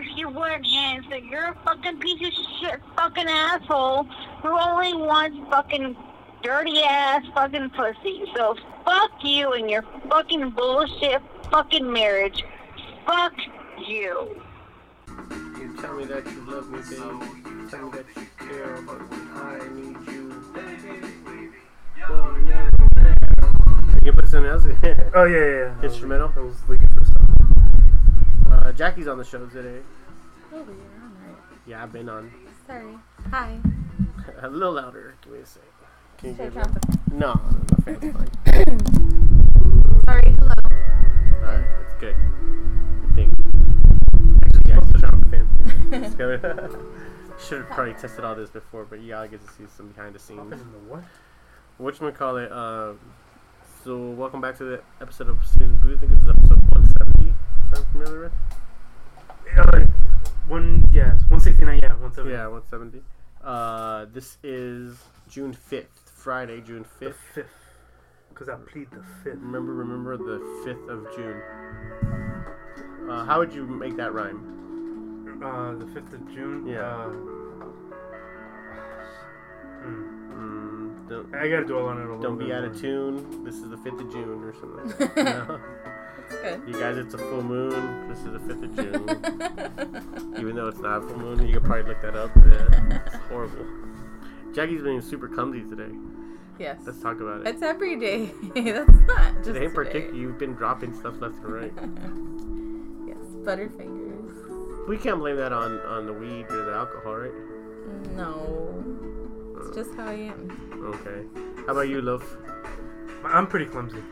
course you wouldn't, Hanson. You're a fucking piece of shit fucking asshole who only wants fucking dirty ass fucking pussy. So fuck you and your fucking bullshit fucking marriage. Fuck you. You tell me that you love me, baby. Tell me that you care about me. I need you. You can put something else. Oh yeah, yeah. yeah. Instrumental? I was looking for something. Jackie's on the show today. Oh, yeah, alright. Yeah, I've been on. Sorry. Hi. A little louder. Give me a sec. Can you Should I give turn me? No, no, no, fan's fine. Sorry, hello. Alright, that's good. I think. Actually, yeah, I turn off the fan. It's good. Should have probably tested all this before, but you gotta get to see some behind the scenes. Office in the what? Whatchamacallit, uh, so welcome back to the episode of Snooze and Booze. I think this is episode 170, if I'm familiar with. Uh, one, yes, one sixty nine. Yeah, one seventy. Yeah, 170. Uh, this is June 5th, Friday, June 5th. fifth. Cause I plead the fifth. Remember, remember the 5th of June. Uh, how would you make that rhyme? Uh, the fifth of June. Yeah. Uh, hmm. Mm, don't, I gotta dwell on it a little don't bit be out of tune. This is the 5th of June or something like that. No? That's good. You guys, it's a full moon. This is the 5th of June. Even though it's not a full moon, you could probably look that up. Yeah, it's horrible. Jackie's been super clumsy today. yes. Let's talk about it. It's every day. That's not just Today in particular, you've been dropping stuff left and right. yes, Butterfingers. We can't blame that on, on the weed or the alcohol, right? No. It's uh. just how I am. Okay. How about you, Love? I'm pretty clumsy.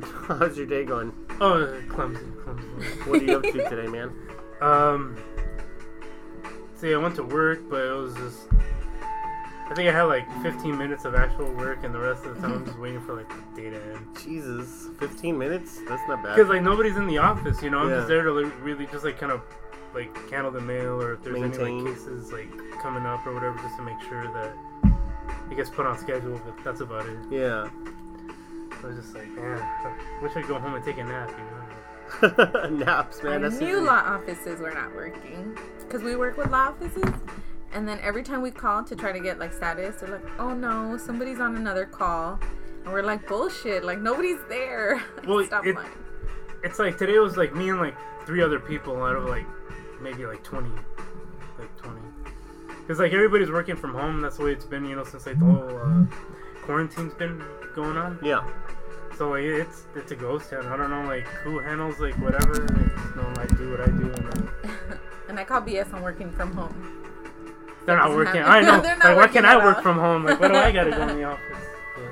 How's your day going? Oh, uh, clumsy, clumsy. What are you up to today, man? Um, see, I went to work, but it was just. I think I had like 15 minutes of actual work, and the rest of the time I'm just waiting for like the day to. Jesus, 15 minutes? That's not bad. Because like nobody's in the office, you know. I'm Yeah. just there to like, really just like kind of like handle the mail, or if there's any like cases like coming up or whatever, just to make sure that it gets put on schedule. But that's about it. Yeah. I was just like, man, I wish I'd go home and take a nap, you know. Naps, man. I That's knew law offices were not working because we work with law offices, and then every time we call to try to get like status, they're like, "Oh no, somebody's on another call," and we're like, "Bullshit! Like nobody's there." Well, Stop it- lying. It's like today was like me and like three other people out of like maybe like 20, like 20. Because like everybody's working from home. That's the way it's been, you know, since like the whole uh, quarantine's been going on. Yeah. So like it's it's a ghost town. I don't know like who handles like whatever. Like, you know, I do what I do, and uh, and I call BS on working from home. they're not working. happen. I know. They're like, not why working can't I at work all. from home? Like, what do I gotta go in the office? Yeah.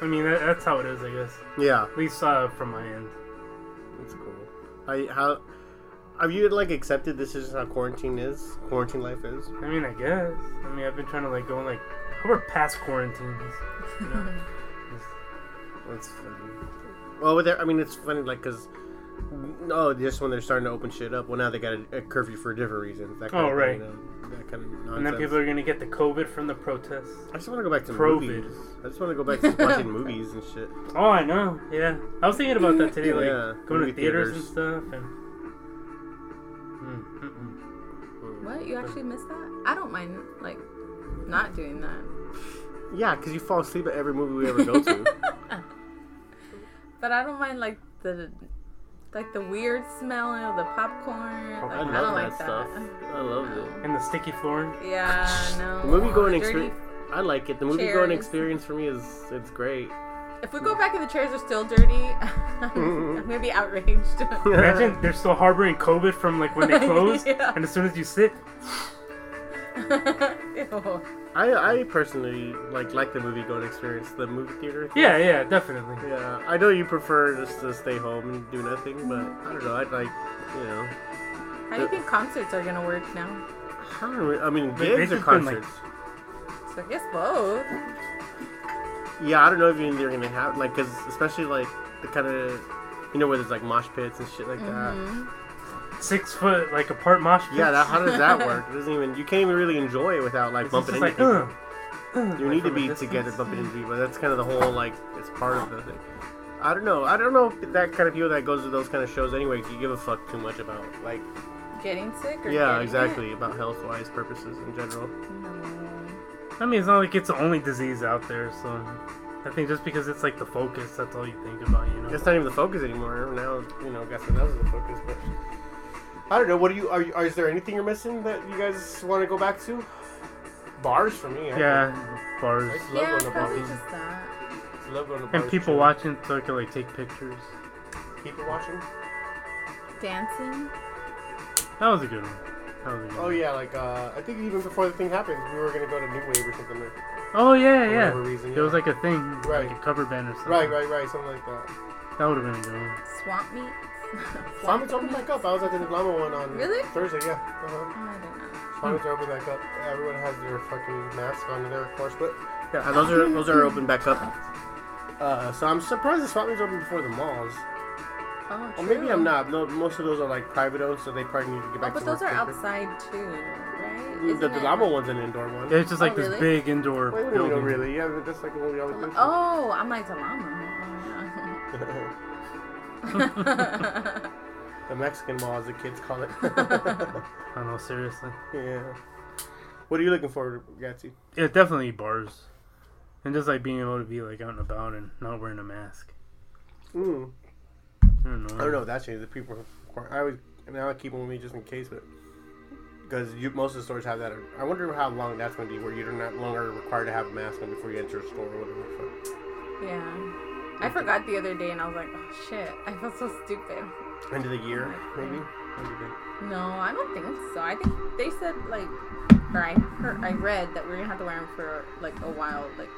I mean, that, that's how it is, I guess. Yeah. At least uh, from my end. That's cool. I, how. Have you like accepted this is how quarantine is? Quarantine life is? I mean, I guess. I mean, I've been trying to like go like we're past quarantines. You know? Just- That's funny. Well, with that, I mean, it's funny, like, because. Oh, just when they're starting to open shit up. Well, now they got a, a curfew for a different reasons. That kind Oh, of right. You know, that kind of nonsense. and then people are gonna get the COVID from the protests. I just want to go back to Provid. movies. I just want to go back to watching movies and shit. Oh, I know. Yeah, I was thinking about that today, like Yeah, going movie to theaters, theaters. and stuff. And mm, mm-mm. What? You actually missed that? I don't mind like not doing that. Yeah, because you fall asleep at every movie we ever go to. But I don't mind like the like the weird smell of the popcorn. Oh, Like, I I, love don't that like stuff. that. I love it. and the sticky floor. Yeah, no. The movie going experience. I like it. The movie Chairs. going experience for me is it's great. If we go back and the chairs are still dirty, I'm gonna be outraged. Imagine they're still harboring COVID from like when they closed, Yeah. and as soon as you sit, Ew. I I personally like like the movie going experience, the movie theater. thing. yeah, yeah, definitely. Yeah, I know you prefer just to stay home and do nothing, but I don't know. I'd like, you know, How do you think concerts are gonna work now? I, don't know, I mean, They- gigs they or just been, like- concerts. So I guess both. Yeah, I don't know if even they're gonna have like, cause especially like the kind of, you know, where there's like mosh pits and shit like that. Mm-hmm. Six foot like apart mosh pits. Yeah, that, how does that work? It doesn't even you can't even really enjoy it without like It's bumping just into like, people. uh, uh, You like need to be together bumping into people. That's kind of the whole like it's part of the thing. I don't know. I don't know if that kind of people that goes to those kind of shows anyway. You give a fuck too much about like getting sick or Yeah, getting exactly. About health wise purposes in general. No. I mean, it's not like it's the only disease out there, so I think just because it's like the focus, that's all you think about, you know. It's not even the focus anymore. Now, you know, guess what else is the focus, but I don't know. What do you are, you, are is there anything you're missing that you guys want to go back to? Bars for me. I yeah, bars I love Yeah, going to probably bars. just that. I love going to bars. and people chill. watching, so I could like take pictures. People watching. Dancing. That was a good one. That was a good Oh one. yeah, like uh, I think even before the thing happened, we were gonna go to New Wave or something. Like, Oh yeah, for yeah. whatever reason. It was like a thing, Right. like a cover band or something. right, right, right, something like that. That would have been a good one. Swamp meet. Swami's open back up. I was at the Llama one on Really? Thursday. Yeah. Uh-huh. Oh, I don't know. Swami's are open back up. Everyone has their fucking mask on there, of course, but yeah, those are those are open back up. Uh, so I'm surprised the Swami's open before the malls. Oh, Or maybe. I'm not. No, most of those are like private owned, so they probably need to get Oh, back but to those work are quicker. outside too, right? The, Isn't the it- Llama one's an indoor one. Yeah, it's just like Oh, this really? big indoor Wait, wait, building. no, really? Yeah, but that's like what we always think. Oh, I'm like the llama. Oh, yeah. the Mexican mall, as the kids call it. I don't know, seriously. yeah. What are you looking for, Gatsy? Yeah, definitely bars. And just like being able to be like out and about and not wearing a mask. Mm. I don't know. I don't know if that changes. The people, I always now I keep them with me just in case, but because most of the stores have that. I wonder how long that's going to be, where you're not longer required to have a mask on before you enter a store or whatever. the yeah. I forgot the other day and I was like, oh shit, I felt so stupid. End of the year, maybe. What do you think? No, I don't think so. I think they said like, or I heard, I read that we're gonna have to wear them for like a while, like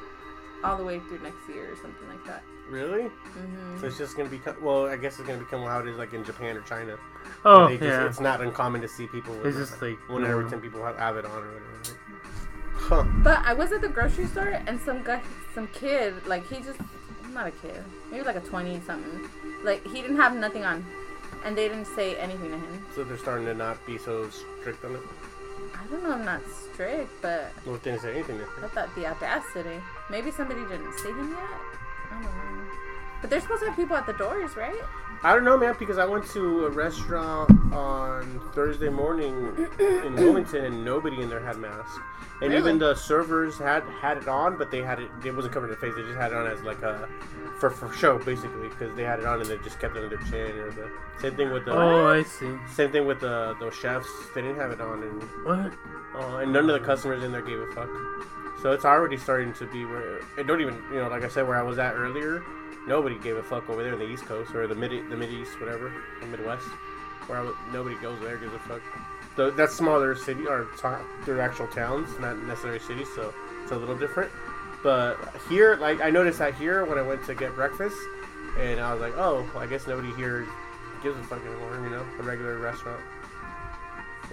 all the way through next year or something like that. Really? hmm So it's just going to become. Well, I guess it's going to become how it is like in Japan or China. Oh, They just- yeah. It's not uncommon to see people. With It's just like one in every ten people have, have it on or whatever. right? Huh. But I was at the grocery store and some guy, some kid, like he just, not a kid, maybe like a twenty something, like he didn't have nothing on, and they didn't say anything to him. So they're starting to not be so strict on it. I don't know, I'm not strict, but Well, they didn't say anything. to I thought the audacity. Maybe somebody didn't see him yet. I don't know. But they're supposed to have people at the doors, right? I don't know, man, because I went to a restaurant on Thursday morning in Wilmington and nobody in there had masks. And Really? even the servers had had it on, but they had it. It wasn't covering their face. They just had it on as like a for for show, basically, because they had it on and they just kept it under their chin or the same thing with the Oh, I see. same thing with the those chefs. They didn't have it on, and What? uh, and none of the customers in there gave a fuck. So it's already starting to be where it don't even you know like I said where I was at earlier, nobody gave a fuck over there in the East Coast or the mid the Mid East whatever the Midwest where I was, nobody goes there gives a fuck. Though that's smaller city or to- they're actual towns, not necessarily cities, so it's a little different. But here, like I noticed that here when I went to get breakfast, and I was like, oh, well, I guess nobody here gives a fuck anymore, you know, a regular restaurant.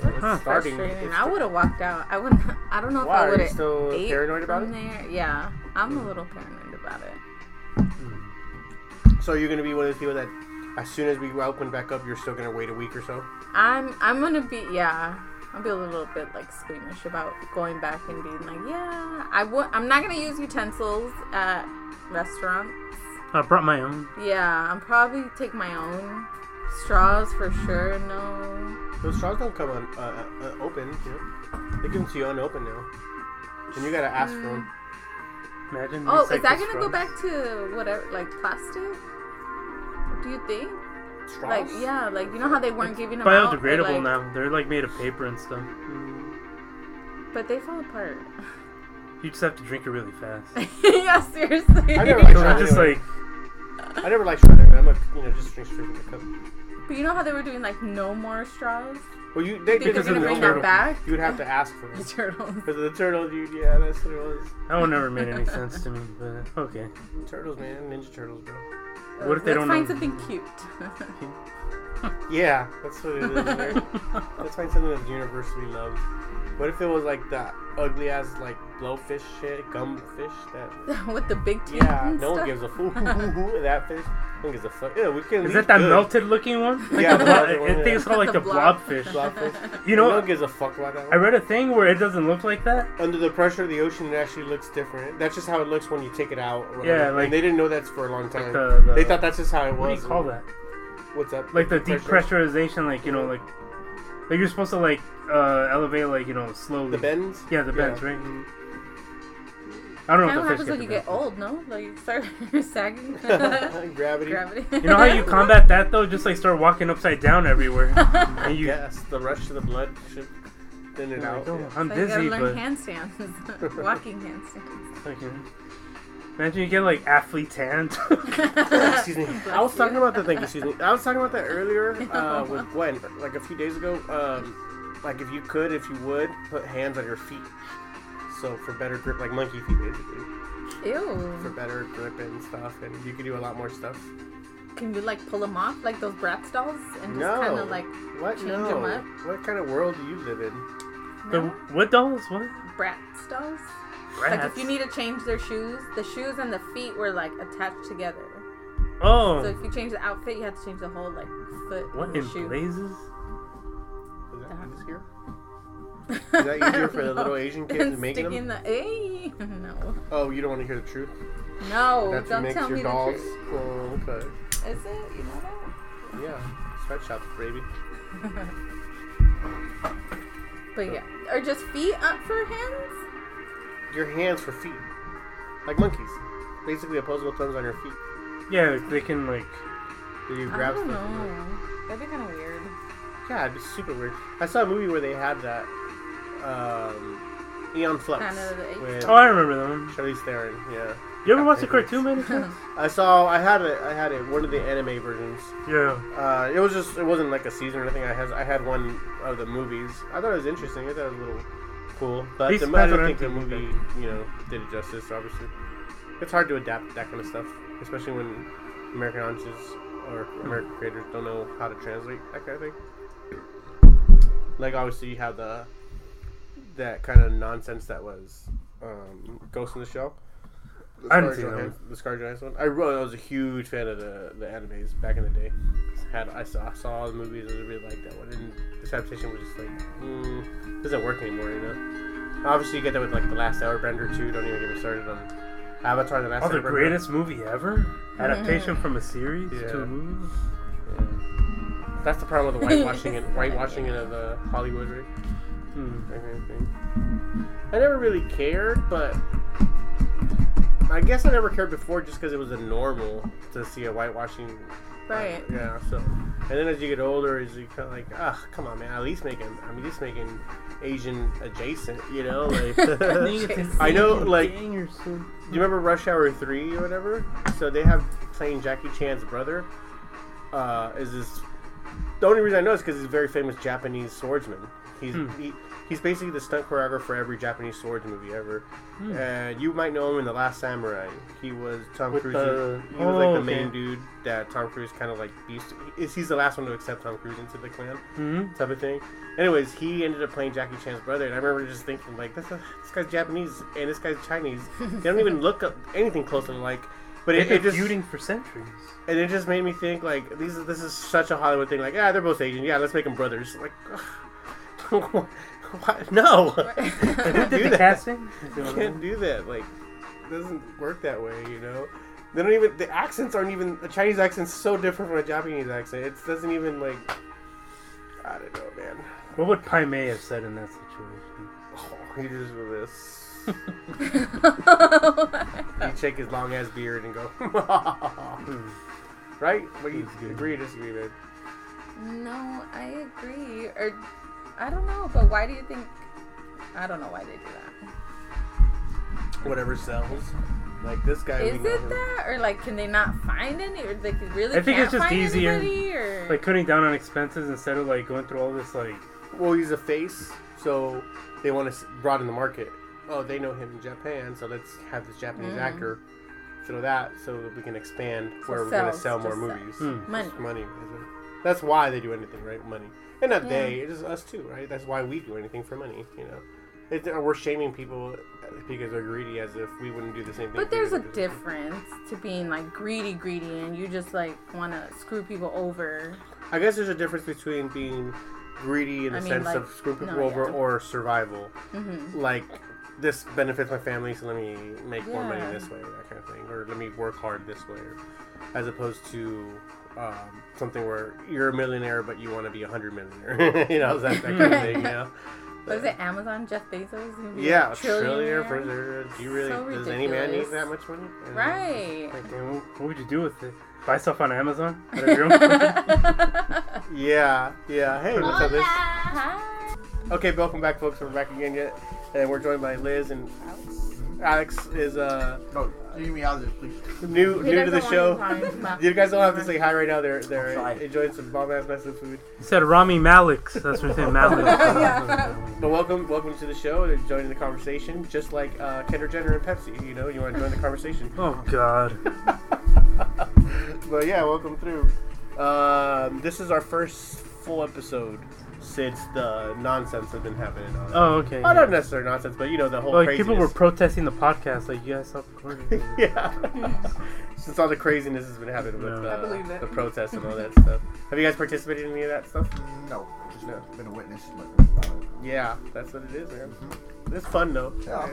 So Huh. starting. Frustrating. I would have walked out. I wouldn't. I don't know if Why? I Are would you have still ate paranoid about it? there. Yeah, I'm a little paranoid about it. So you're gonna be one of those people that, as soon as we open back up, you're still gonna wait a week or so. I'm. I'm gonna be. Yeah. I'll be a little bit like squeamish about going back and being like, yeah, I would. I'm not gonna use utensils at restaurants. I brought my own. Yeah, I'm probably take my own straws for sure. No. Those straws don't come on uh, uh, open. You know? They give them to you unopened now, and you gotta ask for them. Imagine. Oh, is that gonna go back to whatever, like plastic? Do you think? Straws? Like, yeah, like you know how they weren't giving them out. or, Biodegradable like- now. They're like made of paper and stuff. Mm. But they fall apart. You just have to drink it really fast. yeah, seriously. I never So Try just anyway. like I never liked straws. I'm a you know just drink straight from the cup. But you know how they were doing like no more straws? Well, you they You think they're gonna the bring turtle. that back? You'd have to ask for it. The them. turtles. Because the turtle, dude. Yeah, that's what it was. that one never made any sense to me. But okay. Turtles, man. Ninja turtles, bro. What if they Let's don't find know? something cute? Yeah, that's what it is. right? Let's find something that's universally loved. What if it was like that ugly ass like blowfish shit, gum fish that With the big teeth Yeah, and no one gives a fool that fish. No one gives a fuck. Yeah, we can Is that that good. melted looking one? Like Yeah, the the blob- one, I think yeah. it's called like The the blob. blobfish. Blobfish. You know no gives a fuck about that. I read a thing where it doesn't look like that. Under the pressure of the ocean, it actually looks different. That's just how it looks when you take it out. Or. Yeah, like- and they didn't know that's for a long time. the- the- they thought that's just how it was. What do you call that? What's up? Like the Depressurization? depressurization, like you know, like Like you're supposed to like uh, elevate like you know slowly. The bends. Yeah, the bends, Yeah. right? I don't know Kind if of the happens when get you get old, no? Like you start sagging. Gravity. Gravity. You know how you combat that though? Just like start walking upside down everywhere, and you. Yes, the rush to the blood should thin it out. like, oh, yeah. I'm So you gotta learn but handstands, walking handstands. like, you imagine you get like athlete hand. Excuse me. I was talking about the thing. Excuse me. I was talking about that earlier uh, with Gwen, like a few days ago. Um, like if you could, if you would, put hands on your feet, so for better grip, like monkey feet, basically, Ew. for better grip and stuff, and you can do a lot more stuff. Can you like pull them off like those Bratz dolls and just No. kind of like What? change no. 'em up? What kind of world do you live in? the what dolls? What? Bratz dolls? Like if you need to change their shoes, the shoes and the feet were like attached together. Oh. So if you change the outfit, you have to change the whole like foot what and in the shoe. blazes? Is that easier for the little Asian kids And making sticking them? the hey no Oh, you don't want to hear the truth? no That's don't makes tell your me dolls. the truth. Oh, okay. Is it? You know that? Yeah. Sweatshops, baby. But yeah, are just feet up for hands? Your hands for feet. Like monkeys. Basically opposable thumbs on your feet. Yeah, they can like. Do you I don't stuff? know. That'd be kind of weird. Yeah, it'd be super weird. I saw a movie where they had that. Um, Aeon Flux. Planet of. With Oh, I remember them. Charlize Theron, yeah. You ever watch the cartoon, man? chance? I saw, I had it, I had it, one of the anime versions. yeah. Uh, it was just, it wasn't like a season or anything. I had, I had one of the movies. I thought it was interesting. I thought it was a little cool. But He's the, I don't think the movie, then. you know, did it justice, obviously. It's hard to adapt that kind of stuff, especially when American audiences or American creators don't know how to translate that kind of thing. Like, obviously, you have the that kind of nonsense that was um, Ghost in the Shell. The I didn't see that The Scarlett Johansson one. I really I was a huge fan of the the animes back in the day. Had I saw I saw all the movies and I really liked that one. And this adaptation was just like mm, doesn't work anymore, you know. Obviously, you get that with like the Last Airbender too. Don't even get me started on Avatar: The Last Oh, the Airbender. greatest movie ever? Adaptation from a series to a movie? Yeah. That's the problem with the whitewashing and whitewashing of uh, Hollywood, right? Hmm. that kind of thing. I never really cared, but I guess I never cared before just because it was a normal to see a whitewashing. Right. Yeah. So, and then as you get older, is you kind of like, ah, come on, man. At least making, I mean, at least making Asian adjacent. You know, like. I know, like, you're do you remember Rush Hour 3 or whatever? So they have playing Jackie Chan's brother. Uh, is this the only reason I know is because he's a very famous Japanese swordsman. He's Hmm. he, he's basically the stunt choreographer for every Japanese swords movie ever. And you might know him in The Last Samurai. He was Tom With Cruise. the- he was oh, like the okay. main dude that Tom Cruise kind of like to, he's- the last one to accept Tom Cruise into the clan Mhm. type of thing. Anyways, he ended up playing Jackie Chan's brother, and I remember just thinking like, this, this guy's Japanese and this guy's Chinese. they don't even look up anything close to like. But it, been it just feuding for centuries. and it just made me think like these this is such a Hollywood thing. Like, yeah, they're both Asian. Yeah, let's make them brothers. Like, what? No, Who can't did do the that. casting? You can't do that. Like, it doesn't work that way. You know, they don't even the accents aren't even a Chinese accent's so different from a Japanese accent. It doesn't even like. I don't know, man. What would Pai Mei have said in that situation? Oh, he just with this. He'd shake his long ass beard and go, right? What do you agree or disagree, man? no, I agree. Or I don't know, but why do you think? I don't know why they do that. Whatever sells. Like this guy. Is it him. that, or like, can they not find any, or they really I think can't it's just find easier. anybody, or Like cutting down on expenses instead of like going through all this like. Well, he's a face, so they want to broaden the market. Oh, they know him in Japan, so let's have this Japanese Mm. actor throw that so that we can expand So where we're going to sell more just movies. sells. Hmm. money. Money. That's why they do anything, right? Money. And not Yeah. they, it is us too, right? That's why we do anything for money, you know. It, we're shaming people because they're greedy as if we wouldn't do the same thing. But there's a did the same thing. difference to being like greedy, greedy, and you just like want to screw people over. I guess there's a difference between being greedy in the I mean, sense like- of screwing people no, over yeah. or survival. hmm like this benefits my family, so let me make more money this way, that kind of thing, or let me work hard this way, as opposed to um, something where you're a millionaire but you want to be a hundred millionaire. you know, that, that kind of thing. You know. What is it? Amazon? Jeff Bezos? Gonna Yeah, a a trillionaire. trillionaire? Do you really? So does any man need that much money? Uh, Right. Like, damn, what, what would you do with it? Buy stuff on Amazon? Out of your own pocket? Yeah, yeah. Hey, what's up, Liz? Hi. Okay, welcome back, folks. We're back again yet, and we're joined by Liz and Alex is uh No, leave me out of this, please. new He new to the show. want his time. You guys don't have to say hi right now. They're they're Sorry. enjoying some bomb ass mess of food. He said Rami Malix. That's what he said, Malix. But welcome, welcome to the show. They're joining the conversation, just like uh, Kendra Jenner and Pepsi. You know, you want to join the conversation. Oh, God. but yeah, welcome through. Um, this is our first full episode since the nonsense has been happening. On Oh, okay. Oh, not necessarily nonsense, but you know the whole Like, craziness. people were protesting the podcast. Like, you guys stop recording. yeah. Since all the craziness has been happening with Yeah. uh, I believe the protests and all that stuff. Have you guys participated in any of that stuff? No, just No. been a witness. But, uh, Yeah, that's what it is, man. It's fun though. Yeah.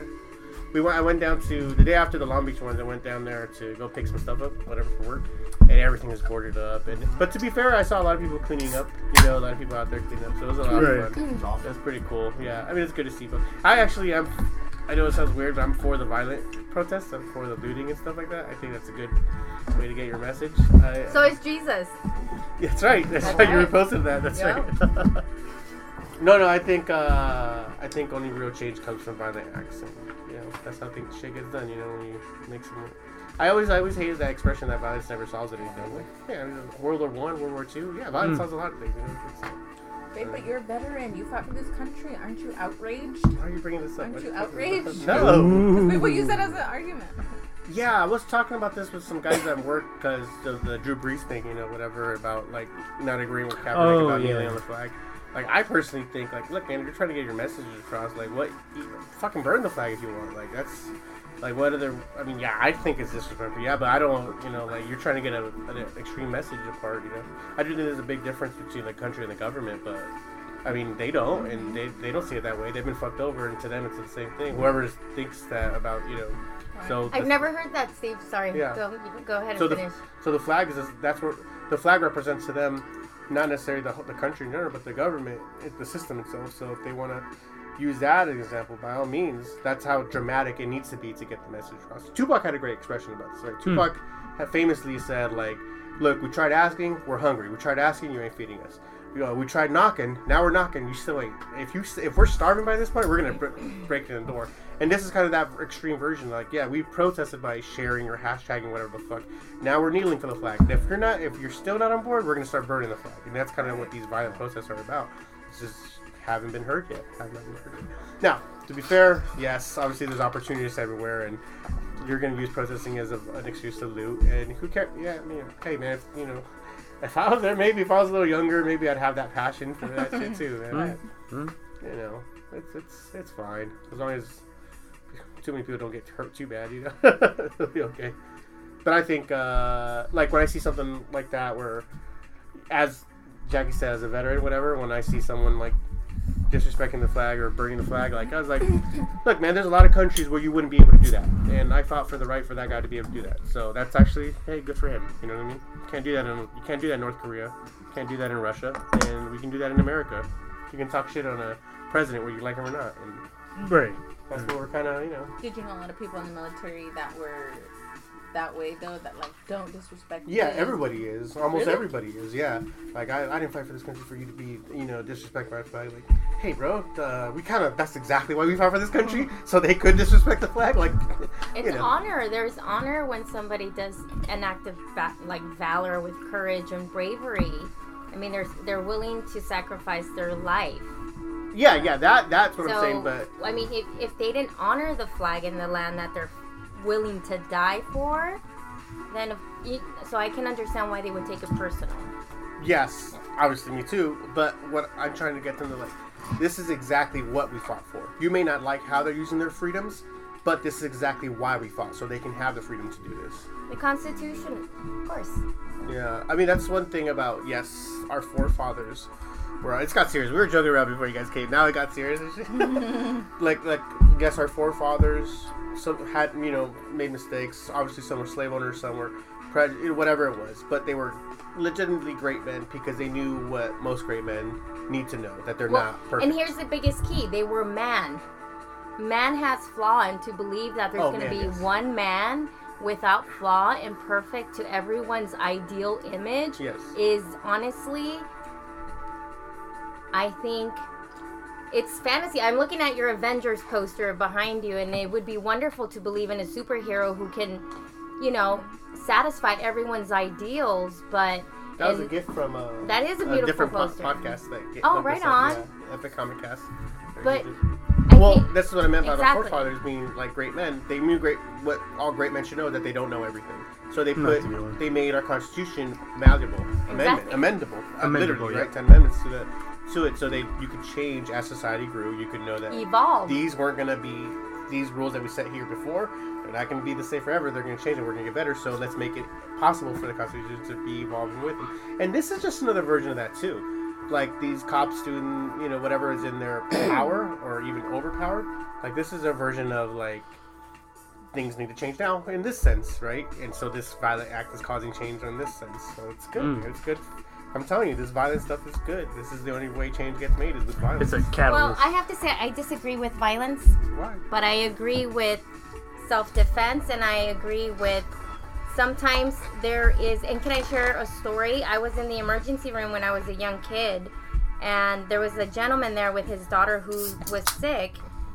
We went. I went down to the day after the Long Beach ones. I went down there to go pick some stuff up, whatever for work, and everything was boarded up. And but to be fair, I saw a lot of people cleaning up. You know, a lot of people out there cleaning up, so it was a lot Right. of fun. it's awesome. That's pretty cool. Yeah, I mean it's good to see. But I actually am. I know it sounds weird, but I'm for the violent protests. I'm for the looting and stuff like that. I think that's a good way to get your message. I, So is Jesus. that's right. That's That's why you right. reposted that. That's Yeah. right. no, no. I think uh, I think only real change comes from violent acts. And, you know, that's how things shit gets done. You know, when you make some. I always, I always hated that expression that violence never solves anything. Like, yeah, I mean, World War One, World War Two. Yeah, violence Mm. solves a lot of things. You know? It's- Babe, but you're a veteran. You fought for this country. Aren't you outraged? why are you bringing this up? Aren't you outraged? No. Wait, well, you said as an argument. Yeah, I was talking about this with some guys at work because of the Drew Brees thing, you know, whatever about like not agreeing with Kaepernick Oh, about yeah. kneeling on the flag. Like, I personally think, like, look, man, you're trying to get your messages across. Like, what? You, fucking burn the flag if you want. Like, that's like what other? I mean, yeah, I think it's disrespectful. Yeah, but I don't, you know, like you're trying to get a, an extreme message apart. You know, I do think there's a big difference between the country and the government, but. I mean, they don't, and they, they don't see it that way. They've been fucked over, and to them, it's the same thing. Whoever thinks that about, you know, so I've the- never heard that, Steve. Sorry. Yeah. Go, go ahead and so the finish. so the flag is that's what the flag represents to them, not necessarily the, the country in general, but the government, it, the system itself. So if they want to use that as an example, by all means, that's how dramatic it needs to be to get the message across. Tupac had a great expression about this. Right? Hmm. Tupac had famously said like, "Look, we tried asking, we're hungry. We tried asking, you ain't feeding us." You know, we tried knocking, now we're knocking, you still ain't. If you if we're starving by this point, we're gonna br- break in the door. And this is kind of that extreme version. Like, yeah, we protested by sharing or hashtagging whatever the fuck. Now we're kneeling for the flag. And if you're not, if you're still not on board, we're gonna start burning the flag. And that's kind of what these violent protests are about. It's just haven't been heard yet. Have not been heard yet. Now, to be fair, yes, obviously there's opportunities everywhere, and you're gonna use protesting as a, an excuse to loot. And who cares? Yeah, I mean, hey man, if, you know, if I was there, maybe if I was a little younger, maybe I'd have that passion for that shit too, man. Right. Hmm. You know, it's it's it's fine as long as too many people don't get hurt too bad. You know, it'll be okay. But I think, uh, like when I see something like that, where, as Jackie said, as a veteran, whatever, when I see someone like disrespecting the flag or burning the flag, like I was like, look, man, there's a lot of countries where you wouldn't be able to do that, and I fought for the right for that guy to be able to do that. So that's actually, hey, good for him. You know what I mean? Can't do that in you can't do that in North Korea, can't do that in Russia, and we can do that in America. You can talk shit on a president whether you like him or not, and Right. that's what we're kind of, you know. Did you know a lot of people in the military that were that way though? That like don't disrespect. Yeah, this? everybody is. Almost Really? everybody is. Yeah. Like I, I didn't fight for this country for you to be, you know, disrespect my flag. Like, hey, bro, uh, we kind of. That's exactly why we fought for this country, so they could disrespect the flag. Like, It's you know. honor. There's honor when somebody does an act of va- like valor with courage and bravery. I mean, they're they're willing to sacrifice their life. Yeah, yeah. That that's what so, I'm saying. But I mean, if, if they didn't honor the flag in the land that they're willing to die for, then if, so I can understand why they would take it personal. yes, obviously me too. But what I'm trying to get them to like, this is exactly what we fought for. You may not like how they're using their freedoms, but this is exactly why we fought, so they can have the freedom to do this. The Constitution, of course. Yeah, I mean that's one thing about yes, our forefathers. Were, it's got serious. We were joking around before you guys came. Now it got serious. like, like, guess our forefathers some had you know made mistakes. Obviously, some were slave owners, some were pre- whatever it was, but they were legitimately great men because they knew what most great men need to know that they're Well, not perfect. and here's the biggest key: they were man. Man has flaw, and to believe that there's Oh, going to be yes. one man without flaw and perfect to everyone's ideal image Yes. is honestly, I think. It's fantasy. I'm looking at your Avengers poster behind you, and it would be wonderful to believe in a superhero who can, you know, satisfy everyone's ideals. But that was a gift from uh, That is a beautiful different po- podcast that get, Oh, that right was, on. yeah, Epic Comic Cast. But well, think- this is what I meant by Exactly. the forefathers being like great men. They knew great what all great men should know that they don't know everything. So they put to be honest. they made our constitution malleable, amendment, Exactly. amendable, uh, Amendable, literally yeah. right, ten amendments to the to it, so they you could change as society grew. You could know that evolve. these weren't gonna be these rules that we set here before. They're not gonna be the same forever. They're gonna change and we're gonna get better. So let's make it possible for the Constitution to be evolving with them. And this is just another version of that too. Like these cops doing, you know, whatever is in their power or even overpowered. Like this is a version of like things need to change now in this sense, right? And so this violent act is causing change in this sense. So it's good. Mm. It's good. I'm telling you, this violent stuff is good. This is the only way change gets made is with violence. It's a catalyst. well. I have to say I disagree with violence, Why? but I agree with self-defense, and I agree with sometimes there is. And can I share a story? I was in the emergency room when I was a young kid, and there was a gentleman there with his daughter who was sick,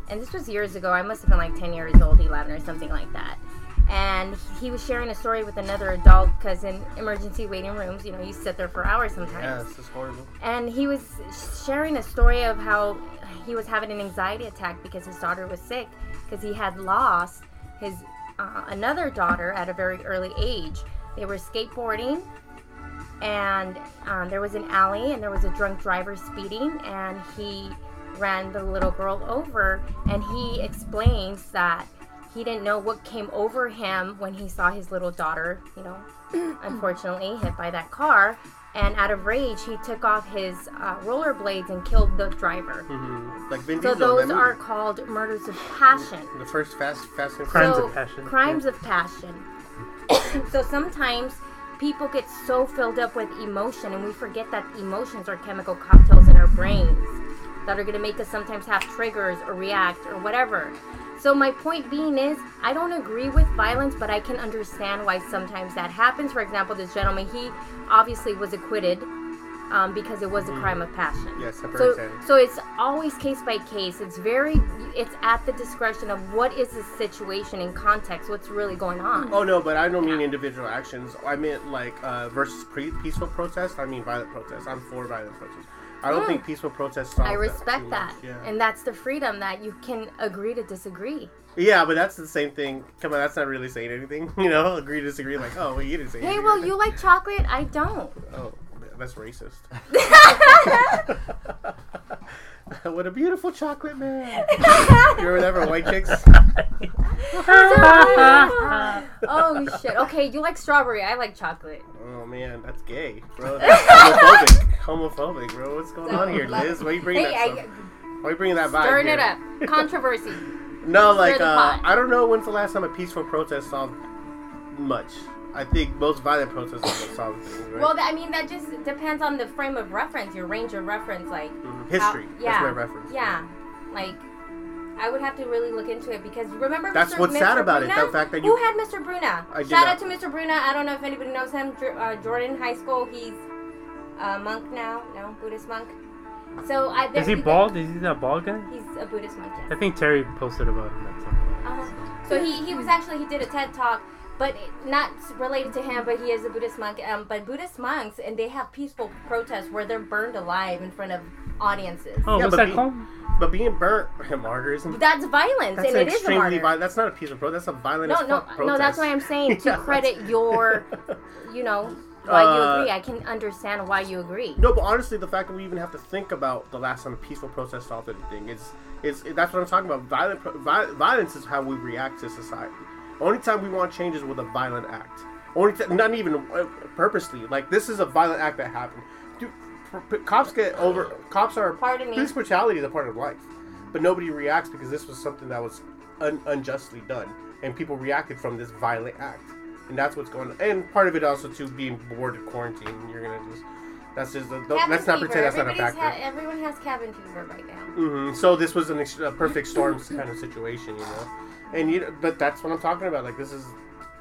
and this was years ago. I must have been like 10 years old, 11 or something like that. And he was sharing a story with another adult because in emergency waiting rooms, you know, you sit there for hours sometimes Yeah, is horrible. and he was sharing a story of how he was having an anxiety attack because his daughter was sick because he had lost his uh, another daughter at a very early age they were skateboarding and um, there was an alley and there was a drunk driver speeding and he ran the little girl over and he explains that he didn't know what came over him when he saw his little daughter you know unfortunately hit by that car and out of rage he took off his uh, rollerblades and killed the driver hmm Like Vin so Diesel those are called murders of passion the first Fast Fast and Crimes so, of passion. Crimes of passion. so sometimes people get so filled up with emotion and we forget that emotions are chemical cocktails in our brains that are going to make us sometimes have triggers or react or whatever. So my point being is I don't agree with violence, but I can understand why sometimes that happens. For example, this gentleman, he obviously was acquitted um, because it was a crime of passion. Yes, separate So, so it's always case by case. It's very, it's at the discretion of what is the situation in context, what's really going on. Oh no, but I don't mean individual actions. I meant like uh, versus pre- peaceful protest. I mean violent protest. I'm for violent protest. I don't think peaceful protest. solves I respect too that, Yeah. and that's the freedom that you can agree to disagree. yeah, but that's the same thing. Come on, that's not really saying anything. You know, agree to disagree. Like, oh, well, you didn't say. Hey, anything. well, you like chocolate? I don't. Oh, that's racist. what a beautiful chocolate man. you remember that for white chicks? oh shit. Okay, you like strawberry. I like chocolate. Oh man, that's gay, bro. That's homophobic. homophobic, bro. What's going on here, Liz? Why are you bringing Hey, that I, stuff? Why are you bringing that vibe? stirring it up. Controversy. No, like uh. I don't know when's the last time a peaceful protest saw much. I think most violent protests don't solve things, right? Well, I mean, that just depends on the frame of reference, your range of reference. Like, Mhm. history. How- yeah, That's my reference. Yeah, like I would have to really look into it because remember. That's Mr. what's Mr. sad about it, the fact that who you- had Mr. Bruna. I did Shout not. out to Mr. Bruna. I don't know if anybody knows him. Dr- Uh, Jordan High School. He's a monk now. No, Buddhist monk. So I. there- Is he you- bald? Is he that bald guy? He's a Buddhist monk. Yes. I think Terry posted about him at some point. Uh-huh. So he, he was actually he did a TED talk, but not related to him. But he is a Buddhist monk. Um, but Buddhist monks and they have peaceful protests where they're burned alive in front of audiences. Oh, Yeah, what's but that be- called? But being burnt, martyrism. That's violence, That's and an it is a extremely martyr. violent. That's not a peaceful protest. That's a violent No, no, protest. no. That's why I'm saying to Yeah, credit that's- your, you know, why you Uh, agree. I can understand why you agree. No, but honestly, the fact that we even have to think about the last time a peaceful protest solved anything is, is that's what I'm talking about. Violent, vi- violence is how we react to society. Only time we want change is with a violent act. Only, t- not even uh, purposely. Like this is a violent act that happened. Dude, p- p- cops get over. Cops are. Pardon me. Police brutality is a part of life, but nobody reacts because this was something that was un- unjustly done, and people reacted from this violent act. and that's what's going. on. And part of it also to being bored of quarantine. You're gonna just that's just don't- let's not fever. pretend that's not a factor. ha- everyone has cabin fever right now. Mm-hmm. So this was an ex- a perfect storm kind of situation, you know. And you, know, but that's what I'm talking about. Like this is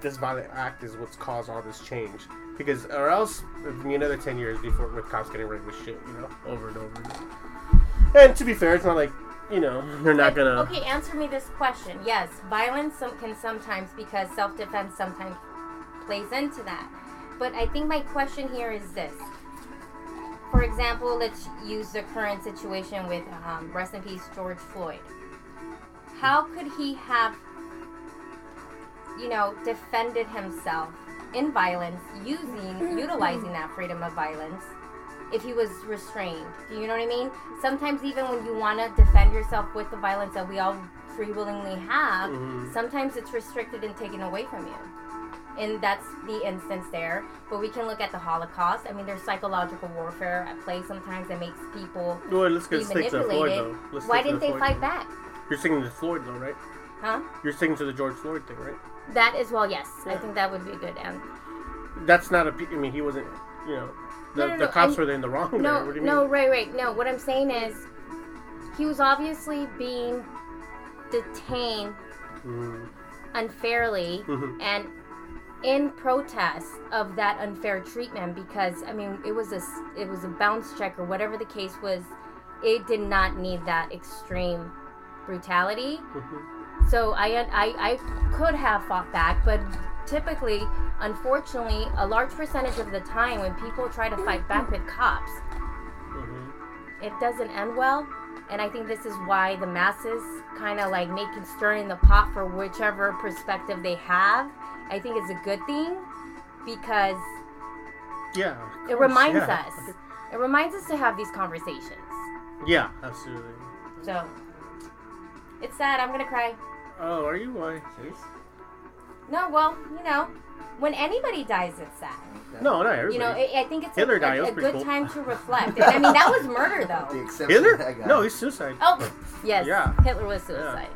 this violent act is what's caused all this change. Because or else it'd be another ten years before with cops getting rid of shit, you know, over and over. Again. And to be fair, it's not like you know they're not gonna. Okay, answer me this question. Yes, violence some, can sometimes, because self defense sometimes plays into that. But I think my question here is this. For example, let's use the current situation with um, rest in peace George Floyd. How could he have, you know, defended himself in violence using, utilizing that freedom of violence if he was restrained. Do you know what I mean? Sometimes even when you want to defend yourself with the violence that we all free willingly have, Mhm. sometimes it's restricted and taken away from you. And that's the instance there. But we can look at the Holocaust. I mean, there's psychological warfare at play sometimes that makes people Well, let's be get stick to Floyd manipulated. Let's Why didn't they Floyd fight thing. back? You're singing to Floyd though, right? Huh? You're singing to the George Floyd thing, right? That as well, yes. I think that would be a good end. That's not a. I mean, he wasn't. You know, the, No, no, the no, cops I'm- were in the wrong. No, What do you no, mean? right, right. No, what I'm saying is he was obviously being detained Mhm. unfairly Mhm. and in protest of that unfair treatment because I mean it was a it was a bounce check or whatever the case was it did not need that extreme brutality Mhm. so I, I I could have fought back but typically unfortunately a large percentage of the time when people try to fight back with cops Mhm. it doesn't end well and i think this is why the masses kind of like making stirring the pot for whichever perspective they have i think it's a good thing because Yeah. of it reminds yeah. us it reminds us to have these conversations Yeah, absolutely. so it's sad i'm gonna cry Oh, are you? Why? no well you know when anybody dies it's sad No, not everybody. you know i I think it's a, died, a, a was good cool. time to reflect and i mean that was murder though exception Hitler? to that guy. No, he's suicide. oh yes Yeah. hitler was suicide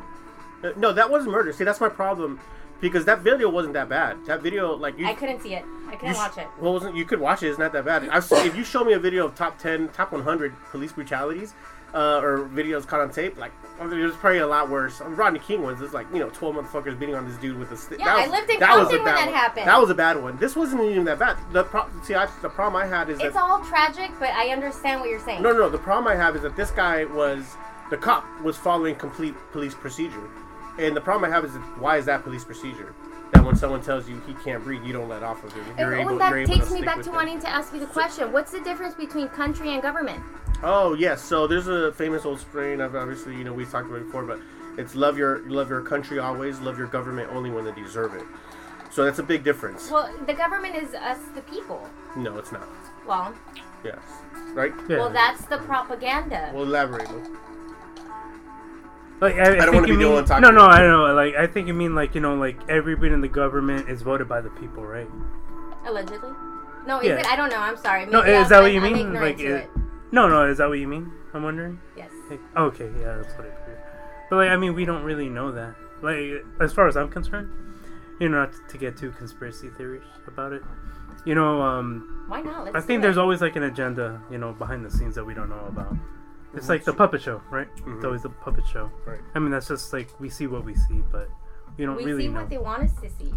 Uh, No, that wasn't murder. See, that's my problem. Because that video wasn't that bad. That video, like you, i couldn't see it i couldn't sh- watch it Well, wasn't you could watch it. It's not that bad. I've seen, if you show me a video of top ten, top one hundred police brutalities, uh, or videos caught on tape, like there's probably a lot worse. Um, Rodney King ones. It's like you know, twelve motherfuckers beating on this dude with a stick. Yeah, I lived in was a Compton when that one. happened. That was a bad one. This wasn't even that bad. The pro- see, I, the problem I had is It's that all tragic, but I understand what you're saying. no, no, no. The problem I have is that this guy was the cop was following complete police procedure, and the problem I have is that why is that police procedure? That when someone tells you he can't breathe, you don't let off of him. You're And able, well, that you're able takes to me stick back with to him. wanting to ask you the question: What's the difference between country and government? Oh yes, so there's a famous old strain. I've obviously you know we've talked about it before, but it's love your love your country always, love your government only when they deserve it. So that's a big difference. Well, the government is us, the people. No, it's not. Well, Yes, right. Yeah. well, that's the propaganda. We'll elaborate. Lou. Like, I, I, don't think wanna you be the mean, one talking No, no, about I know. Like, I think you mean like you know, like everybody in the government is voted by the people, right? Allegedly. No, is Yeah. it? I don't know. I'm sorry. No, is I'm- that what you I'm mean? Like, it- it. No, no, is that what you mean? I'm wondering. Yes. Like, okay, yeah, that's what I figured. But like, I mean, we don't really know that. Like, as far as I'm concerned, you know, not to get too conspiracy theories about it. You know, um, Why not? Let's I do think it. there's always like an agenda, you know, behind the scenes that we don't know about. It's like the puppet show, right? Mhm. It's always the puppet show. Right. I mean, that's just like we see what we see, but we don't know. we really see know. what they want us to see.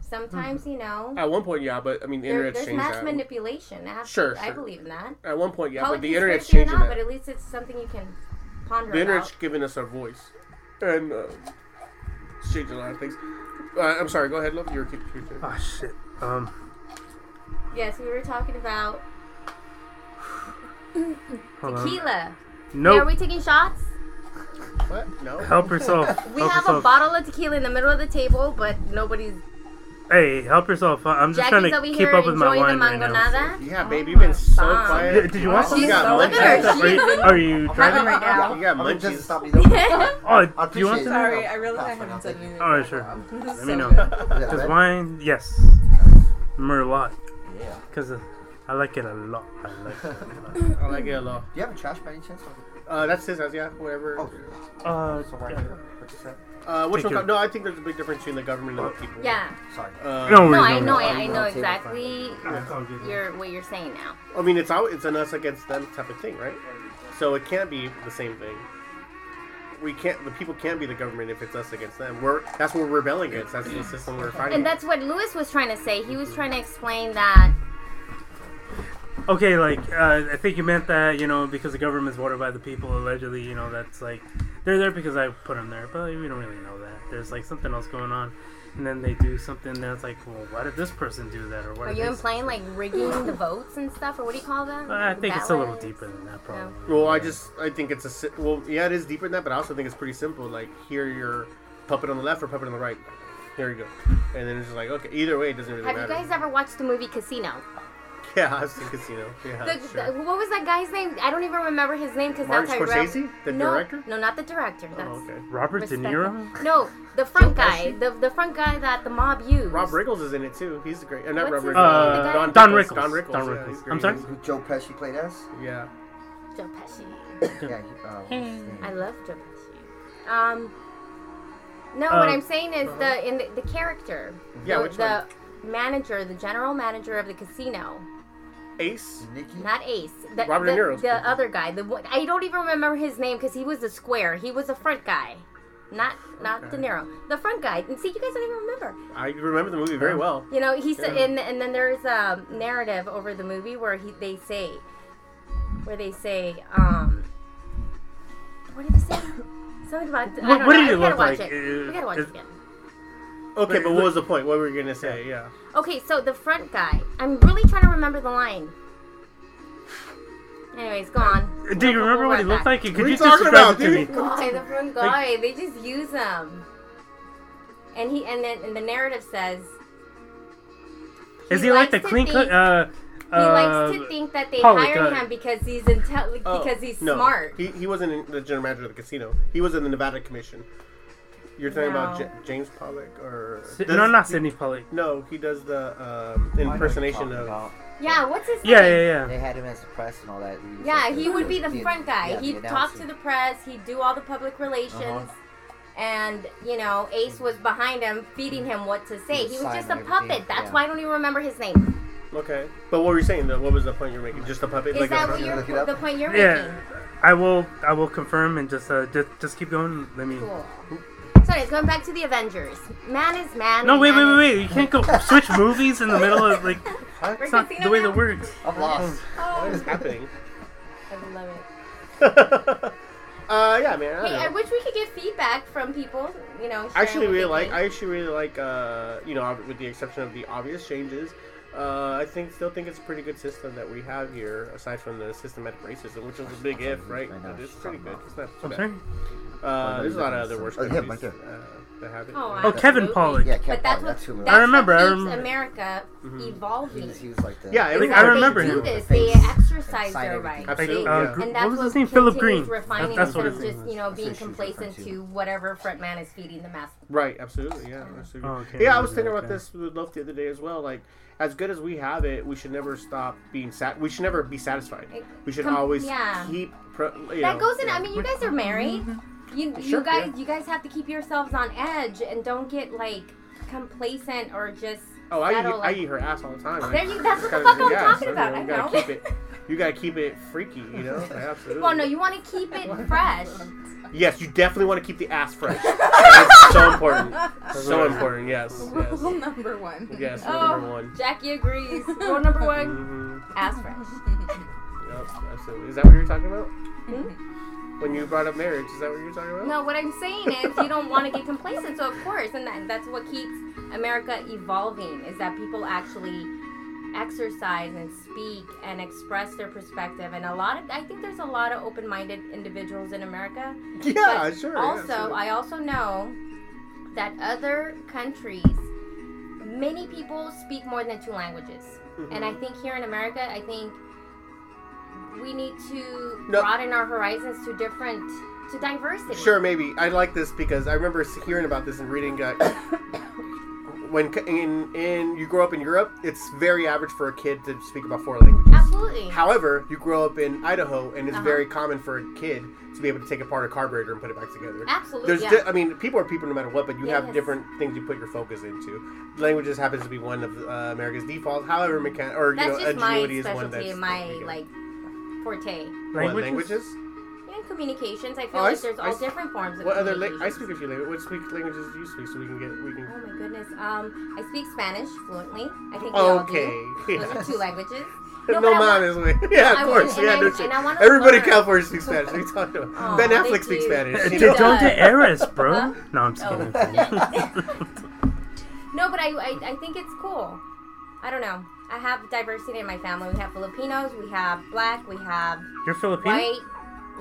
Sometimes, you know, At one point, yeah, but I mean, the there, internet's there's changed mass that. manipulation. I have to- Sure, I believe in that. At one point, yeah, Call but the internet's conspiracy changing not, that. but at least it's something you can ponder The internet's about. giving us our voice, and uh, it's changing a lot of things. Uh, I'm sorry. Go ahead, love. You're, you're, you're Oh shit. Um. Yes, we were talking about Hold on. Tequila. Nope. Yeah, are we taking shots? what? No. help yourself. We help have a bottle of tequila in the middle of the table, but nobody's. Hey, help yourself. I- I'm just Jackie's trying to keep up with my wine right now. Yeah, baby, oh you've been so Bomb. quiet. Did- did you want some? You She's got so look at her. munchies. Are you, are you Having driving? right now. You got oh, I mean, just munchies. stop me. Don't. Oh, do you want appreciate some? Sorry, I really Pass, haven't said anything. Alright, sure. Let me know. good. Is that Because better? wine, yes. Merlot. Yeah. Because I like it a lot. I like it a lot. I like it a lot. Do you have a trash by any chance? Uh, that's his yeah. Whatever. Oh, Uh, so right yeah. here. What you said? Uh, which one? your- No, I think there's a big difference between the government and the people. Yeah. Sorry. Uh, No No, worries, I know. I, I know exactly That's all your what you're saying now. I mean, it's out. It's an us against them type of thing, right? So it can't be the same thing. We can't. The people can't be the government if it's us against them. We're that's what we're rebelling against. That's the system we're fighting. And that's what Lewis was trying to say. He was trying to explain that. Okay, like uh, I think you meant that you know because the government's voted by the people allegedly. You know that's like they're there because I put them there, but we don't really know that. There's like something else going on, and then they do something that's like, well, why did this person do that, or what? Are you they- implying like rigging the votes and stuff, or what do you call them? Uh, I think it's a little Ballots? deeper than that, probably. Well, I just I think it's a si- well, yeah, it is deeper than that, but I also think it's pretty simple. Like here, you're puppet on the left or puppet on the right. Here you go, and then it's just like okay, either way, it doesn't really matter. Have you guys ever watched the movie Casino? Yeah, I've seen Casino. Yeah, The, sure. the- what was that guy's name? I don't even remember his name because Martin that's how I Scorsese, the no, director. No, not the director. That's Oh, okay. Robert De Niro. No, the front guy, the the front guy that the mob used. Rob Riggles is in it too. He's great. Uh, not What's Rob his Riggles. name? The Uh, guy- Don Rickles. Rickles. Don Rickles. Don Rickles. he's I'm sorry? Who Joe Pesci played as? Yeah. Joe Pesci. Yeah. He, uh, what's his name? I love Joe Pesci. Um, no, Uh, what I'm saying is the in the, the character. Yeah, the, which the manager, the general manager of the casino, Ace. Nikki? not Ace. The, Robert the, De Niro's the character. other guy. The one- I don't even remember his name because he was the square. He was the front guy, not not Okay. De Niro. The front guy. And see, you guys don't even remember. I remember the movie very well. You know, he said, Yeah. and, and then there's a narrative over the movie where he they say, where they say, um, what did he say? Something about. I don't what know. did he we gotta look watch like? it. Uh, we gotta watch is- it again. Okay, Wait, but what was the point? What were you gonna say? Yeah. Okay, so the front guy. I'm really trying to remember the line. Anyways, go on. Do you We'll- remember what he looked back. like? Could What you you describe about, it to me? Guy, the front guy. They just use him. And he and then and the narrative says. Is he like the clean cut? Uh, He uh, likes to think that they Pollak, hired him because he's intel- Oh, because he's no. smart. He, he wasn't the general manager of the casino. He was in the Nevada Commission. You're talking about J- James Pollock or Si- does- no, not Sydney Pollack. No, he does the um, impersonation of. Yeah, what's his name? Yeah, name? yeah, They yeah. had him as the press and all that. He was Yeah, like he would be the the- front guy. yeah, the He'd talk to announcer. the press. He'd do all the public relations. Uh-huh. And you know, Ace was behind him, feeding him what to say. He He was just a signing puppet. everything, That's yeah. why I don't even remember his name. Okay, but what were you saying? Though? What was the point you're making? Just a puppet? Is like that a, what you're look it up? the point you're Yeah, making? I will. I will confirm and just uh, just just keep going. Let me. Cool. So anyways, going back to the Avengers. Man is man. No, wait, wait, man wait, is- wait! You can't go switch movies in the middle of like. We're It's not the way now? that works. I'm lost. what is happening? I love it. uh, yeah, man. I, Hey, don't I know. wish we could get feedback from people. You know, I actually what really like. think. I actually really like. Uh, you know, with the exception of the obvious changes, uh, I think still think it's a pretty good system that we have here. Aside from the systematic racism, which was a big if, right? But it's pretty good. It's not too I'm bad. Sorry. Uh, there's a lot of other worse Oh, yeah, right there. uh, that have. Oh, Oh, Kevin absolutely. Pollak. Yeah, But Kevin that's Pollak, what, that's who. that's I remember, What I remember. America Mhm. He evolving. was, he was like the. Yeah, Is everything- that I remember they him. do this. Face They and exercise their rights. Absolutely, They- Uh, gr- And that's what was what his name? Philip Green. refining That- that's what instead of just you know being That's what she was complacent to to. whatever front man is feeding the mass. Right, absolutely, yeah, absolutely. Oh, okay. Yeah, I was thinking about this with Loaf the other day as well. Like, as good as we have it, we should never stop being sat. We should never be satisfied. We should Com- always yeah. keep. Pro- you That know, goes in. yeah. I mean, you guys are married. You Sure, you guys yeah. you guys have to keep yourselves on edge and don't get like complacent or just. Oh, I eat, settle, I eat her ass all the time. There you- that's what the fuck I'm yeah, talking so, about, You, I gotta know. keep it. You gotta keep it freaky. You know, Like, absolutely. Well, no, you want to keep it fresh. Yes, you definitely want to keep the ass fresh. it's so important. So important. Yes. Yes. Rule number one. Yes. Rule Oh, number one. Jackie agrees. Rule number one: hmm ass fresh. Yep. Absolutely. Is that what you're talking about? Hmm? When you brought up marriage, is that what you're talking about? No, what I'm saying is you don't want to get complacent. So of course, and that, that's what keeps America evolving is that people actually exercise and speak and express their perspective. And a lot of, I think there's a lot of open-minded individuals in America. Yeah, But sure. yeah, Also. I also know that other countries, many people speak more than two languages. Mm-hmm. And I think here in America, I think we need to No. broaden our horizons to different, to diversity. Sure, maybe. I like this because I remember hearing about this and reading. Uh, when in in you grow up in Europe, it's very average for a kid to speak about four languages. Absolutely. However, you grow up in Idaho, and it's Uh-huh. very common for a kid to be able to take apart a carburetor and put it back together. Absolutely. There's, yeah. di- I mean, people are people no matter what, but you have different things you put your focus into. Languages happens to be one of uh, America's defaults. However, mechan- or you that's know, just my ingenuity is one that's my like forte. what, Languages? languages. In communications, I feel Oh, like s- there's I all s- different forms of What other? La- I speak a few languages. What speak languages do you speak? So we can get we can. Oh my goodness. Um, I speak Spanish fluently. I think we all Okay. do. Those are two languages. No, No, but I man, want- is way. Yeah, I of want- course. and yeah, I- no and shit. I wanna Everybody in. California speaks Spanish. What are you talking about? Aw, ben thank Affleck speaks you. Spanish. He you Dude, know? don't does. get Eris, bro. Huh? No, I'm just Oh. kidding. No, but I, I I think it's cool. I don't know. I have diversity in my family. We have Filipinos, we have black, we have You're Filipino? white.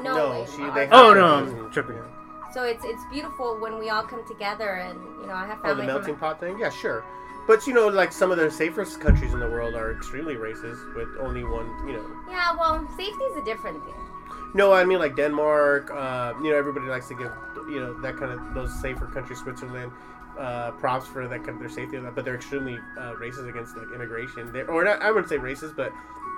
No, No, it- she- they have- Oh, no, I'm tripping. So it's it's beautiful when we all come together, and you know I have Oh, the family melting from. pot thing? Yeah, sure. But you know, like some of the safest countries in the world are extremely racist, with only one. You know, Yeah, well, safety is a different thing. no, I mean like Denmark. Uh, you know, everybody likes to give you know that kind of those safer countries, Switzerland. Uh, props for that their safety, but they're extremely uh, racist against like immigration. They're, or not, I wouldn't say racist, but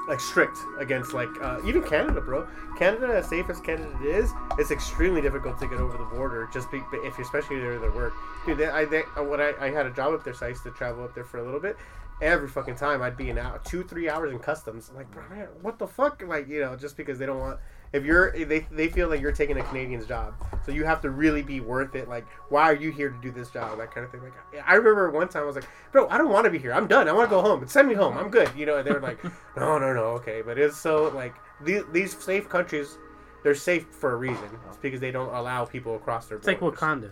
like strict against like uh, even Canada, bro. Canada, as safe as Canada is, it's extremely difficult to get over the border. Just be, if you're especially there to work, dude. They, I they, uh, when I, I had a job up there, so I used to travel up there for a little bit. Every fucking time I'd be an hour, two, three hours in customs. I'm like, bro, man, what the fuck? Like, you know, just because they don't want. If you're, they, they feel like you're taking a Canadian's job, so you have to really be worth it. Like, why are you here to do this job? That kind of thing. Like, I remember one time I was like, bro, I don't want to be here. I'm done. I want to go home. Send me home. I'm good. You know, and they were like, no, no, no, okay. But it's so like these these safe countries, they're safe for a reason. It's because they don't allow people across their. It's like. Wakanda.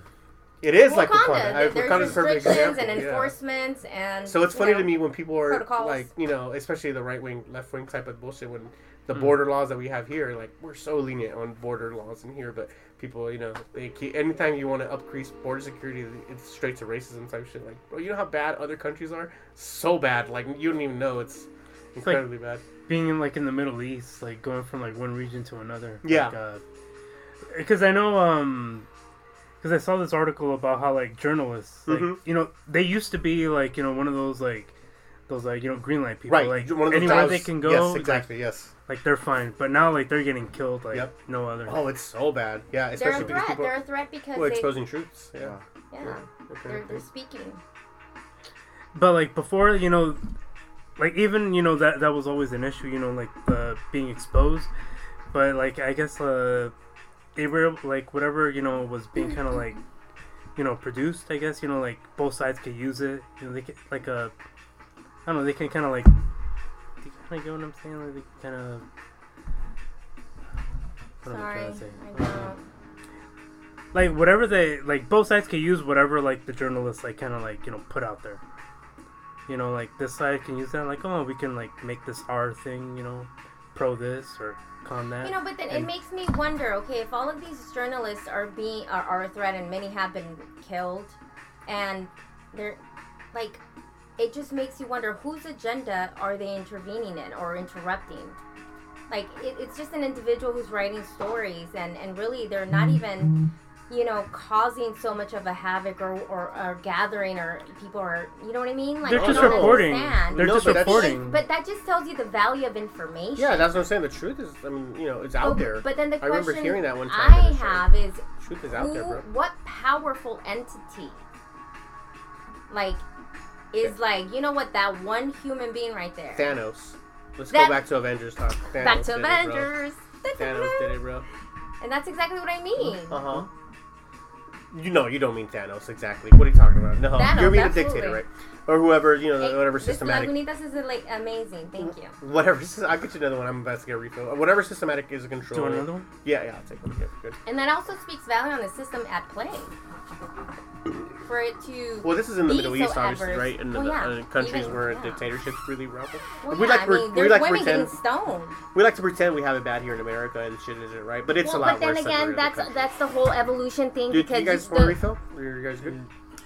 It is Wakanda, like Wakanda. I- there- there's Wakanda's a perfect restrictions example. and yeah. enforcements and. So it's funny know, to me when people are protocols. like, you know, especially the right wing, left wing type of bullshit. When the Hmm. border laws that we have here, like we're so lenient on border laws in here, but people, you know, they keep anytime you want to increase border security, it's straight to racism type shit. Like, bro, you know how bad other countries are? So bad, like you don't even know. It's incredibly bad. Being in like in the Middle East, like going from like one region to another. Yeah. Like, uh, because I know, um, because I saw this article about how like journalists, like Mhm. you know, they used to be like you know one of those like those like you know green light people, Right, like one of those anywhere jobs- they can go, Yes, like- exactly. yes. Like, they're fine. But now like they're getting killed like Yep. no other. Oh, it's so bad. Yeah, especially because They're especially a because threat. people They're a threat because well, they. exposing truths. Yeah. Yeah, Okay. they're, they're speaking. But like before, you know, like even you know that that was always an issue. You know, like the being exposed. But like I guess uh, they were like whatever you know was being kind of like you know produced. I guess you know like both sides could use it. You know, they could like a I don't know. They can kind of like. Do you get what I'm saying? Like they kind of. What am I Sorry, trying to say? I know. like whatever they like both sides can use whatever like the journalists like kind of like you know put out there you know like this side can use that like oh we can like make this our thing you know pro this or con that You know, but then it makes me wonder. Okay, if all of these journalists are being are, are a threat, and many have been killed, and they're like, it just makes you wonder whose agenda are they intervening in or interrupting? Like, it, it's just an individual who's writing stories, and and really they're not mm-hmm. even, you know, causing so much of a havoc or or, or gathering or people are, you know what I mean? Like, they're just reporting understand. they're No, just but that's- reporting But that just tells you the value of information. Yeah, that's what I'm saying. The truth is, I mean, you know, it's out But- there. But then the I remember question hearing that one time I in a show. have is truth is out there, bro. what powerful entity, like, is like you know what that one human being right there. Thanos. Let's That- go back to Avengers talk. Thanos Back did to it. Avengers. Thanos did it, bro. And that's exactly what I mean. Uh huh. You know, you don't mean Thanos exactly. What are you talking about? No, Thanos, you mean a absolutely. dictator, right? Or whoever, you know, Hey, whatever this systematic. Lagunitas is like amazing. Thank you. Whatever. I'll get you another one. I'm about to get a refill. Whatever systematic is a do control. you want another one Yeah, yeah, I'll take one. Yeah, good. And that also speaks value on the system at play. For it to Well, this is in the Middle so East, obviously, adverse. right? In the, Well, yeah, uh, countries even- where yeah. dictatorships really rampant. well, we yeah, like I to mean, we there's like to women pretend getting stoned. we like to pretend we have it bad here in America and shit isn't right, but it's well, a lot worse. but then worse. than again, other that's countries. that's the whole evolution thing Dude, because you guys the- want a refill? Are you guys good?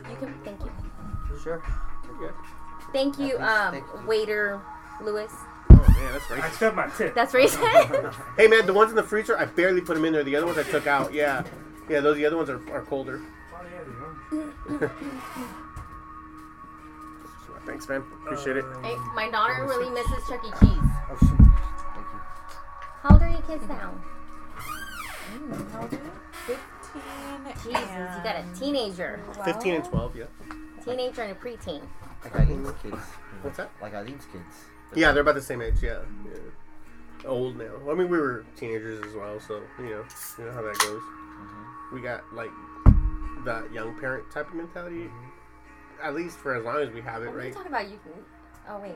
You can thank you. Sure. Yeah. Thank you, um, thank you. waiter Lewis. Oh man, that's right. I racist. stubbed my tip That's what he said. Hey man, the ones in the freezer, I barely put them in there. The other ones I took out. Yeah, yeah, those the other ones are, are colder. Thanks, man. Appreciate it. Hey, my daughter really misses Chuck E. Cheese. Oh, shoot. Thank you. How old are your kids now? Mm, how old are you? Fifteen. Jesus, you got a teenager, Fifteen and twelve. Yeah. teenager, and a preteen. Like Eileen's kids. What's that? Like Eileen's kids. Yeah, they're about the same age. Yeah. yeah. Old now. I mean, we were teenagers as well, so you know, you know how that goes. Mm-hmm. We got like that young parent type of mentality. At least for as long as we have it, What are you right? talking about? You. Oh wait,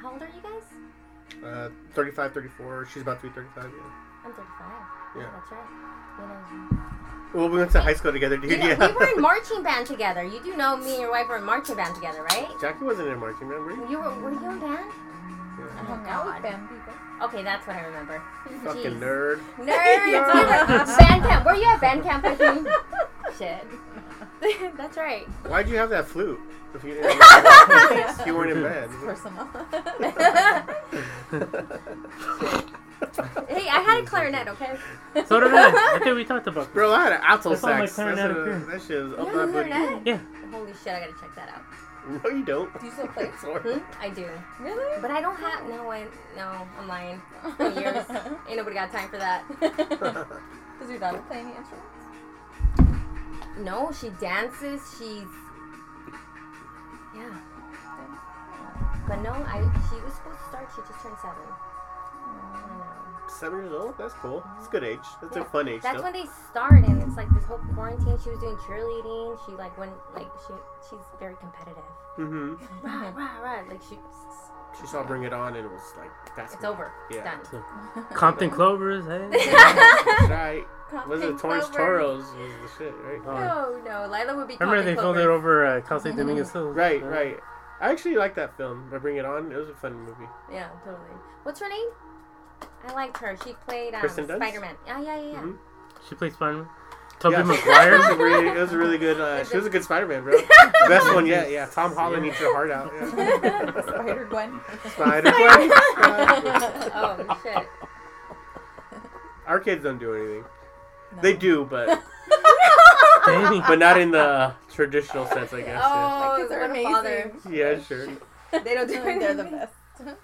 how old are you guys? Uh, 35, 34. She's about to be 35. Yeah. I'm 35. Yeah. that's right. You know, Well, we went to high school together, dude. you know, yeah. we were in marching band together. You do know me and your wife were in marching band together, right? Jackie wasn't in marching band, were you? You were, were you in band? Yeah. Oh Hung out with band people. Okay, that's what I remember. Fucking Jeez. nerd. Nerds. band camp. Were you at band camp with me? Shit. that's right. Why'd you have that flute? If you, didn't, you weren't in bed. Personal. Hey, I had a clarinet, okay? So did I. I think we talked about. Bro, I had an alto That's all my sax. clarinet That's a- that shit is up have my clarinet? Yeah. Holy shit, I gotta check that out. No, you don't. Do you still play? Sorry. Hmm? I do. Really? But I don't have, no, I, no, I'm lying. 20 years. Ain't nobody got time for that. Does your daughter play any instruments? no, she dances, she's, yeah. But no, I, she was supposed to start, she just turned seven. I know. Seven years old? That's cool. It's a good age. That's Yeah. a fun age, That's though. when they start, and it's like this whole quarantine. She was doing cheerleading. She like went like she she's very competitive. mm-hmm. Rah rah rah. Like she, She saw Bring It On, and it was like, that's it's me. over. Yeah. It's done. Compton Clovers, hey. That's right. Was it Torrance Clover. Toros was the shit, right? Oh. No, no, Lila would be. Remember they filmed it over uh, Cal State Dominguez Hills. Right, right. I actually like that film. I Bring It On. It was a fun movie. Yeah, totally. What's her name? I liked her. She played um, Spider Man. Yeah, yeah, yeah. yeah. Mhm. She played Spider-Man. Tobey Yeah. Maguire. It was a really, it was a really good. Uh, she was a good Spider-Man, bro. Best one yet. Yeah, Tom Holland eats your heart out. Yeah. Spider Gwen. Spider Gwen. oh shit. Our kids don't do anything. They do, but but not in the traditional sense, I guess. Oh, kids are what a father. amazing. Yeah, yeah sure. They don't do anything. They're the best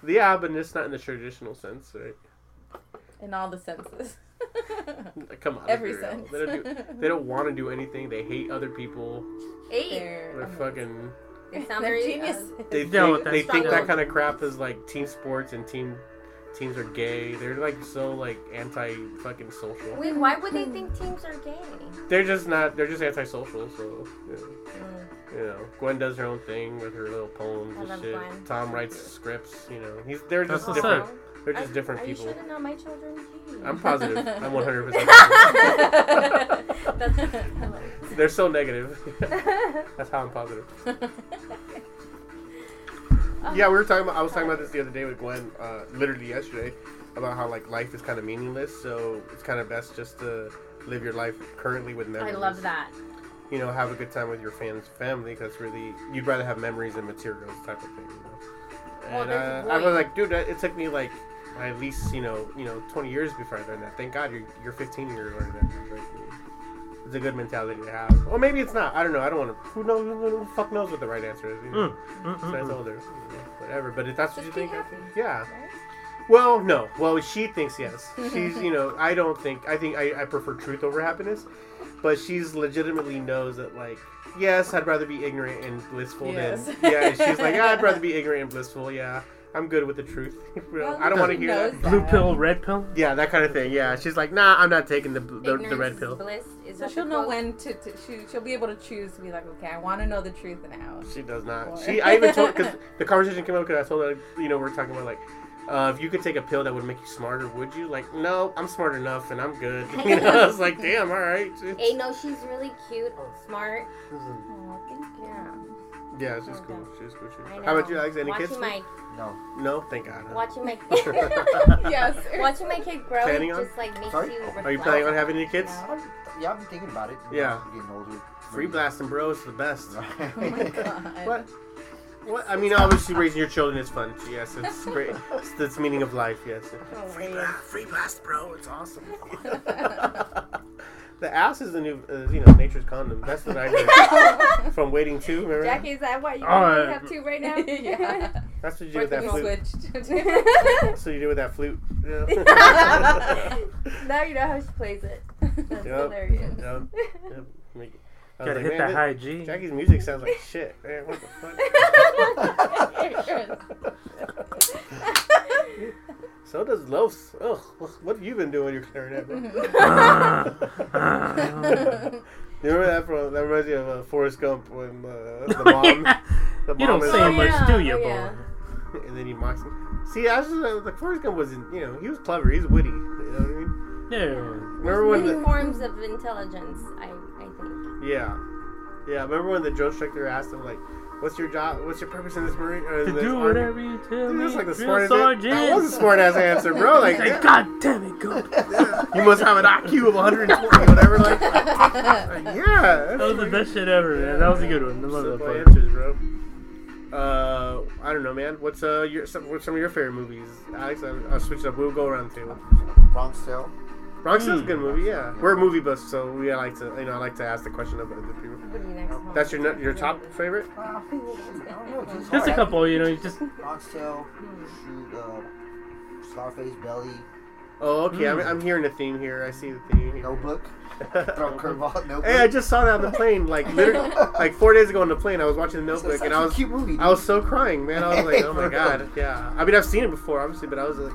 Yeah, but it's not in the traditional sense, right? In all the senses. Come on. Every let's be real. sense. They don't, do, they don't want to do anything. They hate other people. Eight. They're, They're fucking. They sound They're very geniuses. uh, They think, that's they think that kind of crap is like team sports and team teams are gay. They're like so like anti fucking social. Wait, why would they think teams are gay? They're just not. They're just antisocial. So you know, Mm. you know, Gwen does her own thing with her little poems I and love shit. Gwen. Tom writes scripts. You know, he's they're just what's different. Up. They're just Are- different are people. you sure they're not my children? Jeez. I'm positive. I'm 100. percent That's They're so negative. That's how I'm positive. Yeah, we were talking about. I was talking about this the other day with Gwen, uh, literally yesterday, about how like life is kind of meaningless. So it's kind of best just to live your life currently with memories. I love that. You know, have a good time with your fans, family, because really, you'd rather have memories than materials, type of thing. You know. Well, And there's uh, I was like, dude, it took me like at least you know, you know, 20 years before I learned that. Thank God you're you're 15 and you're learning that. Like, it's a good mentality to have. Or maybe it's not. I don't know. I don't want to. Who knows? Who the fuck knows what the right answer is? You know? Mm, mm, So I mm, told you know, whatever. But if that's what Just you be think, happy, yeah. right? Well, no. Well, she thinks yes. She's, you know, I don't think. I think I, I prefer truth over happiness. But she's legitimately knows that, like, yes, I'd rather be ignorant and blissful Yes. than. Yeah, she's like, yeah, I'd rather be ignorant and blissful. Yeah, I'm good with the truth. Well, I don't want to hear knows that. that. Blue pill, red pill. Yeah, that kind of thing. Yeah, she's like, nah, I'm not taking the the, the red pill. Bliss. Is So she'll know quote? when to, to she, she'll be able to choose to be like, okay, I want to know the truth now. She does not. Or- She. I even told because the conversation came up because I told her, you know, we're talking about like, uh, if you could take a pill that would make you smarter, would you? Like, no, I'm smart enough and I'm good. You know, I was like, damn, all right. Hey, no, she's really cute, smart. Oh, thank you. Yeah. Yeah, she's cool. She's cool. She's I cool. know. How about you, Alex? Any watching kids? my No. No, thank God. watching my yes. watching my kid grow Planning on? just like makes Sorry? you. Are you planning on having any kids? I'm, yeah, I've been thinking about it. you know, Yeah. Getting older. Free blasting, bro, is the best. Oh my god. What? What? I mean, obviously, raising your children is fun. Yes, it's great. It's the meaning of life. Yes. Oh, Free wait. blast, free blast, bro. It's awesome. The ass is the new, uh, you know, nature's condom. That's what I heard from Waiting Two. Remember? Jackie, is that what you Oh, only uh, have two right now? yeah. That's what you do with that flute. switched. That's what you do with that flute. Yeah. now you know how she plays it. That's Yep. hilarious. Yep. Yep. Make- I Gotta like, hit that this- high G. Jackie's music sounds like shit. Man, what the fuck? So does Los. Ugh, what have you been doing with your clarinet, bro? You remember that from that reminds me of uh, Forrest Gump when uh, the mom, the you don't is say Oh, much, yeah, do you, oh, boy? yeah. and then he mocks him. See, I was just uh, like Forrest Gump wasn't, you know, he was clever, he's witty. You know what I mean? Yeah. Remember when Many the forms of intelligence, I, I think. yeah, yeah. Remember when the drill instructor asked him like, "What's your job? What's your purpose in this marine?" Or To this do army?" whatever you tell Dude, me. that's like the drill smartest. sergeant. That was a smart ass answer, bro. Like, Like, God damn it, go. you must have an IQ of 120, whatever. Like, like, yeah, That was the best shit ever, man. That was a good one. I love that Simple part. answers, bro. Uh, I don't know, man. What's uh your some, what's some of your favorite movies, Alex? I'll, I'll switch it up. We'll go around the table. Bronx Tale. Bronx is a Hmm. good movie, yeah. We're movie buffs, so we like to, you know, I like to ask the question of other people. What do you next? That's your nu- your top favorite? I don't know, it's Just a couple, you know, you just. Bronx Tale. Shoot. Uh, Scarface Belly. Oh, okay. I'm, Hmm. I'm hearing a theme here. I see the theme here. Notebook. Throw curveball. Notebook. Hey, I just saw that on the plane, like literally, like four days ago on the plane. I was watching the Notebook, and I was, cute movie. I was so crying, man. I was like, oh my god, yeah. I mean, I've seen it before, obviously, but I was like,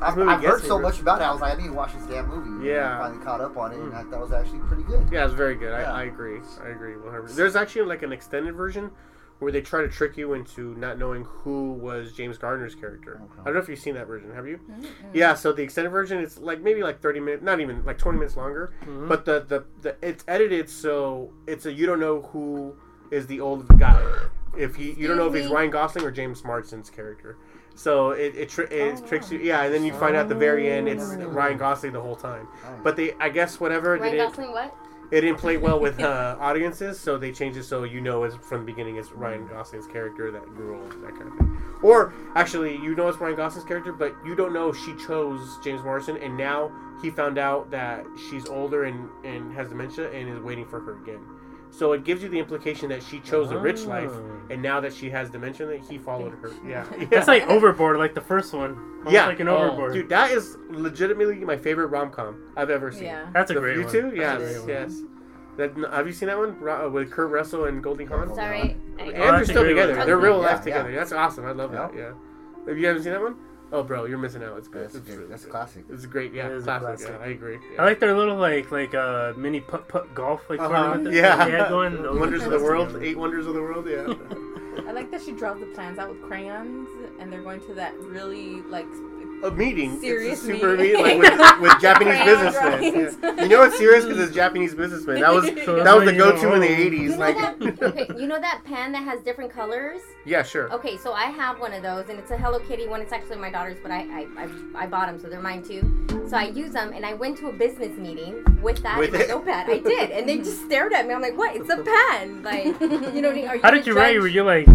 I've, I've heard so much about it. I was like, I need to watch this damn movie. Yeah. I finally caught up on it, and I thought it was actually pretty good. yeah, it's very good. Yeah. I, I agree. I agree. 100. There's actually like an extended version where they try to trick you into not knowing who was James Garner's character. I don't know if you've seen that version. Have you? Yeah. So the extended version, it's like maybe like 30 minutes, not even like 20 minutes longer. Mm-hmm. But the, the the it's edited so it's a you don't know who is the old guy. If he you don't know if he's Ryan Gosling or James Marsden's character. So it it, tri- it Oh, tricks you. Yeah, and then you find out at the very end it's Oh. Ryan Gosling the whole time. But they I guess whatever Ryan didn't Gosling, what? It didn't play well with uh, audiences, so they changed it so you know it's from the beginning it's Ryan Gosling's character that grew old, that kind of thing. Or actually, you know it's Ryan Gosling's character, but you don't know she chose James Morrison, and now he found out that she's older and, and has dementia and is waiting for her again. So it gives you the implication that she chose a rich life, Oh. and now that she has dementia, that he followed her. Yeah, That's like Overboard, like the first one. Almost yeah, like an Oh, Overboard. dude. That is legitimately my favorite rom com I've ever seen. Yeah. That's a The- great you one. too? That's Yes, yes. That, have you seen that one Ro- uh, with Kurt Russell and Goldie Hawn? Sorry. And Oh, they're still together. one. They're real Yeah, life together. yeah. That's awesome. I love that. Yeah. Yeah. Have you haven't seen that one? Oh, bro, you're missing out. It's good. That's, It's, good. really That's good. classic. It's great. Yeah, It is a classic. classic. Yeah, I agree. I like their little like like uh mini putt putt golf like Uh-huh. tournament that Yeah. they had going. Those Wonders of the world. together. Eight wonders of the world. Yeah. I like that she draws the plans out with crayons, and they're going to that really like. A meeting. Serious it's a super meeting. meeting, like with, with Japanese businessmen. Yeah. You know it's serious because it's Japanese businessmen. That was So that was the go-to in the '80s. You know Like, that? Okay, you know that pan that has different colors? yeah, sure. Okay, so I have one of those, and it's a Hello Kitty one. It's actually my daughter's, but I I, I, I bought them, so they're mine too. So I use them, and I went to a business meeting with that With in my it? notepad. I did, and they just stared at me. I'm like, "What? It's a pen!" Like, you know, are you How did you write? judge? Were you like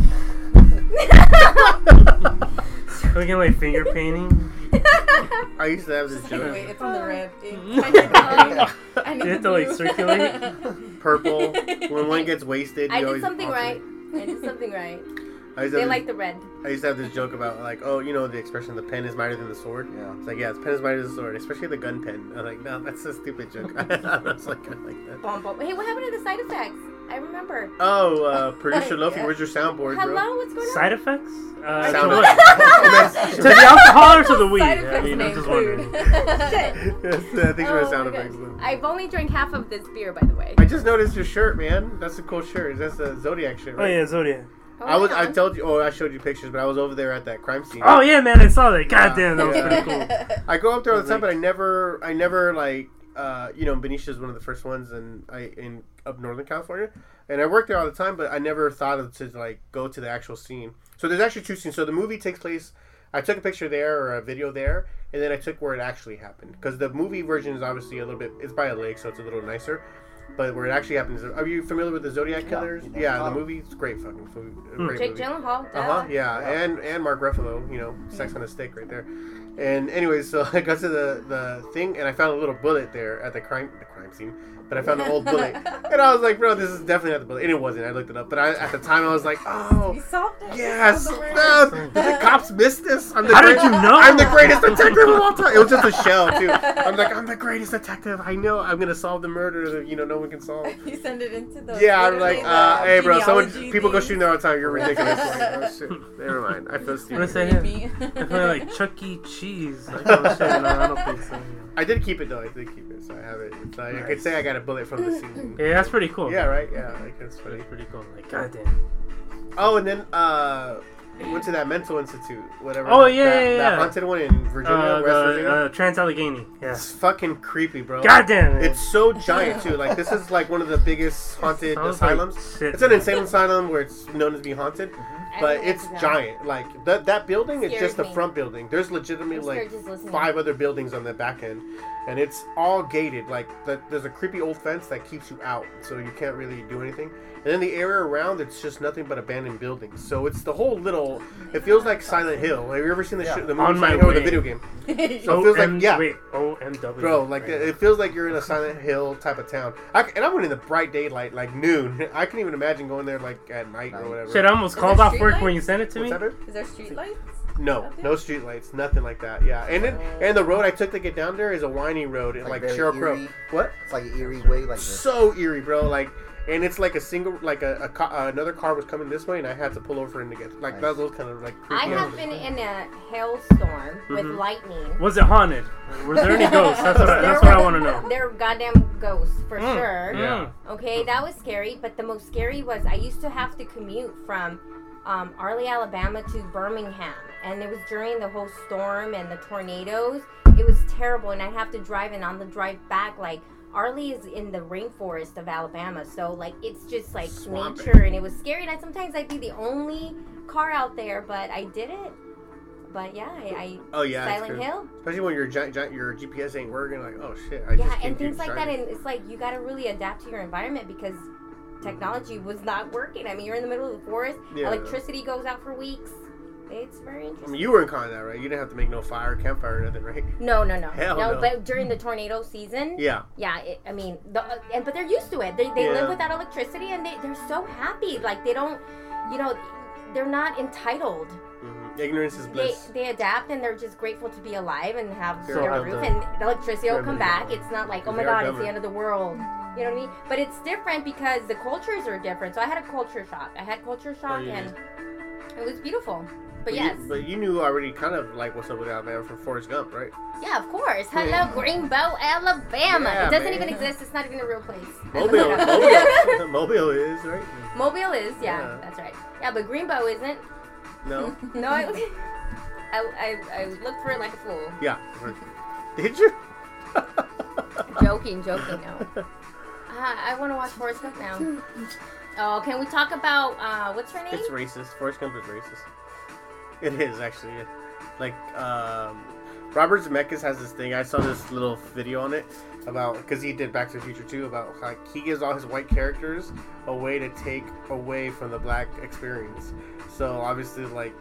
looking my finger painting? I used to have this joke. Wait, it's on the red. You I need have to like circulate. Purple. When one gets wasted, I you did always something alternate. right. I did something right. I used to They have like this, the red. I used to have this joke about like, oh, you know the expression, the pen is mightier than the sword. Yeah. It's like, yeah, the pen is mightier than the sword, especially the gun pen. I'm like, no, that's a stupid joke. I was like, I like that. Bum, bum. Hey, what happened to the side effects? I remember. Oh, uh, producer Lofi, where's your soundboard, Hello, bro? what's going on? Side effects? Uh, Sound to effects. what? to the alcohol or to the weed? Side I effects mean, I'm just include. wondering. Shit. Yes, I think Oh we're my sound God. effects. though. I've only drank half of this beer, by the way. I just noticed your shirt, man. That's a cool shirt. That's the Zodiac shit, Oh right? yeah, Zodiac. Oh, I was. yeah. I told you. Oh, I showed you pictures, but I was over there at that crime scene. Oh yeah, man, I saw that. God damn, that was Yeah. pretty cool. I go up there all the time, but I never, I never like, uh, you know, Benicia is one of the first ones, and I in up Northern California, and I work there all the time, but I never thought of to like go to the actual scene. So there's actually two scenes. So the movie takes place. I took a picture there or a video there, and then I took where it actually happened because the movie version is obviously a little bit. It's by a lake, so it's a little nicer. But where it actually happens, are you familiar with the Zodiac Killers? Yeah. Yeah, the Oh. movie's great fucking food. Hmm. Great Jake movie. Gyllenhaal. duh. Uh huh. Yeah, and and Mark Ruffalo. You know, sex on a stick right there. And anyways, so I got to the the thing, and I found a little bullet there at the crime the crime scene, but I found an old bullet, and I was like, bro, this is definitely not the bullet, and it wasn't. I looked it up, but I, at the time I was like, oh. You solved it. Yes, You solved the no, did the cops miss this? I'm the How did you know? I'm the greatest detective of all time. It was just a shell too. I'm like, I'm the greatest detective. I know. I'm gonna solve the murder that you know no one can solve. You send it into the. Yeah, I'm like, uh, hey, bro, someone, people go things. shooting all the time. You're ridiculous. Like, oh shit, never mind. I feel I'm gonna stupid. say Read him. me. Definitely like Chuck E. Cheese. Like, oh, shit, no, I don't think so. I did keep it though. I did keep it, so I have it. So I could say I got a bullet from the scene. Yeah, that's pretty cool. Yeah, right. Yeah, like that's funny. That's pretty cool. Like, goddamn. Oh, and then uh, went to that mental institute, whatever. Oh, that- yeah, that, yeah, that yeah. haunted one in Virginia, Uh, West Virginia. uh, Trans Allegheny. Yeah. It's fucking creepy, bro. Goddamn. It's so giant too. Like this is like one of the biggest haunted Sounds like asylums. shit. It's an insane asylum where it's known as being haunted, I but it's to giant. Like that that building is just the me. front building. There's legitimately like scared just listening. five other buildings on the back end, and it's all gated. Like the, there's a creepy old fence that keeps you out, so you can't really do anything. And then the area around it's just nothing but abandoned buildings. So it's the whole little. It feels like Silent Hill. Have you ever seen the Yeah. shit, the On movie my Silent Hill or the video game? So it feels like OM yeah. Wait, OMW. Bro, like it feels like you're in a Silent Hill type of town. I, and I went in the bright daylight, like noon. I can't even imagine going there like at night or whatever. Shit, I almost Is called off work streetlights? when you sent it to What's me. that, babe? Is there street lights? No, Nothing? no street lights, nothing like that. Yeah, and then and the road I took to get down there is a windy road, and Like like, Sheryl Crow. What? It's like an eerie way, like this. So eerie, bro. Like, and it's like a single, like a, a ca- uh, another car was coming this way, and I had to pull over for him to get. Like that was kind of like. I creepy. have been in a hailstorm with Mhm. lightning. Was it haunted? Were there any ghosts? That's what I, that's what I want to know. There are goddamn ghosts for Mm, sure. Yeah. Okay, that was scary. But the most scary was I used to have to commute from um, Arley, Alabama to Birmingham, and it was during the whole storm and the tornadoes. It was terrible, and I'd have to drive. And on the drive back, like Arley is in the rainforest of Alabama, so like it's just like Swampy. nature, and it was scary. And I, sometimes I'd be the only car out there, but I did it. But yeah, I, I Oh yeah, Silent. Hill. Especially when your your GPS ain't working. Like, oh shit, I yeah, just and things like that. And it's like you got to really adapt to your environment because technology was not working. I mean, you're in the middle of the forest. Yeah. Electricity goes out for weeks. It's very I mean, you were in that, right? You didn't have to make no fire, campfire, or nothing, right? no, no, no, Hell no. no. But during the tornado season, Yeah. yeah, it, I mean, the, uh, and but they're used to it. They, they Yeah. live without electricity, and they they're so happy. Like they don't, you know, they're not entitled. hmm Ignorance is They bliss. they adapt, and they're just grateful to be alive and have their roof, and electricity will come back. It's not like oh my They god, it's the end of the world. You know what I mean? But it's different because the cultures are different. So I had a culture shock. I had culture shock, you and it was beautiful. But you- yes, but you knew already kind of like what's up with Alabama from Forrest Gump, right? yeah, of course. Hello, Yeah. Greenbow, Alabama. Yeah, it doesn't man. even exist. It's not even a real place. Mobile, Mobile, Mobile is right. Mobile is, yeah, Yeah. that's right. Yeah, but Greenbow isn't. No, No, I, I, I, I looked for it like a fool. yeah. Did you? joking, joking. No. Uh, I want to watch Forrest Gump now. Oh, can we talk about uh, what's her name? It's racist. Forrest Gump is racist. It is actually. Like, um, Robert Zemeckis has this thing. I saw this little video on it about because he did Back to the Future too. About like he gives all his white characters a way to take away from the black experience. So obviously, like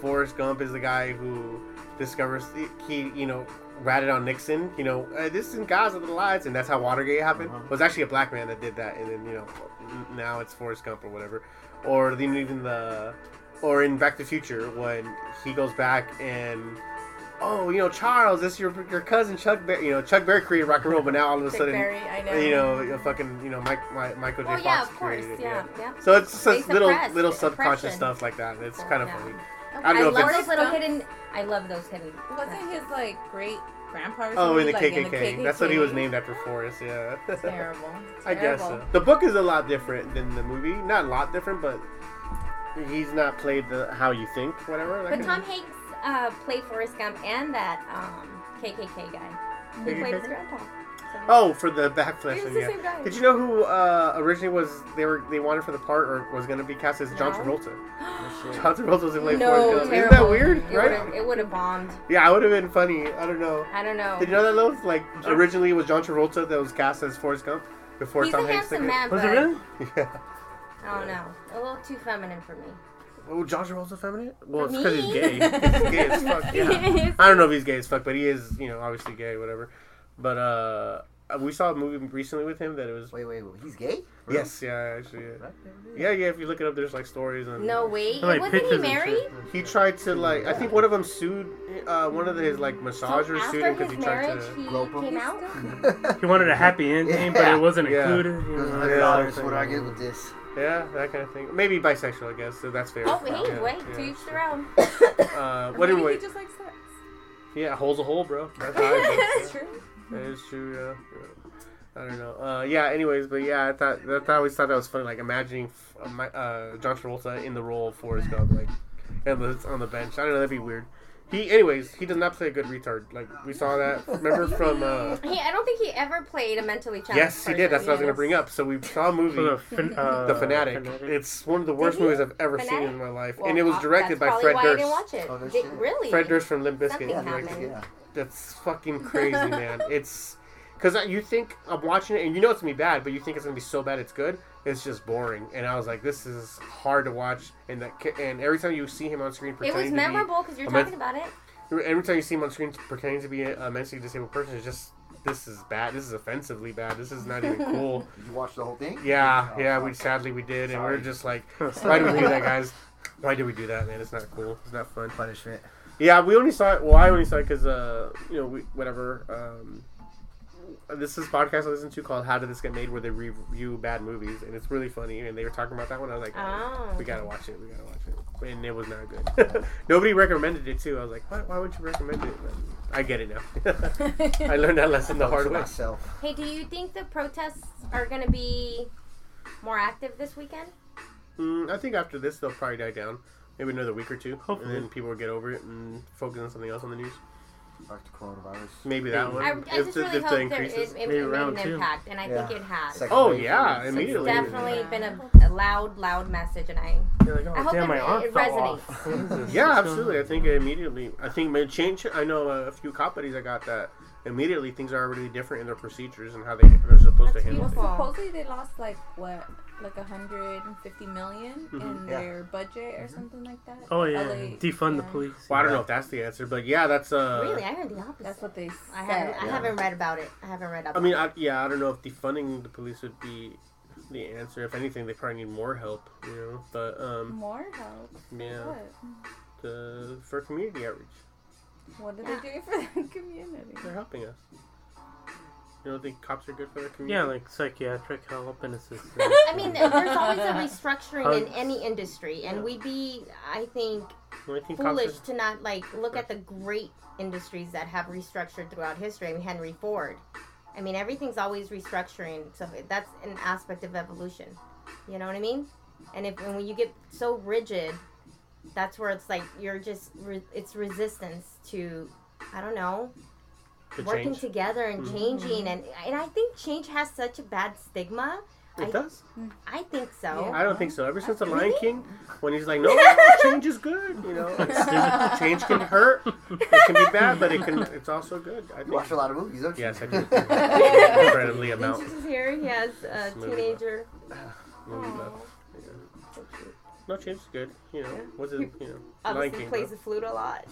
Forrest Gump is the guy who discovers he you know ratted on Nixon. You know uh, this is guys of the lies, and that's how Watergate happened. Uh-huh. It was actually a black man that did that, and then you know now it's Forrest Gump or whatever. Or then even the or in Back to the Future when he goes back and oh you know Charles this is your your cousin Chuck Berry you know Chuck Berry created rock and roll but now all of a Chuck sudden Berry, I know. you know you know, fucking you know Mike, My, Michael J Oh Fox yeah, of course. created it, Yeah, yeah. so it's just little little subconscious oppression. stuff like that it's kind of Yeah. funny I, I don't know if love it's- those little Gump? hidden. I love those hidden. Wasn't his like great grandpa? Or oh in the, like, KKK. in the that's what he was named after Forrest yeah that's Terrible. I guess so. The book is a lot different than the movie. Not a lot different, but he's not played the how you think, whatever. But kind Tom of- Hanks uh, played Forrest Gump and that um, KKK guy. He KKK? played his grandpa. So- Oh, for the backflash. He was thing, the yeah. same guy. Did you know who uh, originally was they were they wanted for the part or was going to be cast as John No. Travolta? Oh. John Travolta was going to play no, Forrest Gump. Isn't that weird? It right? would've- It would have bombed. Yeah, it would have been funny. I don't know. I don't know. Did you know that, Loaf? Like originally it was John Travolta that was cast as Forrest Gump before He's Tom a Hanks took handsome it. man, Was it really? Yeah. I don't know. A little too feminine for me. Oh, John Travolta feminine? Well, it's because he's me? gay. 'Cause he's gay as fuck. Yeah. I don't know if he's gay as fuck, but he is, you know, obviously gay, whatever. But uh, we saw a movie recently with him that it was. Wait, wait, wait. He's gay? Yes, yeah, actually, yeah. Yeah, yeah. If you look it up, there's like stories and No way. Like Wasn't he married? He tried to like. I think one of them sued. Uh, one of his like massagers sued him because his he tried to. he Grope him? came out. He wanted a happy ending, but it wasn't Yeah. included. You It was know? hundred. What do I get with this? Yeah, that kind of thing. Maybe bisexual, I guess. So that's fair. Oh, hey, yeah, wait, yeah. to each their own. Uh, Or what maybe anyway? he just likes sex. Yeah, hole's a hole, bro. That's how I. That's true. That is true. Yeah. I don't know. Uh, yeah. Anyways, but yeah, I thought that I always thought that was funny. Like imagining uh, my, uh, John Travolta in the role of Forrest Gump, like, and on the bench. I don't know. That'd be weird. He, anyways, he does not play a good retard. Like we saw that. Remember from? Uh, He, I don't think he ever played a mentally challenged. yes, he did. That's what I was gonna bring up. So we saw a movie. The, fin- uh, The Fanatic. It's one of the worst movies I've ever seen in my life, Well, and it was uh, directed that's by probably Fred why I Durst. didn't watch it. Oh, Did- really? Fred Durst from Limp Bizkit. Yeah, like, yeah. That's fucking crazy, man. It's because you think I'm watching it and you know it's gonna be bad, but you think it's gonna be so bad it's good. It's just boring, and I was like, this is hard to watch. And that and every time you see him on screen It pretending was to memorable because you're a men- talking about it. be, every time you see him on screen pretending to be a mentally disabled person, it's just this is bad. This is offensively bad. This is not even cool. Did you watch the whole thing? Yeah, Oh, yeah. We sadly we did, and we Sorry. are just like, why do we do that, guys? Why do we do that, man? It's not cool. It's not fun. Punishment. Yeah, we only saw it. Well, I only saw it because, uh, you know, we, whatever. Um, this is a podcast I listen to called "How Did This Get Made," where they review bad movies, and it's really funny. And they were talking about that one. I was like, Oh. we gotta watch it. We gotta watch it, and it was not good. Nobody recommended it too. I was like, why, why would you recommend it? But I get it now. I learned that lesson the hard way. Myself. Hey, do you think the protests are going to be more active this weekend? Mm, I think after this they'll probably die down. Maybe another week or two, Hopefully. and then people will get over it and focus on something else on the news. Back to coronavirus. Maybe that one. I, I if just the, really if hope that it, increases. it, it Maybe made round an two. impact, and I Yeah. think it has. Second Oh wave. yeah, It's immediately. definitely been a, a loud, loud message, and I like, oh, I hope damn, it- my arm it resonates. off. What is this? Yeah, absolutely. I think it immediately. I think may change. I know a few companies buddies I got that immediately things are already different in their procedures and how they they're supposed That's to handle beautiful. things. Supposedly they lost like what, like a hundred and fifty million in Mhm. Yeah. their budget or something like that. Oh yeah, LA defund the police. Well, I don't know if that's the answer, but yeah, that's uh. really, I heard the opposite. That's what they said. I haven't, I haven't read about it. I haven't read up. I mean, on I, yeah, I don't know if defunding the police would be the answer. If anything, they probably need more help, you know. But um, More help. yeah, What? to, for community outreach, What are Yeah. they doing for the community? they're helping us. You don't think cops are good for their community? Yeah, like psychiatric help and assistance. I mean, there's always a restructuring in any industry, and we'd be, I think, Well, I think foolish are- to not like look at the great industries that have restructured throughout history. I mean, Henry Ford. I mean, everything's always restructuring, so that's an aspect of evolution. You know what I mean? And if and when you get so rigid, that's where it's like you're just re- it's resistance to, I don't know, to working change. together and Mhm. changing, and and I think change has such a bad stigma. It I- does. I think so. Yeah. I don't think so. Ever since the Lion King, when he's like, "No, change is good," you know, change can hurt, it can be bad, but it can. It's also good. I You watch a lot of movies, don't you? Yes, I do. Incredibly amount. Vince is here. He has a This movie teenager. No, change good. You know, what's it? You know, Lion Obviously King. plays Bro. the flute a lot.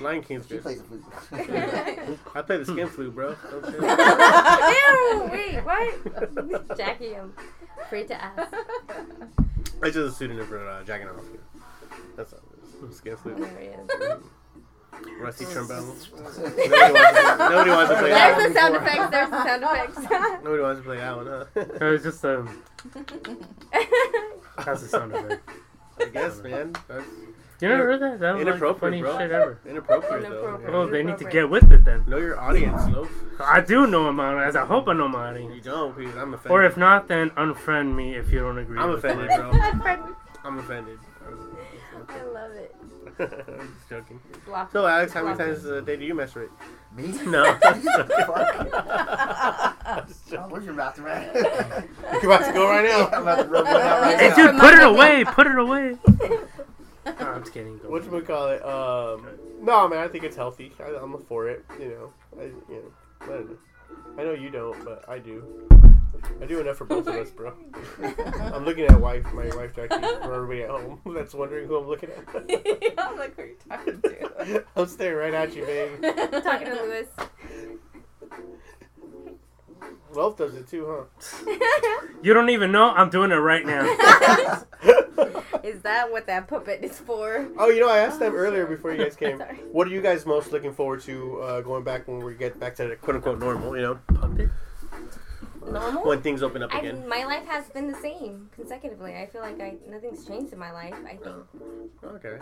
Lion King's She good. plays the flute. I play the skin flute, bro. Don't say Ew, wait, what? Jackie, I'm afraid to ask. I just a pseudonym for uh, jacking off. You. That's all. it is. Skin flute. There he is. Rusty trombone. Nobody wants to, nobody wants to play that There's one. the sound effects. There's the sound effects. Nobody wants to play that one, huh? It was just um, that's the sound of it. I guess, man. That's You never heard that? That was like the Inappropriate, funniest bro. shit ever. inappropriate, though. Inappropriate. Well, they need to get with it then. Know your audience, Loaf. I do know my audience. I hope I know my audience. You don't, because I'm offended. Or if not, then unfriend me if you don't agree. I'm with offended, my- bro. I'm offended. I love it. I'm just joking. Block. So, Alex, how many block. times a day do you masturbate? Me? No. I'm. Fuck. Oh, where's your bathroom at? You're about to go right now. I'm about to rub it out right Hey, now. dude, put it away. Put it away. No, I'm just kidding. Go What you call it? Um, no, man. I think it's healthy. I, I'm for it. You know. I, you know. I don't know. I know you don't, but I do. I do enough for both of us, bro. I'm looking at wife, my wife Jackie, for everybody at home that's wondering who I'm looking at. I'm like, who are you talking to? I'm staring right at you, babe. Talking to Lewis. Wolf does it too, huh? You don't even know. I'm doing it right now. Is that what that puppet is for? oh, you know, I asked them earlier before you guys came. What are you guys most looking forward to uh, going back when we get back to the quote unquote normal? You know, Normal? when things open up I, again. my life has been the same consecutively. I feel like I nothing's changed in my life. I think Okay.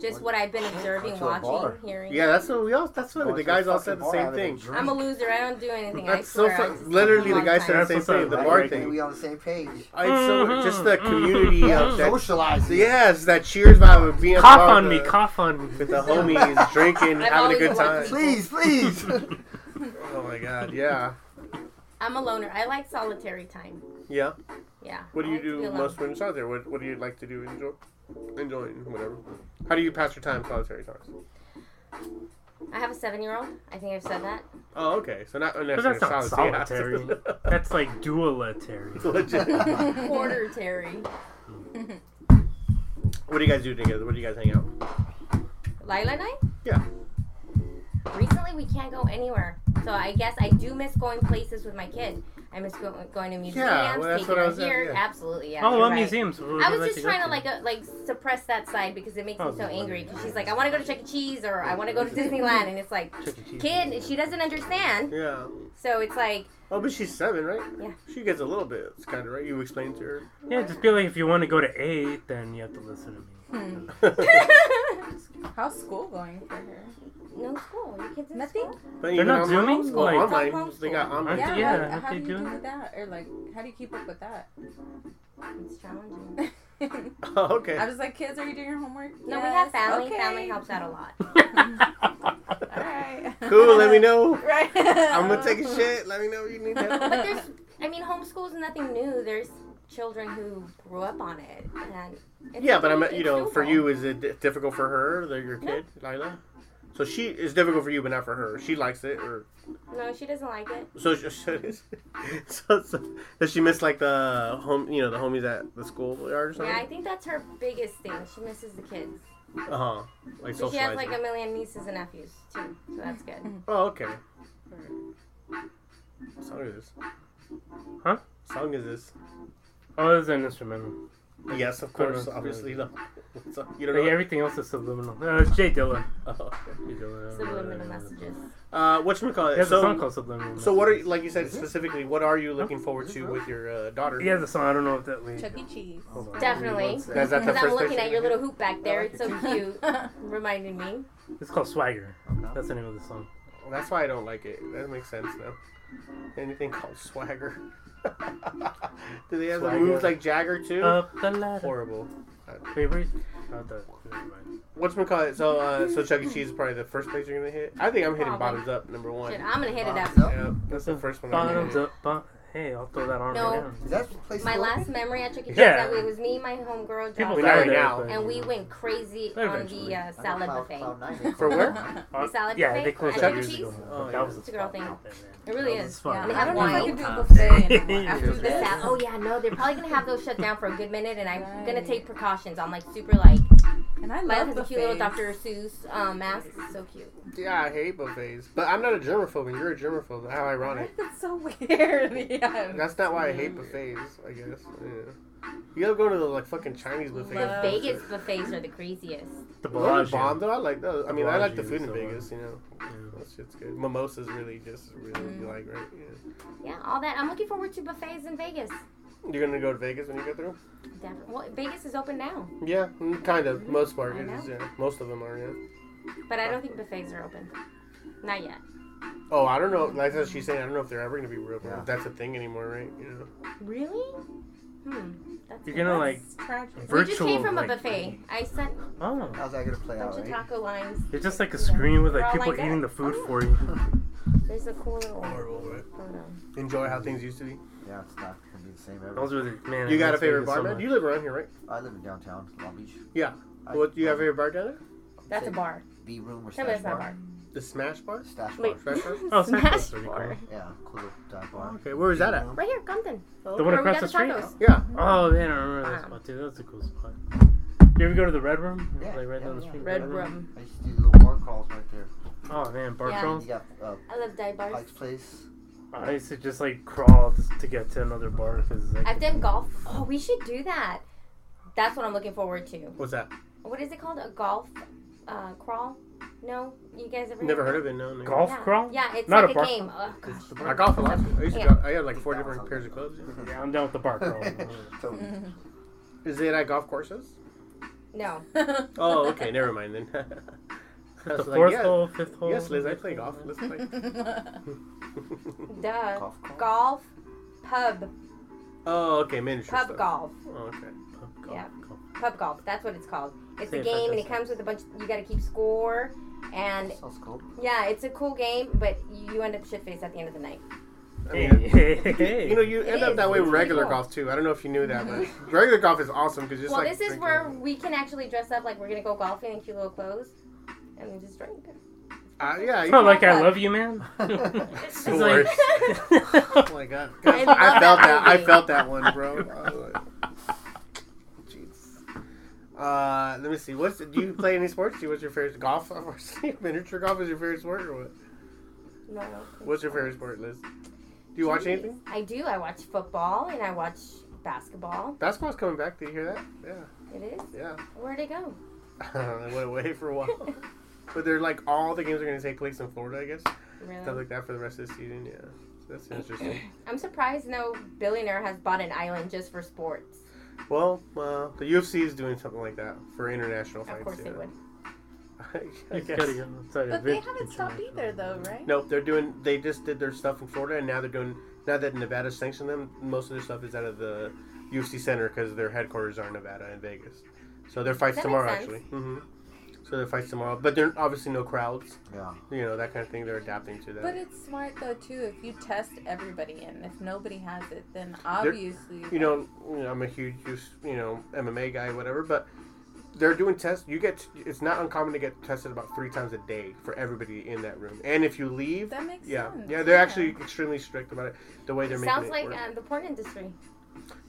just what I've been observing, Went bar. watching, hearing. Yeah, that's what we all. That's funny. Going The to a guys all said the same thing. I'm a loser. I don't do anything. That's I so swear. I fun. Literally, the I'm a guy said the same thing. The bar thing. we on the same page. I so just the mhm. community of that. Socializing. Yes, that cheers vibe of being Cough on me, with the- cough on me. with the homies, drinking, having a good time. Please, please. Oh my god, yeah, I'm a loner. I like solitary time. yeah. Yeah. What do I you like do most when you're solitary? What What do you like to do? Enjoy, enjoying whatever. How do you pass your time solitary times? I have a seven-year-old. I think I've said that. Oh, okay. So not But necessarily that's not solitary. solitary. That's like dualitary. Legit. Quarter Terry. What do you guys do together? What do you guys hang out? Lila and I? Yeah. Recently, we can't go anywhere. So I guess I do miss going places with my kid. I miss go- going to museums, well, that's taking what I her was at, here. yeah. Absolutely, yeah. Oh, you're what right. museums? would I was like just trying to like uh, like suppress that side because it makes me Oh, so angry. Because she's like, I want to go to Chuck E. Cheese or I want to go to Disneyland, and it's like, Chuck. Cheese. kid, she doesn't understand. Yeah. So it's like, Oh, but she's seven, right? Yeah. She gets a little bit. It's kind of right. You explained to her. Yeah, just be like if you want to go to eight, then you have to listen to me. Hmm. How's school going for her? no school. Your kids in Nothing? school? But They're not online- Zooming? Well, Like- online. Homeschool. They got online. Aren't Yeah, Yeah, how, how they do you doing do that? that? Or like, how do you keep up with that? It's challenging. Oh, okay. I was like, kids, are you doing your homework? No, we have Yes. family. Okay. Family helps out a lot. All right. Cool. Let me know. Right. I'm gonna take a shit. Let me know if you need help. But there's, I mean, homeschool is nothing new. There's children who grew up on it, and it's Yeah, but I'm, you know, for you, is it difficult for her, the, your No. kid, Lila? So she is difficult for you, but not for her. She likes it, or No, she doesn't like it. so. she- so, so does she miss like the home, you know, the homies at the school yard or something? Yeah, I think that's her biggest thing. She misses the kids. Uh huh. Like But she has like a million nieces and nephews too, so that's good. Oh, okay. Alright. What song is this? Huh? What Song is this? Oh, it's an instrumental. Yes, of course. know. Obviously, no. So, you don't Like, know. everything else is subliminal. Uh, it's Jay Dilla. Oh, okay. Jay Dilla. Subliminal messages. Uh, what you call He it? has a song So, called Subliminal. so what are you, like you said specifically? What are you looking forward to with your uh, daughter? He has a song. I don't know if that. Wait, Chuck E. Cheese. hold on. Definitely. One second. Is that the Because I'm looking at your did? little hoop back there. like It's so cute. Reminding me. It's called Swagger. Okay. That's the name of the song. Well, that's why I don't like it. That makes sense now. Anything called swagger. Do they have the Swagger. moves like Jagger too? Up the ladder. Horrible. Wait, wait. The, never mind. What's call it? So, uh, so Chuck E. Cheese is probably the first place you're gonna hit. I think I'm hitting Probably. bottoms up number one. Shit, I'm gonna hit it up. Bottoms up? Yeah, that's the first one. I'm gonna Bottoms hit. up. Bo- hey, I'll throw that on No. right now. Is that place My to go? last memory at Chuck E. Cheese, Yeah. that it was me, my homegirl, People We're Josh, right now. and we went crazy on the uh, salad Cloud- buffet. Cloud Nine is- For where? Uh, salad yeah, buffet they closed at that years ago. Oh, that yeah. was It's a girl thing. man. It really That is. was fun. And they I don't know if I wine. do buffet anymore after this. oh yeah, no, they're probably gonna have those shut down for a good minute, and I'm gonna take precautions. I'm like super like. And I Lila love has a cute little. Dr. Seuss um, mask. It's so cute. Yeah, I hate buffets, but I'm not a germaphobe, and you're a germaphobe. How ironic. That's so weird. Yeah. That's not why I hate buffets. I guess. Yeah. You ever go to the like fucking Chinese buffet? The Love- Vegas buffets are the craziest. The Those are Bellagio. bomb though. I like those. I mean, I like the food in is Vegas. You know, Yeah. that shit's good. Mimosas really just really Mm. like right. Yeah. Yeah, all that. I'm looking forward to buffets in Vegas. You're gonna go to Vegas when you get through? Definitely. Well, Vegas is open now, Yeah, mm, kind of. Most part I is. Yeah, most of them are. Yeah. but I don't think buffets are open. Not yet. Oh, I don't know. Like as she's saying, I don't know if they're ever gonna be real. Yeah. If that's a thing anymore, right? You know. Really? Hmm. That's You're gonna like That's tragic. We just came virtual, from a buffet. I sent Oh, How's that gonna play a out, bunch of right? taco lines. it's just like a screen with like people like that. eating the food for you. There's a cool little Horrible, right? photo. Enjoy how things used to be. Yeah, it's not gonna be the same ever. Those were the man. You I got a miss favorite Vegas so bar, man? much. You live around here, right? I live in downtown Long Beach. Yeah. I- What? Do you have a favorite bar down there? That's a bar. B room or Tell me stash that's not a bar? bar. The Smash Bar. Stash Wait. bar. Smash Bar. Oh, Smash Smash Bar's pretty bar. cool. Yeah, cool little dive bar. Okay, where is that at? Right here, Compton. The one Where we across got the street. tacos. Yeah. Oh man, I remember that spot too. That's a cool spot. You ever go to the Red Room? Yeah, Like right yeah, down the yeah. street. Red Room. I used to do little bar crawls right there. Oh man, bar calls? Yeah. crawls. You got uh, I love dive bars. Pike's Place. I used to just like crawl to get to another bar because like, I've done golf. Oh, we should do that. That's what I'm looking forward to. What's that? What is it called? A golf uh, crawl? No, you guys ever Never heard of it. No. no. golf Yeah. crawl. Yeah, it's Not like a a, bar- game. Oh, gosh. I golf a lot. I used to Yeah. go, I had like four different pairs of clubs. Yeah, I'm down with the bar crawl. Totally. Is it at golf courses? No. Oh, okay. Never mind then. I the was fourth yeah. hole, fifth hole. Yes, Liz, I play golf. Let's play. Duh. Golf cart. Golf. Pub. Oh, okay, miniature Pub stuff. golf. Oh, okay. Pub golf. Yeah. Golf. Pub golf. That's what it's called. It's Say a game and it comes with a bunch. You got to keep score. And Sounds cool. yeah, it's a cool game, but you end up shit faced at the end of the night. I Hey, mean, hey, hey. you know, you It end up is. that way with regular cool. golf too. I don't know if you knew that, but regular golf is awesome because just well, like this is drinking. where we can actually dress up like we're gonna go golfing in cute little clothes, and we just drink. Uh, yeah, you not like I love you, man. It's the It's worst. like- oh my god, I I, felt that that. I felt that one, bro. I was like, Jeez. Uh, let me see. What's do you play any sports? Do you- What's your favorite golf? Miniature golf is your favorite sport, or what? No. What's your favorite sport, Liz? Do you watch anything? I do. I watch football and I watch basketball. Basketball's coming back. Did you hear that? Yeah, It is. yeah. Where'd it go? they went away for a while. But they're like all the games are going to take place in Florida, I guess. Really? Stuff like that for the rest of the season. Yeah, so that's interesting. I'm surprised no billionaire has bought an island just for sports. well, uh, the UFC is doing something like that for international fights. Of course yeah. they would. I It's guess. gotta get inside a But they bit haven't stopped either, though, right? Nope, they're doing. They just did their stuff in Florida, and now they're doing. Now that Nevada sanctioned them, most of their stuff is out of the UFC center because their headquarters are in Nevada and Vegas. So their fights That tomorrow, makes sense. actually. hmm So their fights tomorrow, but they're obviously no crowds. Yeah. You know that kind of thing. They're adapting to that. But it's smart though too. If you test everybody and if nobody has it, then obviously you know, you know, I'm a huge, you know, MMA guy, whatever. But they're doing tests. You get. It's not uncommon to get tested about three times a day for everybody in that room. And if you leave, that makes yeah, sense. yeah, they're actually extremely strict about it. The way they're making Sounds it like work. um, the porn industry.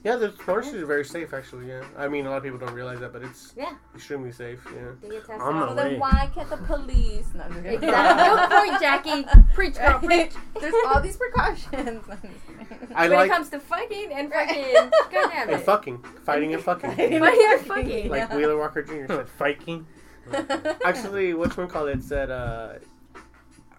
Yeah, the forestry is very safe, actually. Yeah, I mean, a lot of people don't realize that, but it's Yeah. extremely safe. Yeah. They get tested. I'm Well, not- then why can't the police? No, I'm just kidding. Exactly. Good point, Jackie. Preach, girl, preach. There's all these precautions. I when like it comes to fucking and fucking, goddamn and it. fucking fighting and fucking Fighting and fucking. like Wheeler Walker Jr. said. Viking. Actually, which one called it said? Uh,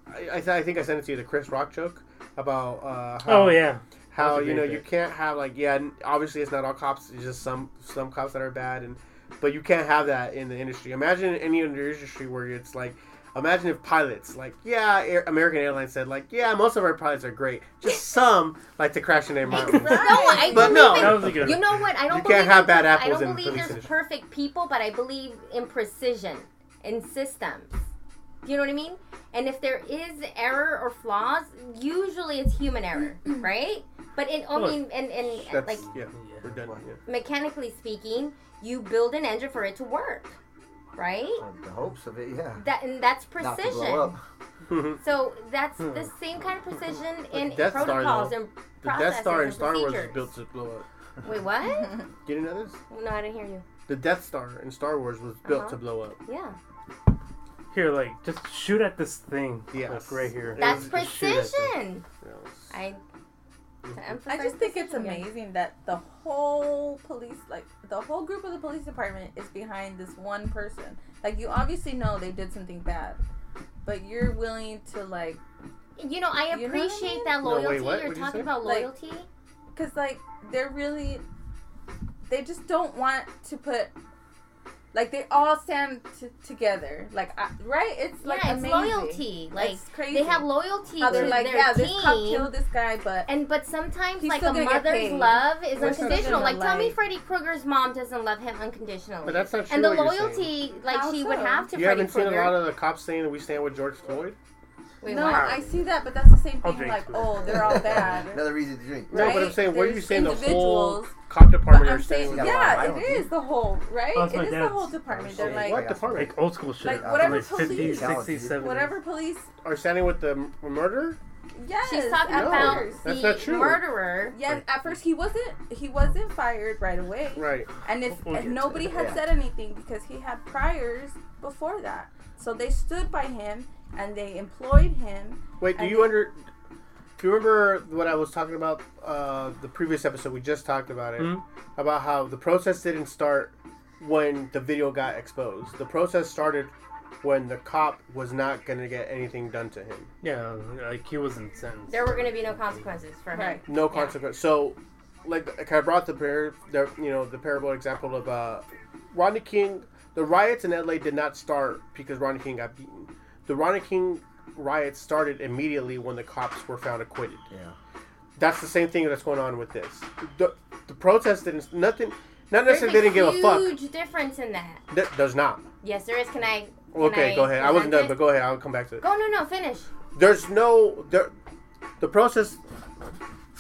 I I, th- I think I sent it to you the Chris Rock joke about uh, how, Oh yeah. How you know great you can't have like yeah obviously it's not all cops it's just some some cops that are bad and but you can't have that in the industry imagine any other industry where it's like imagine if pilots like yeah Air, american airlines said like yeah most of our pilots are great just some like to crash in their mountains No, I But believe no. in- That was a good. You know what? I don't You believe can't have bad per- apples I don't in believe police there's industry. perfect people, but I believe in precision in systems. Do you know what I mean? And if there is error or flaws, usually it's human error, right? But in, I mean, and, and that's like yeah we're done yeah. mechanically speaking, you build an engine for it to work, right? Or the hopes of it, yeah. That and that's Not to blow precision. up. So that's the same kind of precision in Death Star, protocols though, and the death star in star wars is procedures. built to blow up Wait, what? you didn't know this no, I didn't hear you. the death star in star wars was built Uh-huh. to blow up Yeah. Here, like, just shoot at this thing. Yes. Like, right here. That's just shoot at precision. you know, I. to emphasize I just think it's amazing that the whole police, like the whole group of the police department, is behind this one person. Like you obviously know they did something bad, but you're willing to like, You know, I You know I appreciate mean? that No, wait, loyalty. what? You're What'd talking say? about loyalty. cause like they're really, they just don't want to put. Like they all stand t- together, like I, right? It's like yeah, it's amazing. loyalty. Like It's crazy. they have loyalty How they're like, their yeah, team. this cop killed this guy, but and but sometimes like a mother's love is We're unconditional. gonna, Like tell me like- Freddy Krueger's mom doesn't love him unconditionally. but that's not true and the what you're loyalty like How she would have to be. you Freddy haven't seen a lot of the cops saying that we stand with George Floyd Wait, no, what? I see that, but that's the same I'll thing. drink Like, too. oh, they're all bad. Another reason to drink. no but i'm Right? saying what are you There's saying the whole individuals- cop But department are I'm saying saying, with- Yeah, yeah, I don't is think- the whole, right? Oh, it's my is the dad's. whole department. Oh, they're What like, what department Like old school shit. Like, whatever like 50s, police- 60s, 70s. whatever police. are standing with the m- murderer Yes, She's talking at about first. That's the not true. murderer. Yes, at first he wasn't. He wasn't fired right away. right And if We'll get and to nobody it. had Yeah. said anything because he had priors before that, so they stood by him and they employed him. wait do you they- under if you remember what I was talking about, uh, the previous episode, we just talked about it. Mhm. About how the process didn't start when the video got exposed. The process started when the cop was not going to get anything done to him. Yeah, like he wasn't sentenced. There were going to be no consequences for him. Right. No consequence. So, like, like I brought the par- the you know the parable example of uh, Rodney King. The riots in LA did not start because Rodney King got beaten. The Rodney King riots started immediately when the cops were found acquitted. Yeah. That's the same thing that's going on with this. The, the protest didn't nothing. Not necessarily they didn't give a fuck. huge difference in that. That does not. Yes, there is. Can I? can Okay, I go ahead. I wasn't done, but go ahead. I'll come back to it. Go no no finish. There's no there. The process.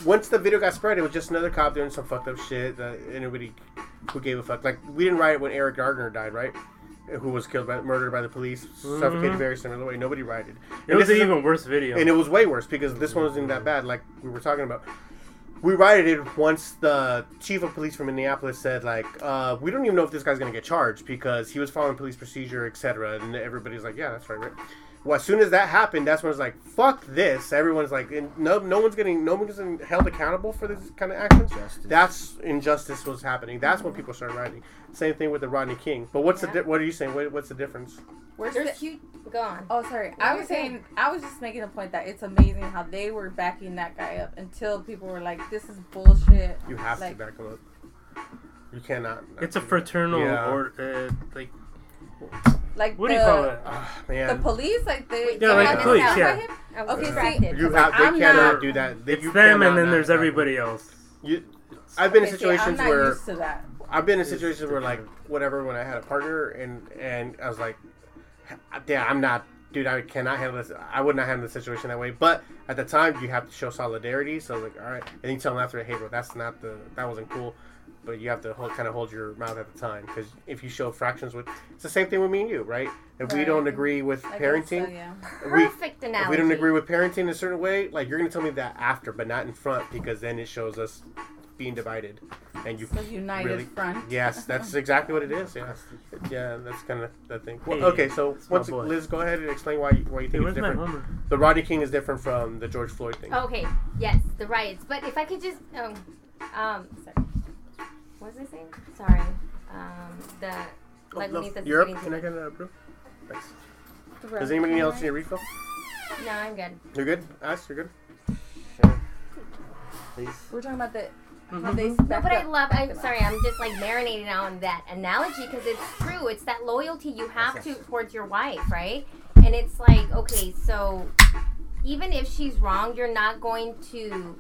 Once the video got spread, it was just another cop doing some fucked up shit that anybody who gave a fuck. Like we didn't riot when Eric Gardner died, right? Who was killed by murdered by the police, suffocated Mhm. very similar way. Nobody rioted. It And was an even worse video. and it was way worse because this one wasn't that bad. Like we were talking about, we rioted once the chief of police from Minneapolis said like, uh, we don't even know if this guy's gonna get charged because he was following police procedure, etc. And everybody's like, yeah, that's right, right. Well, as soon as that happened, that's when it's like, fuck this. Everyone's like, no, no one's getting, no one's getting held accountable for this kind of actions. Justice. That's injustice was happening. That's when people started rioting. Same thing with the Rodney King. But what's the, di- what are you saying? What, what's the difference? Where's There's the- huge. Go on. Oh, sorry. I was good. saying, I was just making a point that it's amazing how they were backing that guy up until people were like, "This is bullshit." You have Like- to back him up. You cannot. it's a fraternal Yeah. or uh, like Like what the, do you call it? Ah, The police, like they, Wait, they Yeah, like had the to police, stand yeah. by him. I was Okay, see, distracted. You have. They I'm cannot not- do that. They, It's them, and then there's everybody else. You, I've been in Okay, see, I'm situations not where used to that. I've been in It's situations where like whatever when I had a partner and and I was like, yeah, I'm not, dude. I cannot handle this. I would not handle the situation that way. But at the time, you have to show solidarity. So like, all right, and then you tell them after, hey, bro, that's not the that wasn't cool. But you have to hold, kind of hold your mouth at the time because if you show fractions with, it's the same thing with me and you, right? If we don't agree with I parenting, so, yeah. we, Perfect if analogy. we don't agree with parenting in a certain way, like you're gonna tell me that after, but not in front, because then it shows us being divided, and you So united really- front. Yes, that's exactly what it is. Yeah, yeah, that's kind of the thing. Well, Hey, okay, so small once. Liz, go ahead and explain why you, why you think where's it's different. The Rodney King is different from the George Floyd thing. Okay, yes, the riots. But if I could just, um, um, sorry. What was I saying? Sorry. Um, the, like, No, beneath the Europe, city- can I get a brew? Thanks. Throat Does anybody else cleaner. need a refill? No, I'm good. You're good. Us, you're good. Please. We're talking about the Mm-hmm. No, but I love. I'm sorry. I'm just like marinating on that analogy because it's true. It's that loyalty you have to towards your wife, right? And it's like, okay, so even if she's wrong, you're not going to,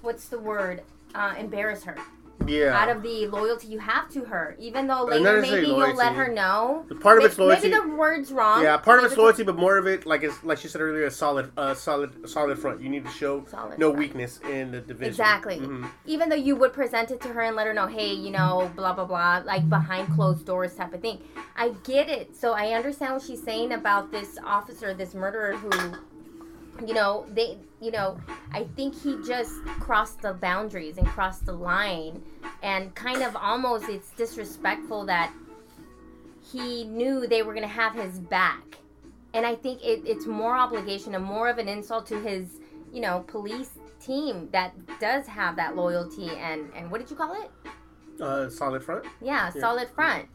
what's the word, uh, embarrass her Yeah. out of the loyalty you have to her. Even though later maybe you'll let her know. Part of it's loyalty. Maybe the word's wrong. yeah, part of it's loyalty, but more of it, like it's like she said earlier, a solid, uh, solid, solid front. You need to show Solid no front. weakness in the division. Exactly. Mhm. even though you would present it to her and let her know, hey, you know, blah blah blah, like behind closed doors type of thing. I get it. So I understand what she's saying about this officer, this murderer who, you know, they, you know, I think he just crossed the boundaries and crossed the line, and kind of almost it's disrespectful that he knew they were gonna have his back, and I think it, it's more obligation and more of an insult to his, you know, police team that does have that loyalty and and what did you call it? Uh, solid front. Yeah, Yeah. solid front.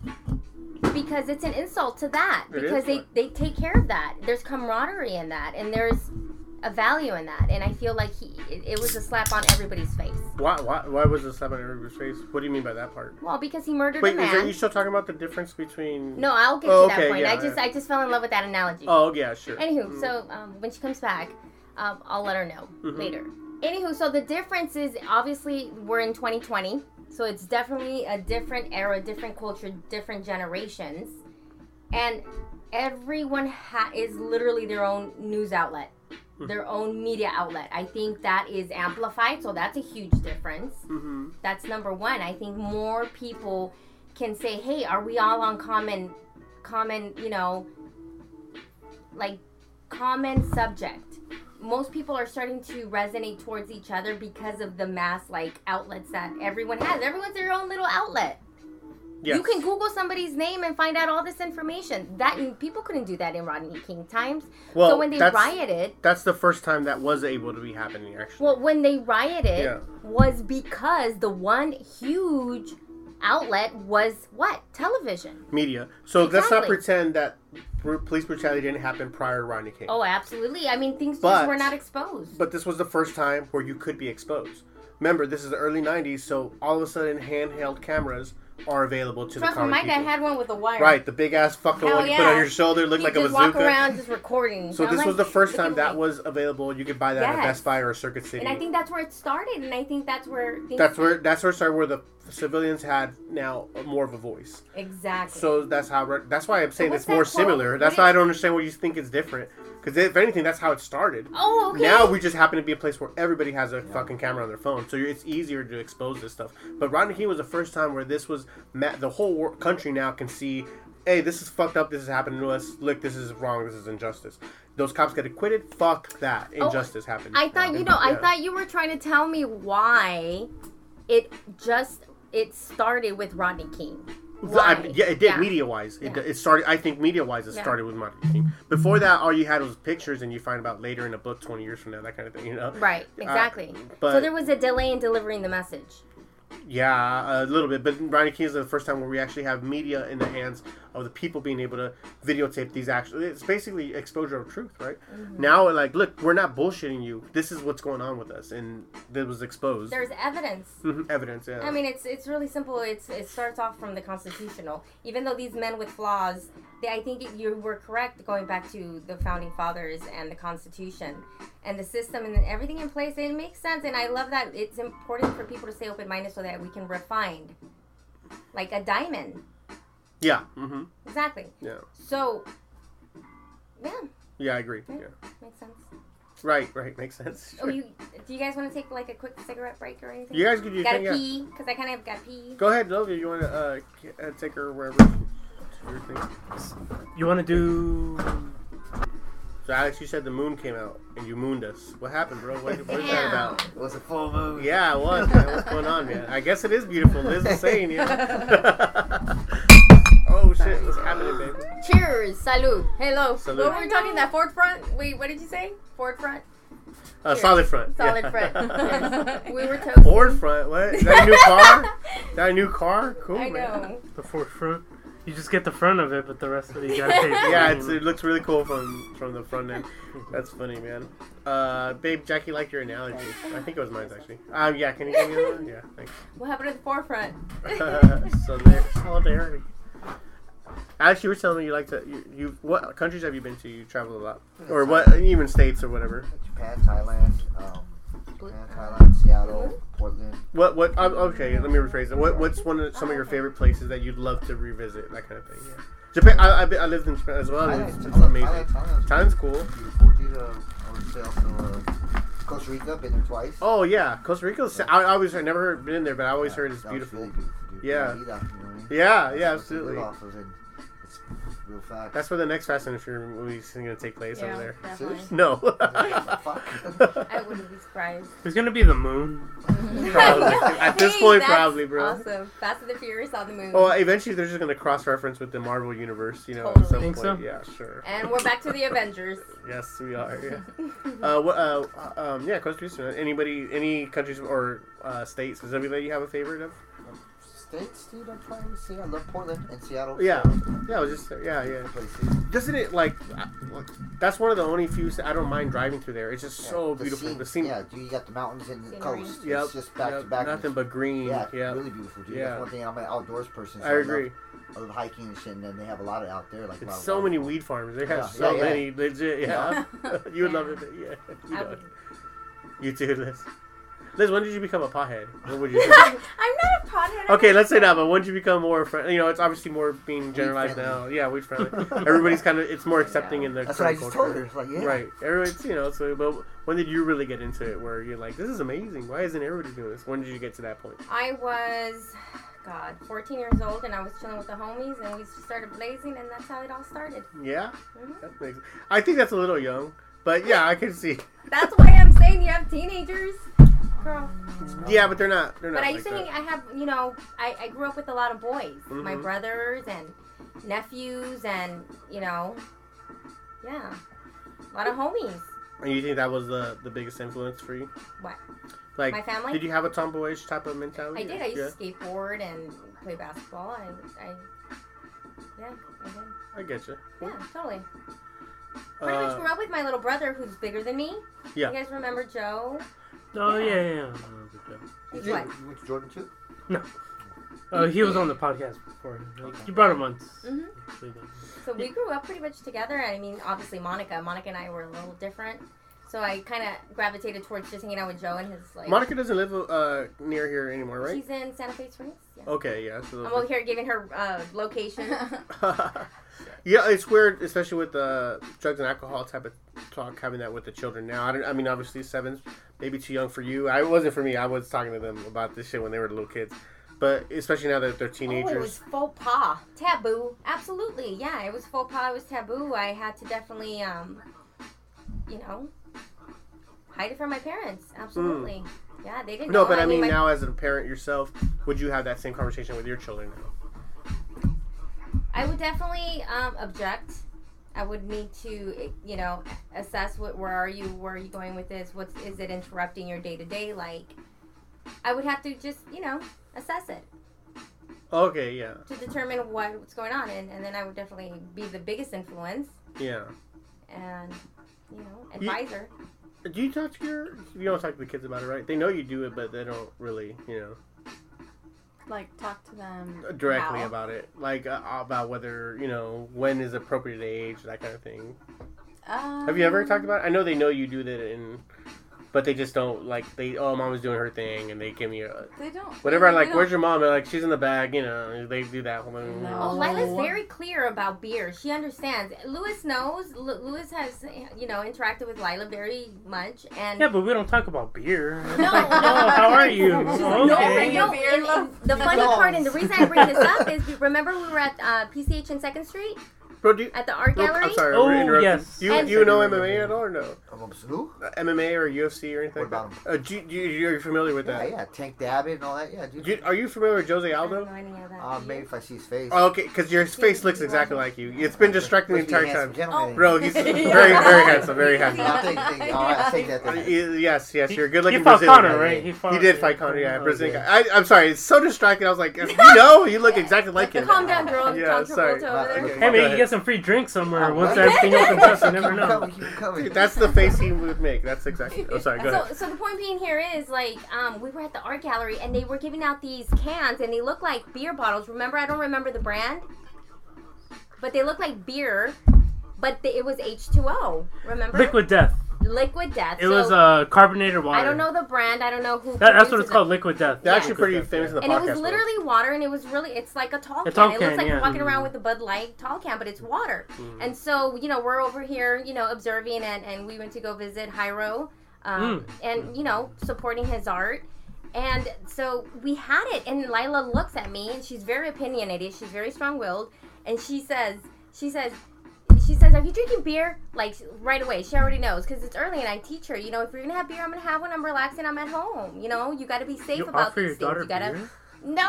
Because it's an insult to that. It Because they they take care of that. There's camaraderie in that, and there's a value in that. And I feel like he it, it was a slap on everybody's face. Why? Why? Why was this slap on everybody's face? What do you mean by that part? Well, because he murdered Wait, a is are you still talking about the difference between? no, I'll get Oh, to okay, that point. yeah, I just yeah. I just fell in love with that analogy. Oh yeah, sure. Anywho, Mm. so um, when she comes back, um, I'll let her know Mhm. later. Anywho, so the difference is obviously we're in 2020, so it's definitely a different era, different culture, different generations, and everyone ha- is literally their own news outlet, their own media outlet. I think that is amplified, so that's a huge difference. Mm-hmm. That's number one. I think more people can say, "Hey, are we all on common, common, you know, like common subject?" Most people are starting to resonate towards each other because of the mass like outlets that everyone has. Everyone's their own little outlet. Yes. You can Google somebody's name and find out all this information. That people couldn't do that in Rodney King times. Well, so when they that's- rioted, That's the first time that was able to be happening. Actually. well, when they rioted Yeah. was because the one huge outlet was what television. media. So let's not pretend that police brutality didn't happen prior to Rodney King. Oh, absolutely. I mean, things But- just were not exposed. But this was the first time where you could be exposed. Remember, this is the early '90s, so all of a sudden, handheld cameras are available to Trust the me, common my people. dad had one with a wire. right, the big ass fucking Hell one you put on your shoulder, looked like a just bazooka. walk around just recording. So this like, was the first time that me. was available. You could buy that at Yes. Best Buy or Circuit City. And I think that's where it started, and I think that's where things that's where that's where it started, where the civilians had now more of a voice. exactly. So that's how. That's why I'm saying what's it's more quote? similar. What That's is- why I don't understand why you think it's different. Because if anything, that's how it started. oh, okay. Now we just happen to be a place where everybody has a fucking camera on their phone, so it's easier to expose this stuff. But Rodney King was the first time where this was ma- the whole wor- country now can see, hey, this is fucked up. This is happening to us. Look, this is wrong. This is injustice. Those cops get acquitted. Fuck that. Oh, injustice happened. Oh, I thought you know. I thought you were trying to tell me why it just it started with Rodney King. I- yeah, it did media wise. It, Yeah. it started. I think media wise, it Yeah. started with Rodney King. Before that, all you had was pictures, and you find about later in a book, twenty years from now, that kind of thing. You know. Right. Uh, exactly. but- so there was a delay in delivering the message. Yeah, a little bit. But Rodney King is the first time where we actually have media in the hands of the people being able to videotape these actions. It's basically exposure of truth, right? Mm-hmm. Now, like, look, we're not bullshitting you. This is what's going on with us, and that was exposed. There's evidence. Mhm, evidence. Yeah. I mean, it's it's really simple. It's it starts off from the constitutional. Even though these men with flaws, they, I think you were correct going back to the founding fathers and the Constitution and the system and everything in place. It makes sense, and I love that. It's important for people to stay open minded so that we can refine, like a diamond. yeah. Mm-hmm. Exactly. Yeah. So, yeah, Yeah, I agree. Yeah. makes sense. Right. Right. Makes sense. Oh, you do you guys want to take like a quick cigarette break or anything? You guys could do your Gotta pee because I kind of got pee. Go ahead, Lovia. You want to uh, uh, take her wherever? to your thing? You want to do? So Alex, you said the moon came out and you mooned us. What happened, bro? What, what's that about? It was a full moon. Yeah, it was. Man. What's going on, man? I guess it is beautiful. Liz is saying, you know. oh shit, what's happening, baby? Cheers, salud, hello. Salud. What were we talking? That Ford front? Wait, what did you say? Ford front? Uh, solid front. Solid yeah. front. Yes. We were toasting. Ford front. What? Is that a new car? Is that a new car? Cool, I man. know. The forefront. You just get the front of it, but the rest of it you gotta pay. for. Yeah, it's, it looks really cool from from the front end. That's funny, man. Uh, babe, Jackie liked your analogy. I think it was mine actually. Um, yeah, can you give me another one? Yeah, thanks. What happened at the forefront? so there, solidarity. Actually, you were telling me you like to. You, you what countries have you been to? You travel a lot, or what? Even states or whatever. Japan, Thailand, um, Japan, Thailand, Seattle, Portland. What? What? Um, okay, let me rephrase it. What? What's one of some of your favorite places that you'd love to revisit? That kind of thing. Yeah. Japan. I, I, I lived in Japan as well. Thailand, It's, it's Thailand, amazing. Thailand, Thailand's Thailand's cool. beautiful. Uh, I would say also uh, Costa Rica. Been there twice. Oh yeah, Costa Rica. I, I always I never heard, been there, but I always Yeah, heard it's beautiful. really beautiful. Yeah. La vida, you know what I mean? Yeah, yeah, what they live absolutely. Off of, and It's real fact. That's where the next Fast and Furious movie is going to take place Yeah, over there. definitely. No. Fuck. I wouldn't be surprised. There's gonna be the moon. Probably. At this Hey, point, that's probably, bro. Awesome. Fast and the Furious on the moon. Well, eventually they're just going to cross reference with the Marvel universe, you know, at some Think point. so? Yeah, sure. and we're back to the Avengers. Yes, we are. Yeah. uh, what, uh, um, yeah, Costa Rica. Anybody, any countries or uh, states? Does anybody have a favorite of? States, dude, I'm trying to see. I love Portland and Seattle. Yeah, yeah, I was just yeah, yeah. places. Doesn't it like? That's one of the only few. I don't mind driving through there. It's just so The beautiful. scene- the scene. Yeah, dude, you got the mountains and the Scenery. coast. Yep. It's just back yep, to back. Nothing but green. Yeah, Yeah, really beautiful, dude. Yeah. That's one thing. I'm an outdoors person. So I agree. Love, I love hiking and shit, and then they have a lot of out there. Like It's so many weed farms. They have Yeah, so yeah, yeah. many. Legit, yeah. you would love it. Yeah, you, I know. would. you too, Liz. Liz, when did you become a pothead? What would you? I'm not a pothead. I'm okay, let's say that. But when did you become more friendly? You know, it's obviously more being generalized now. friendly. Yeah, weed friendly. Everybody's kind of. It's more accepting in the. That's what I just culture. told her. It's like, yeah. Right. Everybody's you know, so, but when did you really get into it where you're like, this is amazing? Why isn't everybody doing this? When did you get to that point? I was, God, 14 years old, and I was chilling with the homies, and we started blazing, and that's how it all started. Yeah? Mhm. That makes, I think that's a little young, but yeah, I can see. That's why I'm saying you have teenagers. Girl. Yeah, but they're not. They're not. But I like used to that. hang. I have, you know, I, I grew up with a lot of boys, my Mhm. brothers and nephews, and you know, yeah, a lot of homies. And you think that was the the biggest influence for you? What? Like, My family? did you have a tomboyish type of mentality? I did. I used yeah. to skateboard and play basketball. I, I yeah, I did. I get you. Yeah, totally. Pretty much grew up with my little brother, who's bigger than me. yeah. You guys remember Joe? Oh Yeah. yeah, yeah. yeah. I remember that. He's You, what? you went to Jordan too? Uh, he was on the podcast before. Like, you brought him once. Mhm. So we grew up pretty much together. I mean, obviously Monica. Monica and I were a little different. So I kind of gravitated towards just hanging out with Joe and his like. Monica doesn't live uh, near here anymore, right? She's in Santa Fe Springs. Yeah. Okay, yeah. So I'm over here giving her uh, location. yeah, it's weird, especially with the drugs and alcohol type of talk, having that with the children now. I, don't, I mean, obviously, seven's maybe too young for you. I it wasn't for me. I was talking to them about this shit when they were little kids, but especially now that they're Oh, it was faux pas, taboo. Absolutely, yeah, it was faux pas. It was taboo. I had to definitely, um, you know, hide it from my parents. Absolutely, yeah, they didn't. No, know. but I mean, my- now as a parent yourself, would you have that same conversation with your children now? I would definitely um, object. I would need to, you know, assess what where are you, where are you going with this? What's is it interrupting your day to day? Like, I would have to just, you know, assess it Okay, yeah, to determine what, what's going on, and, and then I would definitely be the biggest influence yeah. and, you know, You- advisor. Do you talk to your? You don't talk to the kids about it, right? They know you do it, but they don't really, you know. Like talk to them directly about it, like uh, about whether you know when is appropriate age, that kind of thing. Have you ever Um, talked about? it? I know they know you do that, and but they just don't like they. Oh, mom is doing her thing, and they give me a They don't. whatever. I'm like, don't- where's your mom? They're like, she's in the bag. You know, they do that. No. Oh, Lila's very clear about beer. She understands. Lewis knows. Lu Lewis has, you know, interacted with Lila very much, and Yeah, but we don't talk about beer. No, oh, no. how are you? She's Oh, like, okay. no, No, beer, and- and the funny part, and the reason I bring this up is, remember we were at uh, PCH in Second Street Bro, do you, at the art bro, gallery. I'm sorry. Oh, we're interrupting. yes. You And- you know MMA at all or no? Who? Uh, MMA or UFC or anything? What about like that? Uh, do you, do you, you're familiar with Yeah, that? yeah. Tank Abbott and all that. Yeah, dude. Do you- are you familiar with Jose I don't Aldo? know any of that. Uh, maybe if I see his face. Oh, okay, because your face looks exactly like you. It's been distracting the Must be a entire handsome time. gentleman. Bro, he's very, very handsome, very handsome. I'll take, take, all right, I'll take that. Uh, Then. y- Yes, yes, you're a good looking he fought Brazilian. Conor, guy. right? He fought- did fight Conor, yeah, Oh, Brazilian yeah. guy. I, I'm sorry, it's so distracting. I was like, you know, you look exactly like him. Calm down, girl. Yeah, John sorry. Over there. Hey, Go man, ahead. you get some free drinks somewhere once what? everything opens up. You never Keep know. coming, keep coming. Dude, that's the face he would make. That's exactly. Oh, sorry. Go ahead. So, so the point being here is like, um, we were at the art gallery and they were giving out these cans and they look like beer bottles. Remember, I don't remember the brand, but they look like beer, but the, it was H2O. Remember? Liquid Death. Liquid Death. It So, was uh, carbonated water. I don't know the brand. I don't know who. That, that's what produces it's called. Liquid Death. They're actually Liquid pretty Death, famous in the And it podcast. was world. literally water, and it was really, it's like a tall A can. tall it looks like yeah. you're walking around Mhm. with a Bud Light tall can, but it's water. Mm. And so, you know, we're over here, you know, observing, and, and we went to go visit Hyro, um, and, you know, supporting his art. And so we had it, and Lila looks at me, and she's very opinionated. She's very strong-willed, and she says, she says, she says, "Are you drinking beer?" Like right away, she already knows because it's early, and I teach her. You know, if you're gonna have beer, I'm gonna have one. I'm relaxing. I'm at home. You know, you got to be safe You about offer these your things. daughter You gotta beer? no.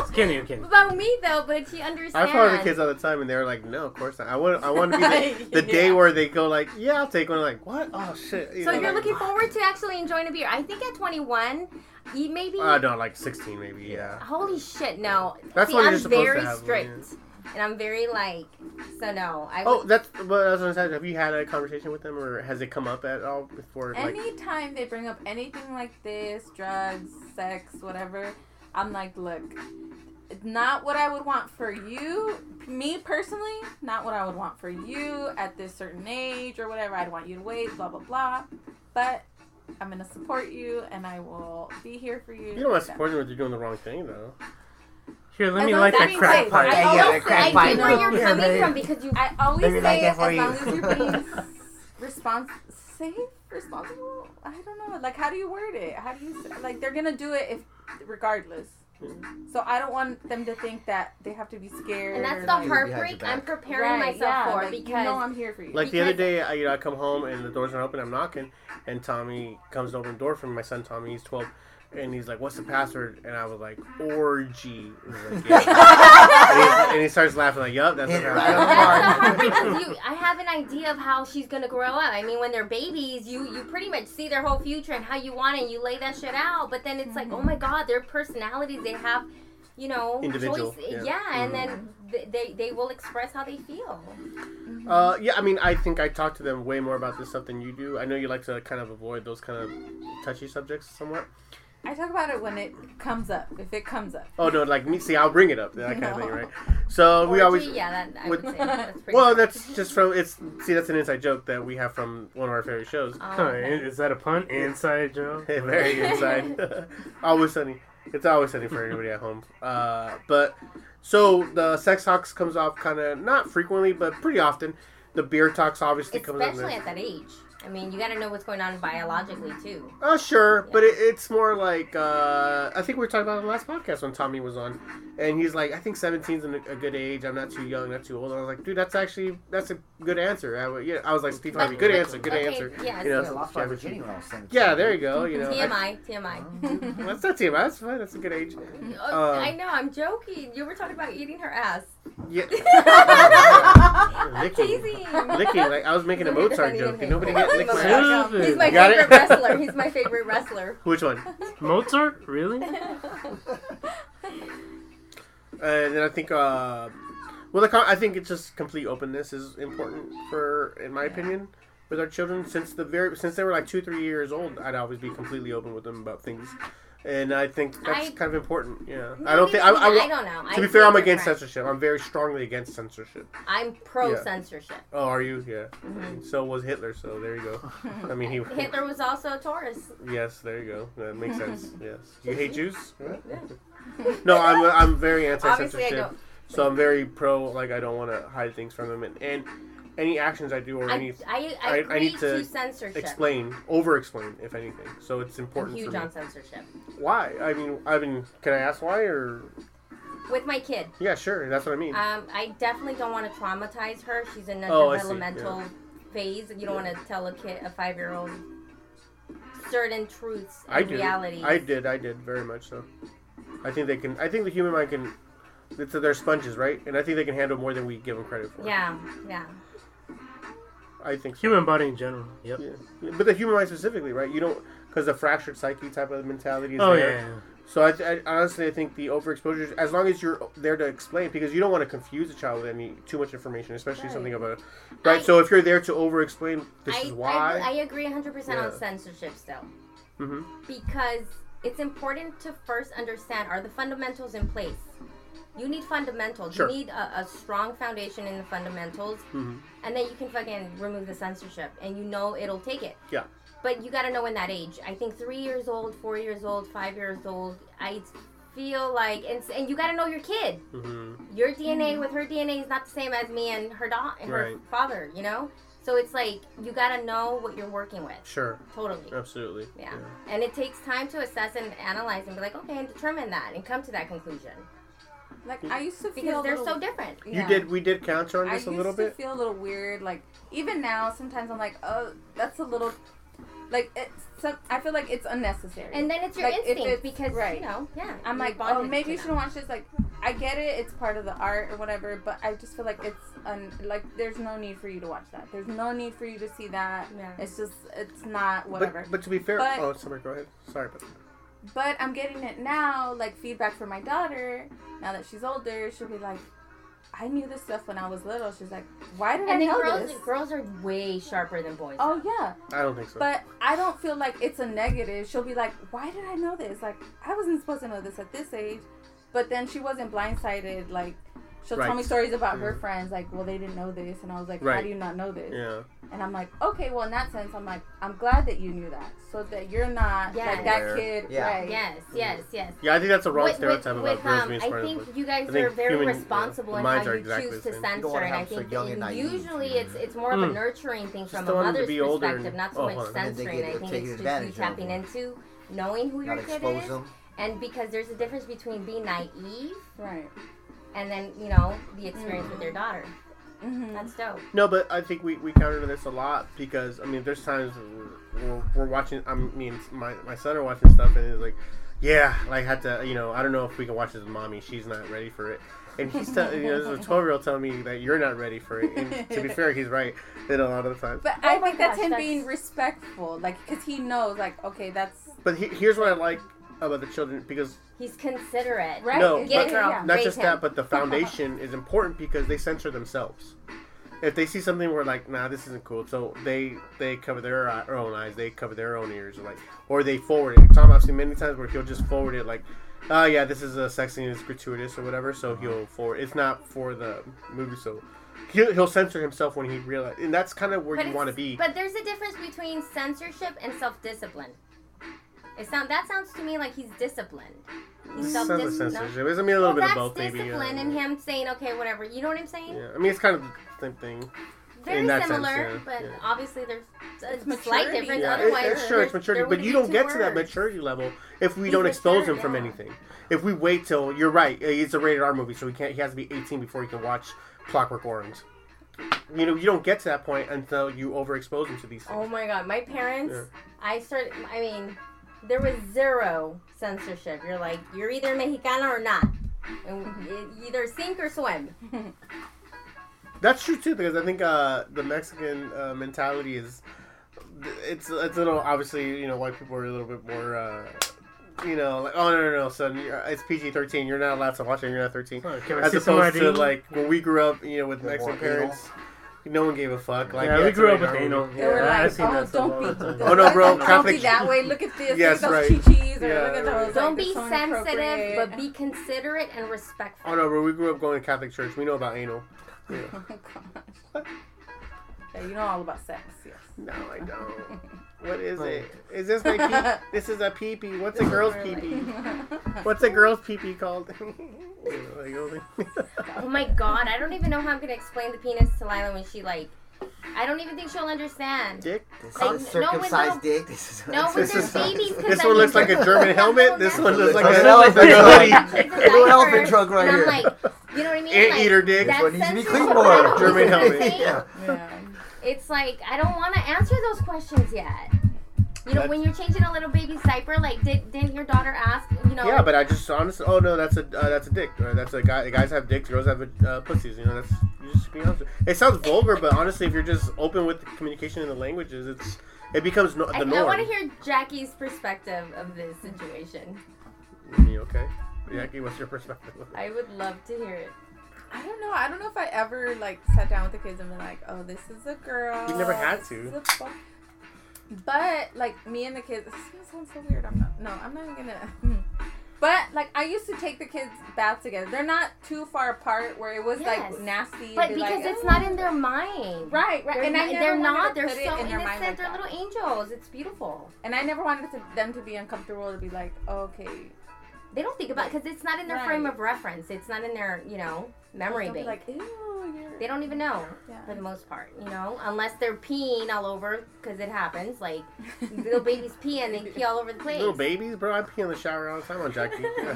Just kidding, I'm kidding. about me though, but she understands. I follow the kids all the time, and they're like, "No, of course not." I want, I want to be the, the day where they go like, "Yeah, I'll take one." like, what? Oh shit! You So know, you're like- looking forward to actually enjoying a beer. I think at 21, you maybe. Uh, no, like 16 maybe. Yeah. Holy shit, no. That's See, what you're I'm supposed to very have, strict, and I'm very like, so no. I Oh, that's. But I was gonna say, have you had a conversation with them, or has it come up at all before? Like, Anytime they bring up anything like this, drugs, sex, whatever, I'm like, look, it's not what I would want for you, me personally, not what I would want for you at this certain age or whatever. I'd want you to wait, blah, blah, blah. But I'm going to support you and I will be here for you. you don't want to support them if they're doing the wrong thing, though. Here, let As me long light that that crack means pipe. I Yeah, always yeah, say- crack I pipe. get where you're coming baby. from because you. I always Maybe like say that as you. long as you're being respons- safe, responsible. I don't know. Like, how do you word it? How do you say, like they're gonna do it if regardless. So I don't want them to think that they have to be scared. And that's the like, heartbreak. I'm preparing right, myself yeah, for like, because you know I'm here for you. Like the other day, I, you know, I come home and the doors aren't open. I'm knocking, and Tommy comes to open the door for me. My son Tommy, he's 12, and he's like, "What's the password?" And I was like, "Orgy." And like, "Yeah." and, he, and he starts laughing like, "Yup, that's the Hit it right password." on the mark. That's the heartbreak 'cause you. I have an idea of how she's gonna grow up. I mean, when they're babies, you you pretty much see their whole future and how you want it. and You lay that shit out, but then it's like, oh my god, their personalities. They have, you know, Individual, choice. yeah. Yeah, and then th- they they will express how they feel. Uh, yeah, I mean, I think I talk to them way more about this stuff than you do. I know you like to kind of avoid those kind of touchy subjects somewhat. I talk about it when it comes up. If it comes up. Oh no, like me. See, I'll bring it up, that kind of thing, right? So we Orgy, always. yeah, that I with- would say that's pretty. Well, much- that's just from it's. See, that's an inside joke that we have from one of our favorite shows. Oh, Huh, okay. is that a pun? Inside joke? Hey, very inside. always sunny. It's always sunny for anybody at home. Uh, but so the sex talks comes off kind of not frequently, but pretty often. The beer talks obviously comes up. especially at that age. I mean, you got to know what's going on biologically too. Uh, sure, but it, it's more like uh, I think we were talking about it in the last podcast when Tommy was on, and he's like, I think 17's a, a good age. I'm not too young, not too old. And I was like, dude, that's actually that's a good answer. I, w- yeah, I was like, Steve Harvey, good answer, good okay, answer. Yeah, You know, I lost my virginity when I was 17. Yeah, there you go. You know, I- TMI, TMI. well, that's not TMI. That's fine. That's a good age. Oh, Um, I know, I'm joking. You were talking about eating her ass. Yeah, licking, licking. Like I was making a Mozart joke. Did nobody get lick my He's ass? He's my Got it? favorite wrestler. He's my favorite wrestler. Which one? Mozart? Really? And then I think, uh, well, the con- I think it's just complete openness is important for, in my opinion, with our children. Since the very since they were like two, three years old, I'd always be completely open with them about things, and I think that's I- kind of important. Yeah, I don't think I, I, I, don't know. To be fair, I'm against different. censorship. I'm very strongly against censorship. I'm pro Yeah. censorship. Oh, are you? Yeah. Mhm. So was Hitler. So there you go. I mean, he. Hitler was also a Taurus. Yes, there you go. That makes sense. Yes. You hate Jews? No, I'm I'm very anti-censorship. So I'm very pro. Like I don't want to hide things from them, and, and any actions I do or I, any I, I- I I need to to, censorship. explain, over-explain, if anything. So it's I'm important huge for me. on censorship. Why? I mean, I mean, can I ask why or? With my kid, Yeah, sure. That's what I mean. um, I definitely don't want to traumatize her. She's in a Oh, developmental phase. You don't want to tell a kid, a five-year-old, certain truths and I did. realities. I did. I did very much so. I think they can. I think the human mind can. It's, they're sponges, right? And I think they can handle more than we give them credit for. Yeah, yeah. I think so. Human body in general. Yep. Yeah. But the human mind specifically, right? You don't because the fractured psyche type of mentality is Oh there. yeah. yeah. So I, th- I honestly I think the overexposure, as long as you're there to explain, because you don't want to confuse a child with any too much information, especially Right. something about right. I- so if you're there to over-explain, this I, is why. I, I agree 100% on censorship still. hmm Because it's important to first understand are the fundamentals in place? You need fundamentals. Sure. You need a, a strong foundation in the fundamentals, hmm and then you can fucking remove the censorship, and you know it'll take it. Yeah. But you gotta know in that age. I think three years old, four years old, five years old. I feel like, and, and you gotta know your kid. hmm Your DNA with her DNA is not the same as me and her da- and her father. You know. So it's like you gotta know what you're working with. Sure, Totally. absolutely. Yeah. And it takes time to assess and analyze and be like, okay, and determine that and come to that conclusion. Like I used to feel Because they're little- so different. You did. We did counter on I this a used little to bit. feel a little weird. Like even now, sometimes I'm like, oh, that's a little. Like it's. Some, I feel like it's unnecessary. And then it's your Like, instinct it's- because, right. you know, yeah. I'm like, oh, maybe you shouldn't watch this. Like, I get it; it's part of the art or whatever. But I just feel like it's un- like there's no need for you to watch that. There's no need for you to see that. Yeah. It's just, it's not whatever. But, but to be fair, But- oh, sorry. Go ahead. Sorry, but But I'm getting it now, like feedback from my daughter. Now that she's older, she'll be like, "I knew this stuff when I was little." She's like, "Why did And I then know girls, this?" girls are way sharper than boys. Oh yeah, I don't think so. but I don't feel like it's a negative. She'll be like, "Why did I know this? Like, I wasn't supposed to know this at this age." But then she wasn't blindsided. Like, she'll tell me stories about her Mhm. friends. Like, well, they didn't know this, and I was like, Right. "How do you not know this?" yeah. And I'm like, "Okay, well, in that sense, I'm like, I'm glad that you knew that, so that you're not Yes. like that kid, Yeah. right?" Yes, yes, yes. Yeah, I think that's a wrong With- with- stereotype with, about girls um, being I smart. think you guys think are very human- responsible yeah, in how you exactly choose to same. You don't censor, and I think young and you- naive, usually you it's know. it's more of a Mm. nurturing thing from a want them to mother's perspective, not so oh, much hold on. And then they censoring. I think it's just you tapping into knowing who your kid is them. And because there's a difference between being naive Right. And then, you know, the experience with your daughter. Mm-hmm. That's dope. No, but I think we, we counter this a lot because I mean, there's times we're, we're, we're watching. I mean, my my son are watching stuff and it's like, yeah, like had to, you know, I don't know if we can watch this with mommy. She's not ready for it. And he's telling, you know, there's a 12 year old telling me that you're not ready for it. And to be fair, he's right. In a lot of the times. But Oh I my think that's gosh, him that's- being respectful, like, because he knows, like, okay, that's But he, here's what I like about the children because He's considerate. right. No, Get but- girl. yeah. not Raise just him. that, but the foundation is important because they censor themselves. If they see something where like, nah, this isn't cool, so they they cover their, eye- own eyes, they cover their own ears, or like, or they forward it. Tom, I've seen many times where he'll just forward it, like, oh yeah, this is a sex scene, it's gratuitous or whatever, so uh-huh. he'll forward. It's not for the movie, so he'll, he'll censor himself when he realize, and that's kind of where But you want to be. But there's a difference between censorship and self-discipline. It sound that sounds to me like he's disciplined. He's Sounds like self-dis- no? censorship. It's I mean a little Well, bit of that's both, maybe. discipline yeah. and him saying, okay, whatever. You know what I'm saying? Yeah, I mean it's kind of the same thing. Very In that sense, similar, yeah, but yeah. obviously there's a It's slight maturity. difference. Yeah, it- Otherwise, it's sure it's maturity, but you don't two get to that maturity level if we He's don't expose mature, him from anything. If we wait till you're right, uh, it's a rated R movie, so he can't. He has to be 18 before he can watch Clockwork Orange. You know, you don't get to that point until you overexpose him to these Oh my god, my parents. Yeah. I started. I mean, there was zero censorship. You're like, you're either Mexicana or not, and either sink or swim. That's true too, because I think uh, the Mexican uh, mentality is it's it's a little obviously you know white people are a little bit more. Uh, you know, like, oh no, no, no, son, it's PG thirteen. You're not allowed to watch it. You're not thirteen. Oh, As see some opposed to like when we grew up, you know, with They're Mexican parents. anal. Parents, no one gave a fuck. Like yeah, we grew up rated with R anal. movie. They were Yeah, I've like, seen oh, don't be. Oh, no, bro, don't Catholic- be that way. Look at this. Yes, look at right. those chi-chis, Yeah. look at those. Don't like, be so sensitive, but be considerate and respectful. Oh no, bro, we grew up going to Catholic church. We know about anal. Yeah. Oh gosh. Yeah, you know all about sex. Yes. No, I don't. What is it? Is this my pee? This is a pee pee. What's a girl's pee pee? What's a girl's pee pee called? You know, like, oh, my god, I don't even know how I'm gonna explain the penis to Lila when she like. I don't even think she'll understand. Dick. This Like, is no, circumcised no- dick. This is No, with This their is- This one looks like a German helmet. This one looks like a, an elephant like trunk. hoodie. Little diaper, elephant trunk right here. I'm like, you know what I mean? Ant like, eater dick. that This one needs to be censorship, cleaned more. German helmet. Yeah. It's like I don't want to answer those questions yet. You know, That's- when you're changing a little baby's diaper, like, did didn't your daughter ask? You know, Yeah, but I just honestly, oh no, that's a uh, that's a dick. Or that's a guy. Guys have dicks. Girls have uh, pussies. You know, that's you just be honest. It sounds vulgar, but honestly, if you're just open with the communication in the languages, it's it becomes no, the I, I want to hear Jackie's perspective of this situation. You okay, Jackie? What's your perspective? I would love to hear it. I don't know. I don't know if I ever like sat down with the kids and been like, "Oh, this is a girl." You never had to. is a boy." But like me and the kids, this is gonna sound so weird. I'm not. No, I'm not even gonna. But like I used to take the kids baths together. They're not too far apart where it was Yes. like nasty. But Be because like, it's "Oh." not in their mind. Right, right. They're, and not, never they're not. They're so in their mind innocent. like they're that. little angels. It's beautiful. And I never wanted to, them to be uncomfortable to be like, oh, okay. They don't think about because it's not in their frame of reference. It's not in their you know memory They'll be bank. like, ew, you're. They don't even know Yeah. for the most part, you know, unless they're peeing all over because it happens. Like little babies pee and they pee all over the place. Little babies, bro. I pee in the shower all the time on Jackie. Yeah.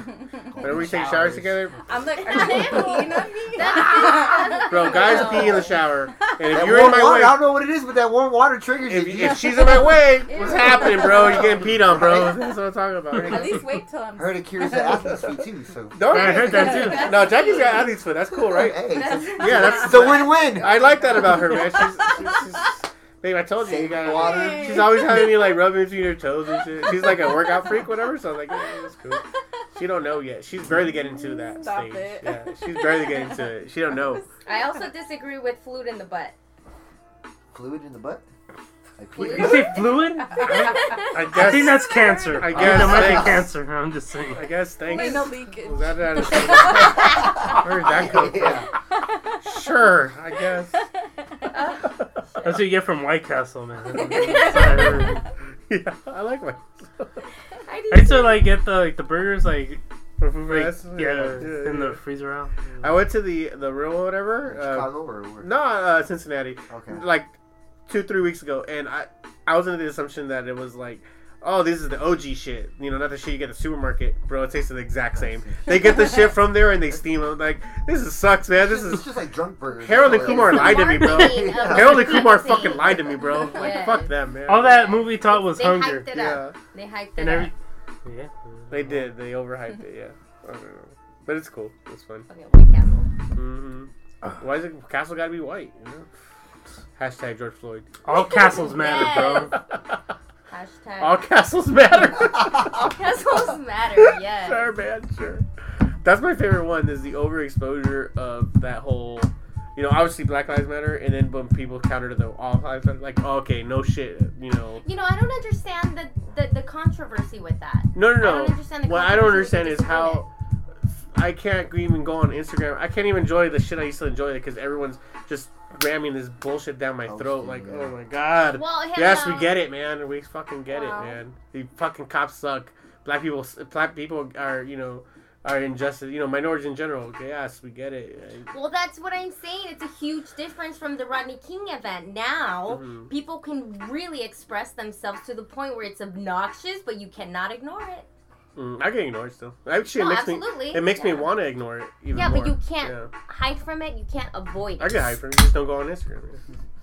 Whenever we take showers Showers. together, I'm like, are you peeing on me? That's- bro, guys pee in the shower, and if That you're in my water, I don't know what it is, but that warm water triggers if, it. if she's in my way, what's happening, bro? You're getting peed on, bro. That's what I'm talking about. At least wait till I'm. heard it cures the athlete's feet too. So Don't I heard that too. No, Jackie's got athlete's foot. That's cool, right? Hey, it's Yeah, that's it's a win-win. I like that about her, man. She's, she's, she's babe. I told you, you Save got water. She's always having me like rubbing between her toes and shit. She's like a workout freak, whatever. So I was like, yeah, that's cool. She don't know yet. She's barely getting to that Stop stage. it. Yeah, she's barely getting to it. She don't know. I also disagree with fluid in the butt. Fluid in the butt. I Fluid? You say fluid? I I guess. think that's cancer. I I guess guess that might be cancer. I'm just saying. I guess. Thanks. Anal leakage. Was that out of Where did that come from? Sure, I guess. That's what you get from White Castle, man. I yeah, I like my. I I used to like get the like the burgers like, like fast. yeah, in the freezer out. I went to the the real or whatever. Uh, Chicago or where? no, uh, Cincinnati. Okay. like two three weeks ago, and I I was under the assumption that it was like oh, this is the OG shit. You know, not the shit you get at the supermarket, bro. It tastes the exact same. They get the shit from there and they steam it. Like this is sucks, man. This It's is just like drunk burgers. Harold and Kumar lied to me, bro. Marketing of Harold and Kumar fucking lied to me, bro. Like Yeah. fuck them, man. All that movie taught was They hunger. hyped it Yeah. up. They hyped it And up. Yeah. They did. They overhyped it. Yeah. I don't know. But it's cool. It's fun. Okay, White Castle. hmm Why is it Castle got to be white? You know? Hashtag George Floyd. All castles matter, bro. Hashtag. All castles matter. All castles matter. Yes. sure, man. Sure. That's my favorite one. Is the overexposure of that whole. You know, obviously Black Lives Matter, and then when people counter to the all lives matter, like, oh, okay, no shit, you know. You know, I don't understand the, the, the controversy with that. No, no, no. I no. don't understand the what I don't understand is how I can't even go on Instagram. I can't even enjoy the shit I used to enjoy because everyone's just ramming this bullshit down my Oh, throat. yeah. Like, oh my god. Well, yes, no. we get it, man. We fucking get Wow. it, man. The fucking cops suck. Black people, black people are, you know, are injustice. You know, minorities in general. Yes, we get it. Well, that's what I'm saying. It's a huge difference from the Rodney King event. Now, Mhm. people can really express themselves to the point where it's obnoxious, but you cannot ignore it. Mm, I can ignore it still. Actually, No, it makes absolutely. me it makes me want to ignore it. Even Yeah, but you can't Yeah. hide from it. You can't avoid it. I can hide from it. Just don't go on Instagram.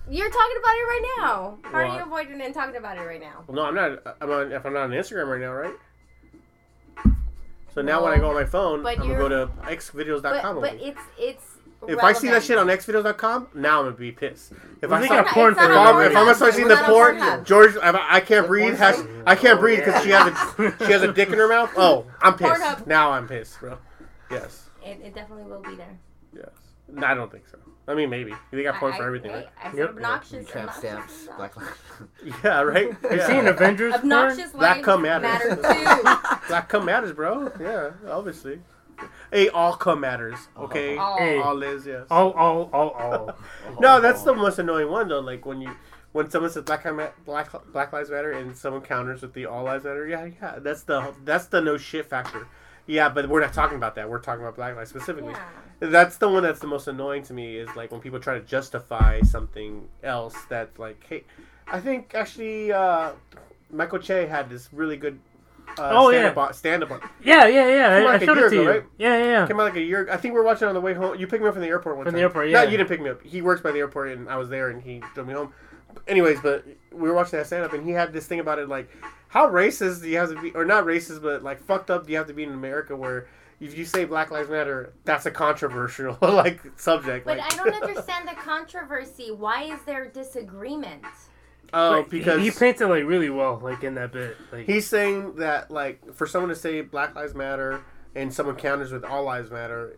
You're talking about it right now. How Well, are you avoiding and talking about it right now? Well, no, I'm not. I'm on. If I'm not on Instagram right now, right? So now when I go on my phone, I'm gonna go to xvideos.com. But, but it's it's. If I see that shit on xvideos.com, now I'm gonna be pissed. If I they start, got porn It's not for if I'm, if I'm gonna start seeing the It's not on porn, George, I, I can't breathe. Has. I can't breathe because she has a she has a dick in her mouth. Oh, I'm pissed. Pornhub. Now I'm pissed, bro. Yes, It, it definitely will be there. yes. No, I don't think so. I mean, maybe they got porn I- for everything, I, right? I said Yep. obnoxious. Tramp stamps. Black Yeah, right. You Yeah. seen Avengers porn? Obnoxious Black lives cum matters. matter too. Black cum matters, bro. Yeah, obviously. Hey, all cum matters. Okay, All. Hey. all is yes. All, all, all, all. No, that's the most annoying one though. Like when you when someone says Black Lives Black Black Lives Matter and someone counters with the All Lives Matter. Yeah, yeah. That's the that's the no shit factor. Yeah, but we're not talking about that. We're talking about Black Lives specifically. Yeah. That's the one that's the most annoying to me. Is like when people try to justify something else. That's like, hey, I think actually uh, Michael Che had this really good. Uh, Oh, stand yeah. up on, stand up on. Yeah, yeah, yeah. Come I, I like a showed it to ago, you. right? Yeah, yeah, yeah. Came out like a year. I think we were watching it on the way home. You picked me up from the airport one From time. the airport, No, yeah. you didn't pick me up. He works by the airport, and I was there, and he drove me home. Anyways, but we were watching that stand up, and he had this thing about it, like how racist do you have to be, or not racist, but like fucked up do you have to be in America where if you say Black Lives Matter, that's a controversial like subject. But like, I don't understand the controversy. Why is there disagreement? Oh, But because he, he paints it like really well, like in that bit. Like He's saying that like for someone to say Black Lives Matter and someone counters with All Lives Matter,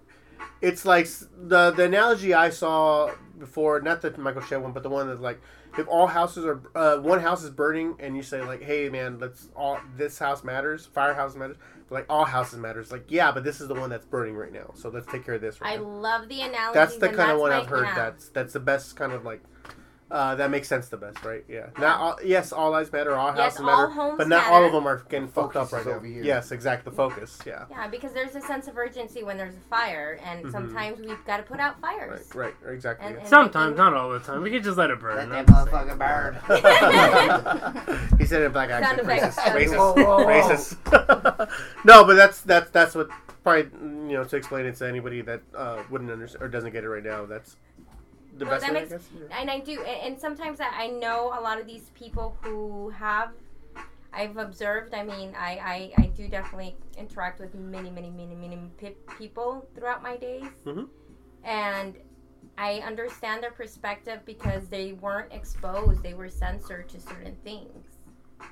it's like the the analogy I saw before, not the Michael Che one, but the one that's like if all houses are uh, one house is burning and you say like, hey man, let's all this house matters, firehouse matters, like all houses matters. Like yeah, but this is the one that's burning right now, so let's take care of this. Right I now. love the analogy. That's the kind of one my, I've heard. yeah. That's that's the best kind of like. Uh, that makes sense the best, right? Yeah. Not all, yes, all lives matter, all Yes, houses all matter, homes but not matter. all of them are getting fucked up right is now. over here. Yes, exactly. The focus. Yeah. Yeah, because there's a sense of urgency when there's a fire, and Mhm. sometimes we've got to put out fires. Right. right, Exactly. And- and- sometimes, not all the time. We could just let it burn. Let that motherfucker burn. he said it in black accent. Sound effects. Racist. Whoa, Racist. whoa, whoa. Racist. no, but that's that's that's what probably you know to explain it to anybody that uh, wouldn't understand or doesn't get it right now. That's the Well, best that way, makes- I guess. Yeah. And I do, and, and sometimes I, I know a lot of these people who have. I've observed. I mean, I, I, I do definitely interact with many, many, many, many pe- people throughout my days, Mhm. and I understand their perspective because they weren't exposed. They were censored to certain things.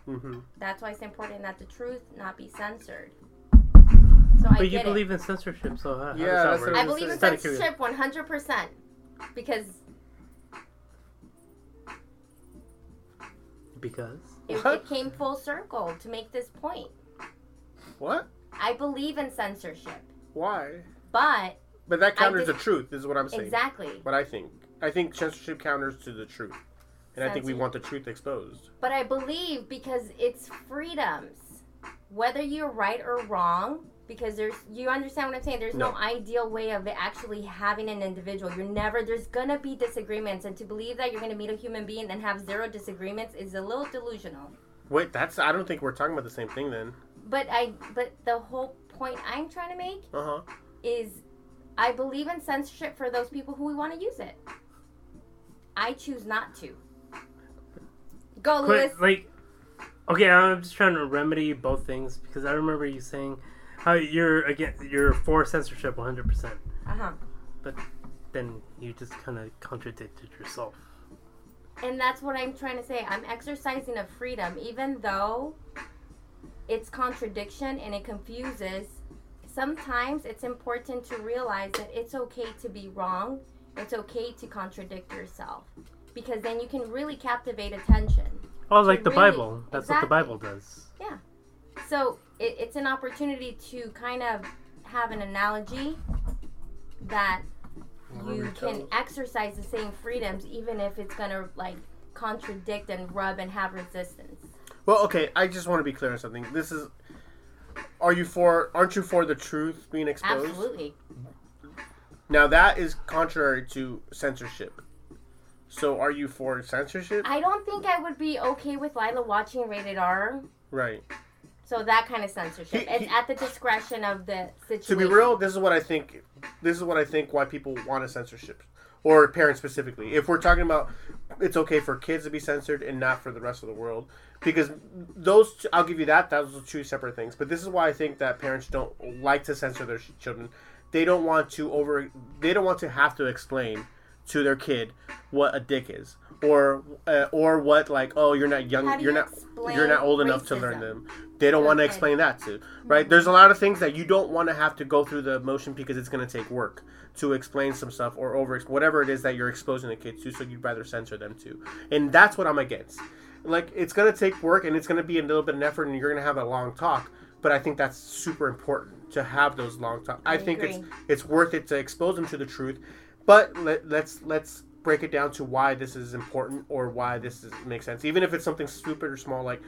hmm That's why it's important that the truth not be censored. So I But you get it. believe in censorship, so how, how Yeah, does that that's work? what I I'm believe in Just outta curiosity. censorship one hundred percent because Because it, it came full circle to make this point. What? I believe in censorship, Why? but But that counters the truth, is what I'm saying. exactly. What I think. I think censorship counters to the truth. And I think we want the truth exposed. But I believe because it's freedoms, whether you're right or wrong. Because there's, you understand what I'm saying. There's no, No. ideal way of actually having an individual. You're never. There's gonna be disagreements, and to believe that you're gonna meet a human being and have zero disagreements is a little delusional. Wait, that's I don't think we're talking about the same thing then. But I but the whole point I'm trying to make Uh huh. is I believe in censorship for those people who we want to use it. I choose not to. Go, Lewis. Like, okay, I'm just trying to remedy both things because I remember you saying how you're again you're for censorship 100, percent Uh huh. but then you just kind of contradicted yourself. And that's what I'm trying to say. I'm exercising a freedom, even though it's contradiction and it confuses. Sometimes it's important to realize that it's okay to be wrong. It's okay to contradict yourself because then you can really captivate attention. Oh, like the really- Bible. That's exactly. what the Bible does. So it, it's an opportunity to kind of have an analogy that you can exercise the same freedoms even if it's gonna like contradict and rub and have resistance. Well, okay. I just want to be clear on something. This is. Are you for? Aren't you for the truth being exposed? Absolutely. Now that is contrary to censorship. So are you for censorship? I don't think I would be okay with Lila watching rated R. Right. So that kind of censorship. He- it's at the discretion of the situation. To be real, this is what I think. This is what I think why people want a censorship, or parents specifically. If we're talking about, it's okay for kids to be censored and not for the rest of the world, because those I'll give you that. Those are two separate things. But this is why I think that parents don't like to censor their children. They don't want to over. They don't want to have to explain to their kid what a dick is. Or, uh, or what like oh you're not young How you're you not you're not old enough to learn them. They don't want to explain that to right? There's a lot of things that you don't want to have to go through the motion because it's going to take work to explain some stuff or over whatever it is that you're exposing the kids to so you'd rather censor them to and that's what i'm against. Like it's going to take work and it's going to be a little bit of effort and you're going to have a long talk but i think that's super important to have those long talks i, I think it's it's worth it to expose them to the truth but let, let's let's break it down to why this is important or why this is, makes sense even if it's something stupid or small like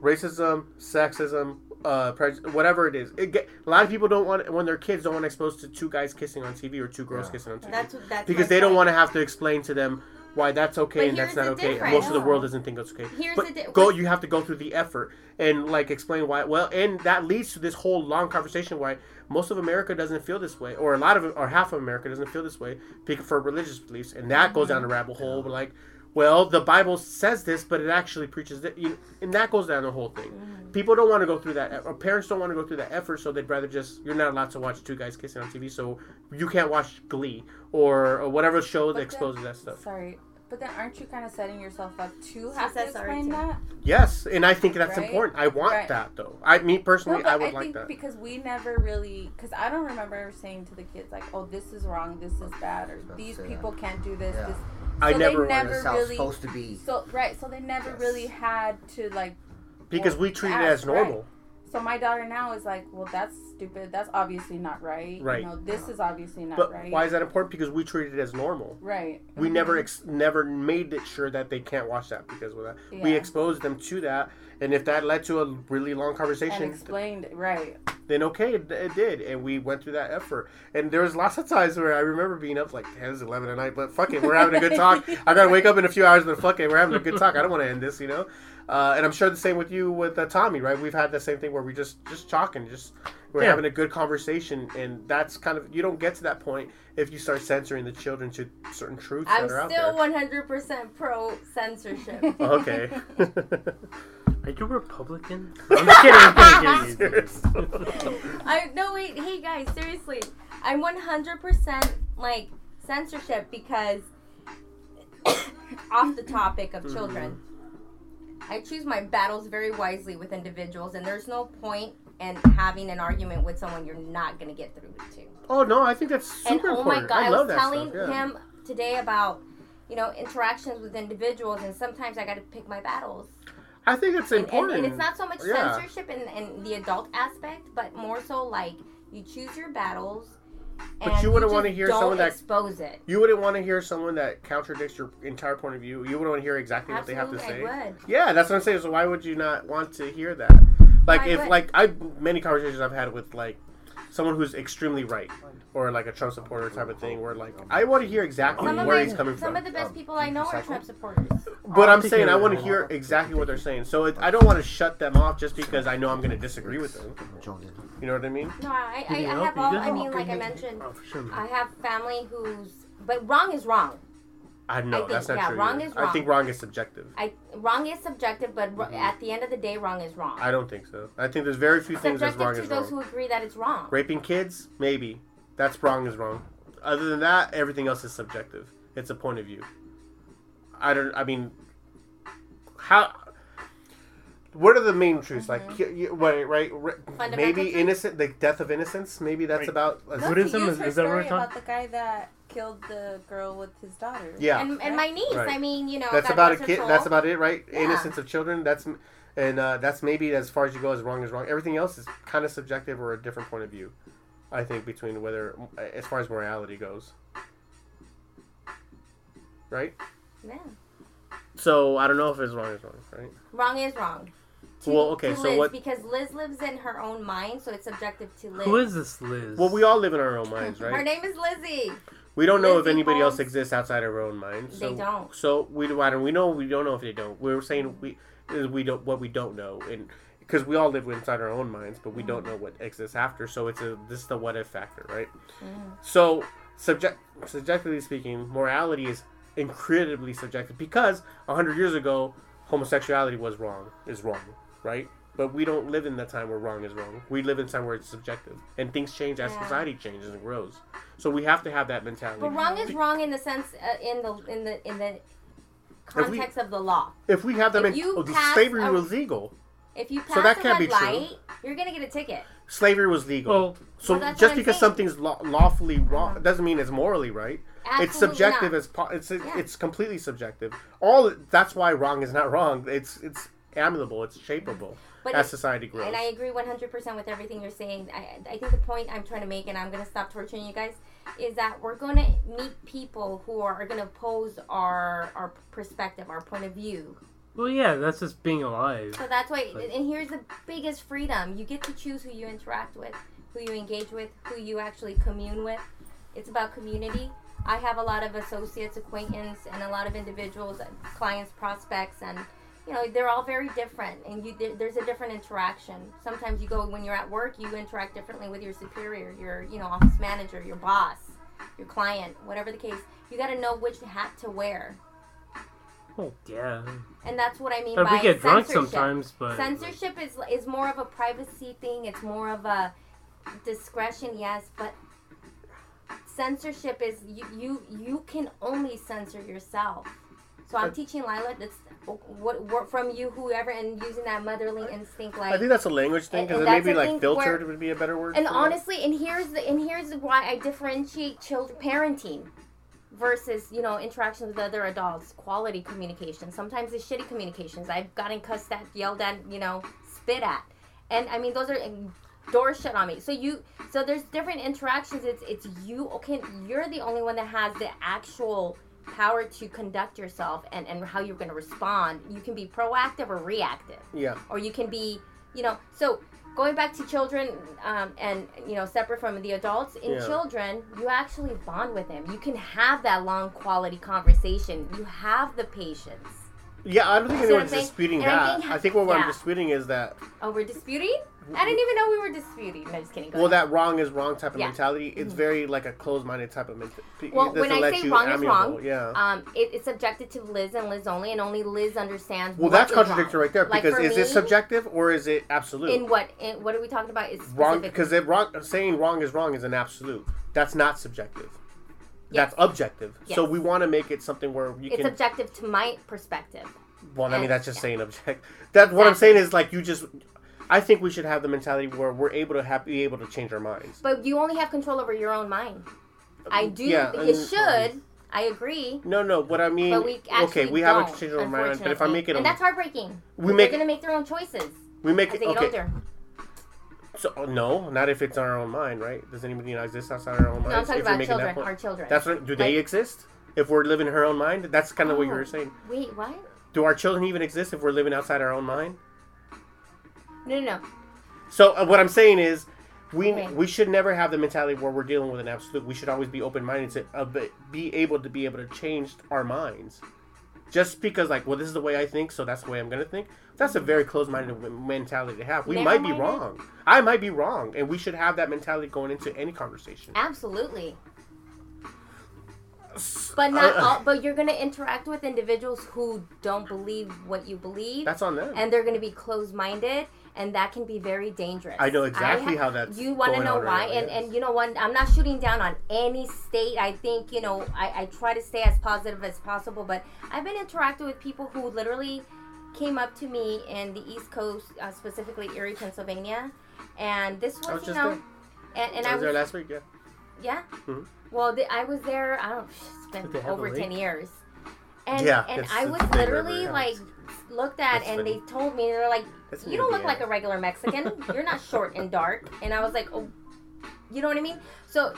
racism, sexism, uh, prejudice, whatever it is. It get, a lot of people don't want when their kids don't want to expose to two guys kissing on TV or two girls Yeah. kissing on TV That's that's because my they don't want to have to explain to them why that's okay But and that's not okay. And most of the world doesn't think it's okay. Here's but the di- go, you have to go through the effort and like explain why. Well, and that leads to this whole long conversation why most of America doesn't feel this way, or a lot of or half of America doesn't feel this way because for religious beliefs, and that goes down a rabbit hole. But like, well, the Bible says this, but it actually preaches that, you and that goes down the whole thing. Mm. People don't want to go through that, or parents don't want to go through that effort, so they'd rather just you're not allowed to watch two guys kissing on TV, so you can't watch Glee or, or whatever show that But exposes then- that stuff. Sorry, but then aren't you kind of setting yourself up to have to sorry explain that? Yes, and I think that's Right? important. I want Right. that though. I, me personally, No, I would I like that. because we never really, because I don't remember saying to the kids like, "Oh, this is wrong, this is bad, or these it. people can't do this." Yeah. This. I so never they never That's how it's really. supposed to be. So right, so they never Yes. really had to like. because we treat it as normal. right. So my daughter now is like, well, that's stupid. That's obviously not right. Right. You know, this is obviously not But right. why is that important? Because we treat it as normal. Right. We Mhm. never ex- never made it sure that they can't watch that because of that. We Yeah. exposed them to that, and if that led to a really long and conversation, explained right. then okay, it, it did, and we went through that effort. And there was lots of times where I remember being up like 10, 11 at night, but fuck it, we're having a good talk. I gotta wake up in a few hours, but fuck it, we're having a good talk. I don't want to end this, you know. Uh, and I'm sure the same with you with uh, Tommy, right? We've had the same thing where we just just talking, just we're Yeah. having a good conversation, and that's kind of you don't get to that point if you start censoring the children to certain truths I'm that are out still there. 100% pro censorship. Okay. Are you Republican? I'm kidding. I'm kidding. I no wait, hey guys, seriously, I'm 100% like censorship because off the topic of children, mm-hmm. I choose my battles very wisely with individuals, and there's no point in having an argument with someone you're not gonna get through to. oh no, I think that's super and oh my god, I I, was telling stuff. Yeah. him today about you know interactions with individuals, and sometimes I got to pick my battles. I think it's And, and, important. and it's not so much Yeah. censorship in, in the adult aspect, but more so like you choose your battles. But you wouldn't just wanna hear someone that- expose it. You wouldn't want to hear someone that contradicts your entire point of view. You wouldn't want to hear exactly what they have to say. I would. Yeah, that's what I'm saying. So why would you not want to hear that? Like I if would. like I many conversations I've had with like someone who's extremely right or like a Trump supporter type of thing, where like I want to hear exactly Some where my, he's coming some from. Some of the best people I know are Trump supporters. But I'm saying I want to hear exactly what they're saying. So it, I don't want to shut them off just because I know I'm going to disagree with them. You know what I mean? No, I, I, I Can you help? have You all. I mean, like I mentioned, Oh, for sure. I have family who's. But wrong is wrong. I know think, that's not yeah, true. wrong either. is I think wrong is subjective. I wrong is subjective, but r- at the end of the day, wrong is wrong. I don't think so. I think there's very few things that's Subjective wrong to is those wrong. who agree that it's wrong. Raping kids, maybe. That's wrong is wrong. Other than that, everything else is subjective. It's a point of view. I don't. I mean, how? What are the main truths? Like, y- y- what, right? r- Mm-hmm. Maybe innocent, the death of innocence. Maybe that's Right. about. Buddhism is he them? used Is- that what we're talking- about the guy that killed the girl with his daughter? yeah, And, and my niece, Right. I mean, you know, that's about a kid. soul. That's about it, right? Yeah. Innocence of children. That's and uh, that's maybe as far as you go as wrong is wrong. Everything else is kind of subjective or a different point of view. I think between whether as far as morality goes, right? Yeah. So I don't know if it's wrong is wrong, right? Wrong is wrong. To, Well, okay, to so Liz, what- Because Liz lives in her own mind, so it's subjective to Liz. Who is this Liz? Well, we all live in our own minds, right? Her name is Lizzie. We don't know if anybody else exists outside our own minds. So, They don't. So we don't. We know. We don't know if they don't. We're saying we is we don't what we don't know, and because we all live inside our own minds, but we Mm. don't know what exists after. So it's a this is the what if factor, right? Mm. So subject subjectively speaking, morality is incredibly subjective because hundred years ago, homosexuality was wrong. Is wrong, right? But we don't live in the time where wrong is wrong. We live in time where it's subjective, and things change as Yeah. society changes and grows. So we have to have that mentality. But wrong is wrong in the sense uh, in the in the in the we- context of the law. If we have them If in, you oh, slavery a- was legal. If you pass So that a can't red be true. you're gonna get a ticket. Slavery was legal. Well, so Well, just because saying. something's law- lawfully wrong doesn't mean it's morally right. it's Absolutely subjective not. as po- it's Yeah. it's completely subjective. All that's why wrong is not wrong. It's it's amenable. It's shapeable But as society grows. And I agree 100% with everything you're saying. I, I think the point I'm trying to make, and I'm going to stop torturing you guys, is that we're going to meet people who are, going to oppose our, our perspective, our point of view. well, yeah, that's just being alive. So that's why, Right. and here's the biggest freedom you get to choose who you interact with, who you engage with, who you actually commune with. It's about community. I have a lot of associates, acquaintance, and a lot of individuals, clients, prospects, and you know they're all very different, and you there's a different interaction. Sometimes you go when you're at work, you interact differently with your superior, your you know office manager, your boss, your client, whatever the case. You got to know which hat to wear, Oh, yeah. and that's what I mean But by we get drunk sometimes, but Censorship is is more of a privacy thing. It's more of a discretion, yes, but censorship is you you, you can only censor yourself. So I'm But- teaching Lila that's what, what from you, whoever, and using that motherly instinct, like. I think that's a language thing because maybe like filtered where- would be a better word. and for that. honestly, and here's the and here's why I differentiate children parenting versus you know interactions with other adults, quality communication. Sometimes it's shitty communications. I've gotten cussed at, yelled at, you know, spit at, and I mean those are doors shut on me. So you so there's different interactions. It's it's you okay. You're the only one that has the actual power to conduct yourself and and how you're going to respond. You can be proactive or reactive yeah, or you can be you know so going back to children um, and you know separate from the adults in Yeah. children you actually bond with them you can have that long quality conversation you have the patience yeah. I don't think See what I'm anyone's disputing And I that. think- I think what yeah. I'm disputing is that oh we're disputing i didn't even know we were disputing no just kidding Go well, ahead. that wrong is wrong type of Yeah. mentality. It's very like a closed-minded type of mentality. well when i say wrong is wrong yeah. um, it, it's subjective to liz and liz only and only liz understands Well, what that's is wrong. contradictory right there because for is it subjective or is it absolute? in what in what are we talking about is wrong because it wrong saying wrong is wrong is an absolute. That's not subjective. Yes. That's objective. So we want to make it something where you it's can. It's objective to my perspective well, I mean that's just saying object. That what I'm saying is like you just. I think we should have the mentality where we're able to have, be able to change our minds. But you only have control over your own mind. I mm, do. Yeah, it should. I agree. No, no. What I mean, But we okay, we have a change our mind, but if I make it, and a, that's heartbreaking. we make They're gonna make their own choices we make as it they get okay. older. So uh, no, not if it's on our own mind, right? Does anybody not exist outside our own mind? No, I'm talking if about children. point? Our children. That's what. Do they Like- exist? If we're living in her own mind, that's kind of what you Oh. were saying. Wait, what? Do our children even exist if we're living outside our own mind? No, no, no. So uh, what I'm saying is, we Okay. we should never have the mentality where we're dealing with an absolute. We should always be open minded to uh, be- be able to be able to change our minds. Just because, like, well, this is the way I think, so that's the way I'm gonna think. That's a very closed-minded mentality to have. We might be Narrow-minded? wrong. I might be wrong, and we should have that mentality going into any conversation. Absolutely. But not Uh, all. But you're gonna interact with individuals who don't believe what you believe, That's on them. and they're gonna be closed-minded, and that can be very dangerous. I know exactly ha- how that's You want to know why? right now, and yes. and you know what? I'm not shooting down on any state. I think you know I, I try to stay as positive as possible. But I've been interacting with people who literally came up to me in the East Coast, uh, specifically Erie, Pennsylvania, and this was, was you just know, there. and, and I I was there last week. Yeah. yeah. Mhm. Well, the, I was there. I don't. It's been Did they have a over ten years. And Yeah, and I was literally river, like looked at, That's and funny. they told me they're like, That's you don't look like a regular Mexican. You're not short and dark. And I was like, oh, you know what I mean? So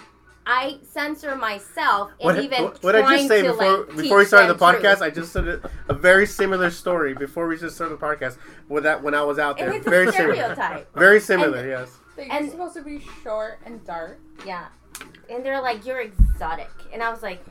I censor myself and What, even what, what I just say before like before we started the podcast, truth. I just said a, a very similar story before we just started the podcast. With that, when I was out And there, it's a very similar, stereotype. very similar. And- yes. So you're supposed to be short and dark. Yeah. And they're like, you're exotic. And I was like,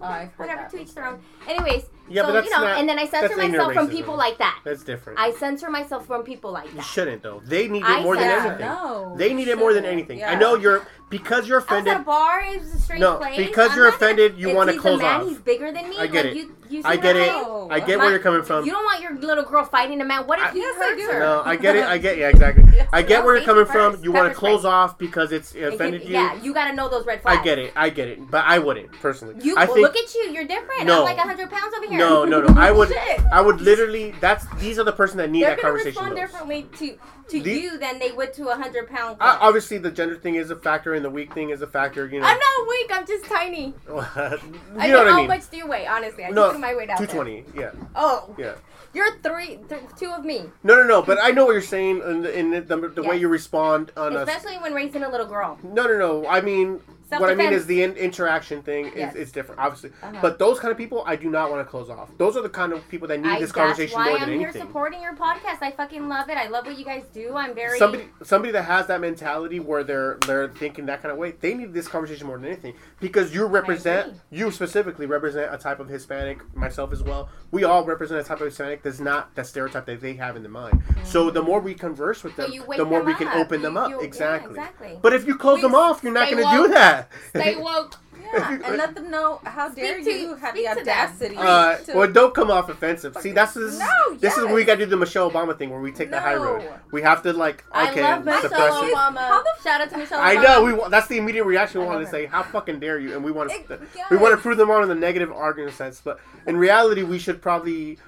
Oh, I've heard whatever, that to each their own. Anyways, Yeah, so, but that's you know, not- and then I censor myself from people like that. That's different. I censor myself from people like that. you shouldn't though. They need it I more than anything. No, They need it more than anything. Yeah. I know you're because you're I was a bar. Was a strange No, place. because I'm you're not gonna- offended, you wanna he's close a man, off. He's bigger than me. I get like, it. You, you I get it. I get My- where you're coming from. You don't want your little girl fighting a man. What if I- he Yes, hurts do. her? No, I get it. I get yeah, exactly. I get where you're coming from. You want to close off because it's offended you. Yeah, you got to know those red flags. I get it. I get it. But I wouldn't personally. You I look at you. You're different. I'm like 100 pounds over here. No, no, no. I would. Shit. I would literally. That's these are the person that need They're that gonna conversation respond most. differently to to The- you than they would to a 100 pound. Uh, obviously, the gender thing is a factor, and the weak thing is a factor. You know. I'm not weak. I'm just tiny. you know I what mean, I how mean? much do you weigh? Honestly, I no, just put my weight out two twenty. Yeah, Oh, yeah. you're three, th- two of me. No, no, no. But I know what you're saying, and in the, the, the way you respond on us. Especially when raising a little girl. No, no, no. I mean, what I mean is the in- interaction thing is Yes. it's different, obviously. Uh-huh. But those kind of people, I do not want to close off. Those are the kind of people that need I, this conversation more I'm than here anything. supporting your podcast. I fucking love it. I love what you guys do. I'm very Somebody, somebody that has that mentality where they're they're thinking that kind of way, they need this conversation more than anything because you represent, you specifically represent a type of Hispanic, myself as well. We all represent a type of Hispanic that's not that stereotype that they have in the mind. So the more we converse with Mm-hmm. So them, the more them we can up. open them up. you- yeah, exactly. exactly. But if you close them off, you're not going to do that. Stay woke. Yeah, and let them know how dare to- you have speak the to them. audacity. Uh, to, well, don't come off offensive. See, that's this. No, this is where we got to do the Michelle Obama thing, where we take the high road. We have to like, okay, I love Michelle suppress it. Obama. How the- Shout out to Michelle Obama. I know. We wa- that's the immediate reaction we I want to say. How fucking dare you? And we want to yes. we want to prove them wrong in the negative argument sense. But in reality, we should probably.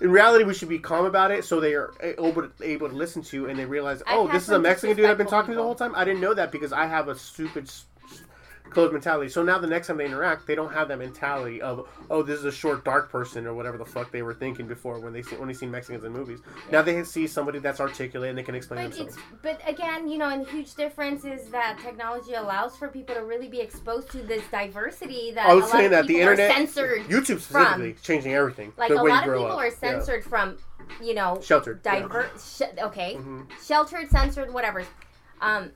In reality, we should be calm about it, so they are able to, able to listen to, you and they realize, oh, this is a Mexican dude I've been disrespectful talking to the whole time. I didn't know that because I have a stupid, s- s- closed mentality. So now the next time they interact, they don't have that mentality of, oh, this is a short, dark person or whatever the fuck they were thinking before when they see when they see Mexicans in movies. Now they see somebody that's articulate and they can explain But themselves. but again, you know, and the huge difference is that technology allows for people to really be exposed to this diversity that I was saying that the internet, censored. YouTube specifically, is changing everything. Like a lot of people up. are censored from, you know, Yeah. Sheltered. yeah. diverse. Sh- okay, Mhm. sheltered, censored, whatever. Um,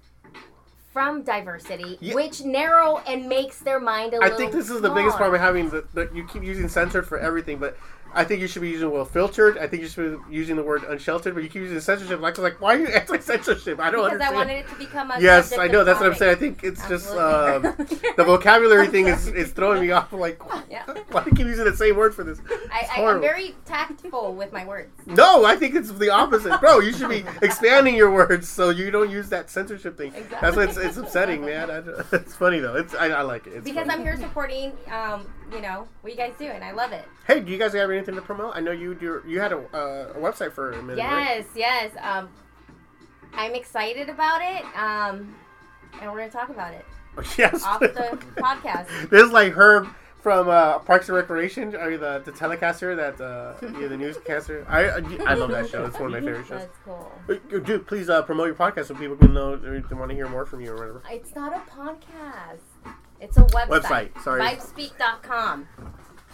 from diversity, Yeah. which narrow and makes their mind a I little. I think this is the biggest problem having that you keep using censored for everything, but I think you should be using well filtered. I think you should be using the word unsheltered, but you keep using censorship. Like, like why are you anti censorship? I don't understand. Because I wanted it to become a. yes, I know. That's what I'm saying. I think it's just um, the vocabulary thing is, is throwing me off. Like, Yeah. why do you keep using the same word for this? It's I, I'm very tactful with my words. No, I think it's the opposite, bro. You should be expanding your words so you don't use that censorship thing. That's why it's, it's upsetting, man. I, it's funny though. It's I, I like it. It's Because funny. I'm here supporting, um, you know, what you guys do, and I love it. Hey, do you guys have anything to promote? I know you do. You had a, uh, a website for a minute. right? Yes, yes. Um, I'm excited about it, um, and we're gonna talk about it Yes. off the podcast. this is like Perd from uh, Parks and Recreation. Are you the, the telecaster that uh, you're the newscaster? I I love that show. It's one of my favorite shows. That's cool. Uh, Dude, please uh, promote your podcast so people can know they want to hear more from you or whatever. It's not a podcast. It's a website. Website, sorry. Vibespeak.com.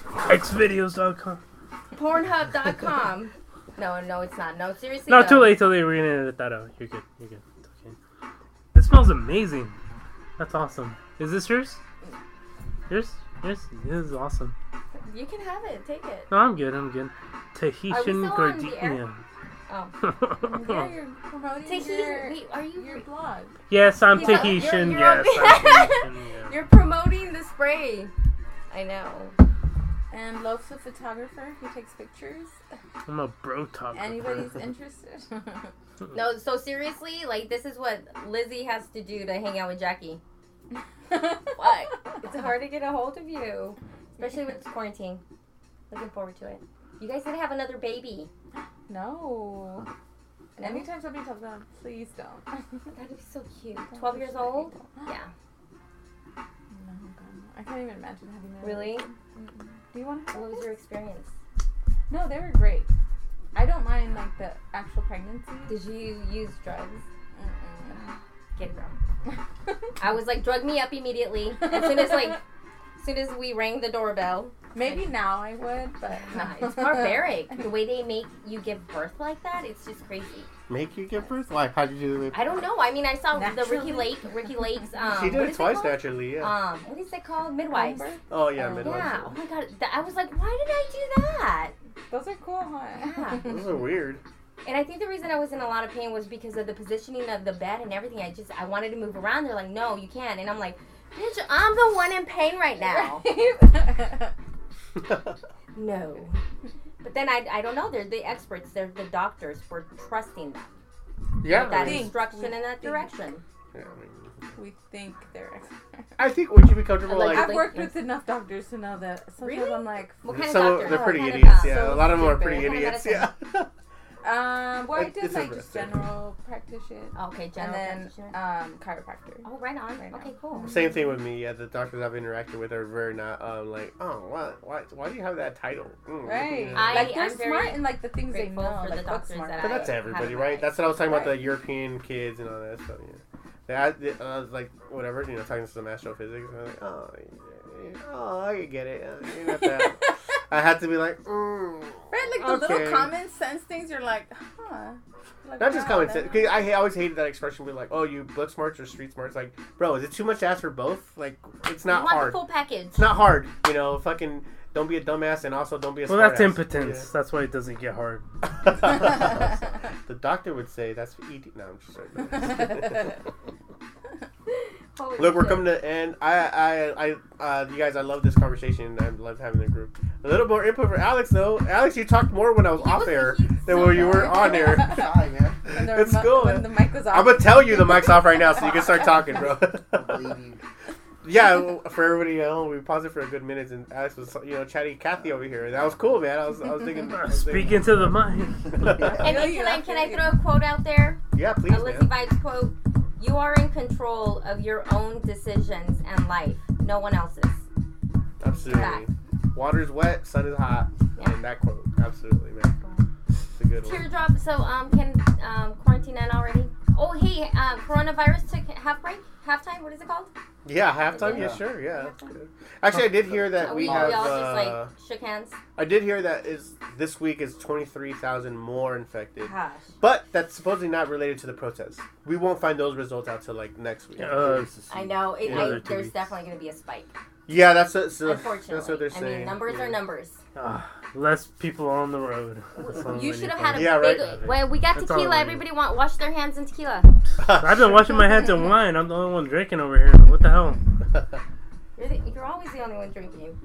Xvideos.com. Pornhub.com. No, no, it's not. No, seriously. No, though. too late, too late. We're gonna edit that out. You're good. You're good. It's okay. This smells amazing. That's awesome. Is this yours? Yours? Yours? This is awesome. You can have it. Take it. No, I'm good. I'm good. Tahitian still on the gardenia. Oh. Yeah, you're promoting Tahiti. your, Wait, are you? your blog. yes, I'm You're- Tahitian. you're- you're- yes, I'm Tahitian. yeah. You're promoting the spray. I know. And Loaf's a photographer who takes pictures. I'm a bro talker. Anybody's interested? No, so seriously, like this is what Lizzie has to do to hang out with Jackie. What? It's hard to get a hold of you, especially with quarantine. Looking forward to it. You guys gonna have another baby. No. Anytime somebody tells them, please don't. That'd be so cute. Twelve years old. Yeah. No, God, no. I can't even imagine having that. Really? Do you want to? What was your experience? No, they were great. I don't mind like the actual pregnancy. Did you use drugs? Mm-mm. Get drunk. I was like, drug me up immediately. As soon as like, soon as we rang the doorbell. Maybe now I would, but Nah, it's barbaric. The way they make you give birth like that, it's just crazy. Make you give birth? Why? How'd you do it? I don't know. I mean, I saw the Ricki Lake, Ricki Lake's. Um, She did it twice called? naturally, yeah. Um, what is it called? Midwives. Oh, yeah, uh, midwife. Yeah. Oh my god. Th- I was like, why did I do that? Those are cool, huh? Yeah. Those are weird. And I think the reason I was in a lot of pain was because of the positioning of the bed and everything. I just I wanted to move around. They're like, no, you can't. And I'm like, bitch, I'm the one in pain right now. no. But then I, I don't know. They're the experts. They're the doctors. We're trusting them. yeah. that I mean, instruction in that think. direction. yeah, I mean, we think they're. I think would you be comfortable Like- like, I've Like- worked with enough doctors to know that sometimes Really? I'm like, What kind some of of doctor? they're pretty kind of idiots. Yeah, So a lot of them are pretty What kind of idiots. Yeah. um, well, I did like just interesting. general practitioner, Okay, and general then practitioner. um, chiropractor. Oh, right on. right now. okay, cool. Same thing with me. Yeah, the doctors I've interacted with are very not um like, oh, what, why, why do you have that title? Mm, Right. yeah. I- like they're I'm smart in like the things they know, for the like book doctors smart. that But that's everybody, right? my- That's what I was talking about the European kids and all that stuff. Yeah. They, I, they, I was like, whatever, you know, talking to some astrophysics. And I'm like, oh, yeah, yeah, oh, I get it. You're not that. I had to be like, mm. Right, like the Okay. little common sense things. You're like, huh? Like, Not just common sense. sense. 'cause I ha- always hated that expression. Be like, oh, you book smarts or street smarts? Like, bro, is it too much to ask for both? Like, it's You not want hard. the full package. It's not hard. You know, fucking don't be a dumbass and also don't be a Well, that's smartass. impotence. That's why it doesn't get hard. The doctor would say that's for ED. No, I'm just sorry. Holy Look, we're shit. coming to the end. I, I, I, uh, you guys, I love this conversation. I love having the group. A little more input for Alex, though. Alex, you talked more when I was He off was- air than so when you were on air. Shy, man. It's remo- cool, When the mic was off. I'm gonna tell you the mic's off right now, so you can start talking, bro. I believe you. yeah, for everybody at home, we paused it for a good minute, and Alex was, you know, chatting Kathy over here. That was cool, man. I was, I was thinking. I was thinking- Speaking to the mic. And then can I I can I throw a quote out there? yeah, please, a Lizzie man. Vibes quote: "You are in control of your own decisions and life. No one else's." Absolutely. Fact. Water's wet, sun is hot, Yeah. and that quote, absolutely, man. It's a good one. Teardrop. So um, can um quarantine end already? Oh hey, um, coronavirus took half break, halftime. What is it called? Yeah, halftime. Yeah, Yeah. sure. Yeah. that's good. Actually, I did hear that we, we we have. all uh, just like shook hands. I did hear that is this week is twenty three thousand more infected, Gosh. but that's supposedly not related to the protests. We won't find those results out till like next week. Uh, I know. It, Yeah. I, there's definitely going to be a spike. yeah, that's what, so, unfortunately, that's what they're I saying. mean, numbers yeah. are numbers. Less people on the road. You should have had a it. Yeah, big. right. Well, we got That's tequila. I. Everybody want wash their hands in tequila. I've been washing my hands in wine. I'm the only one drinking over here. What the hell? You're, the, you're always the only one drinking.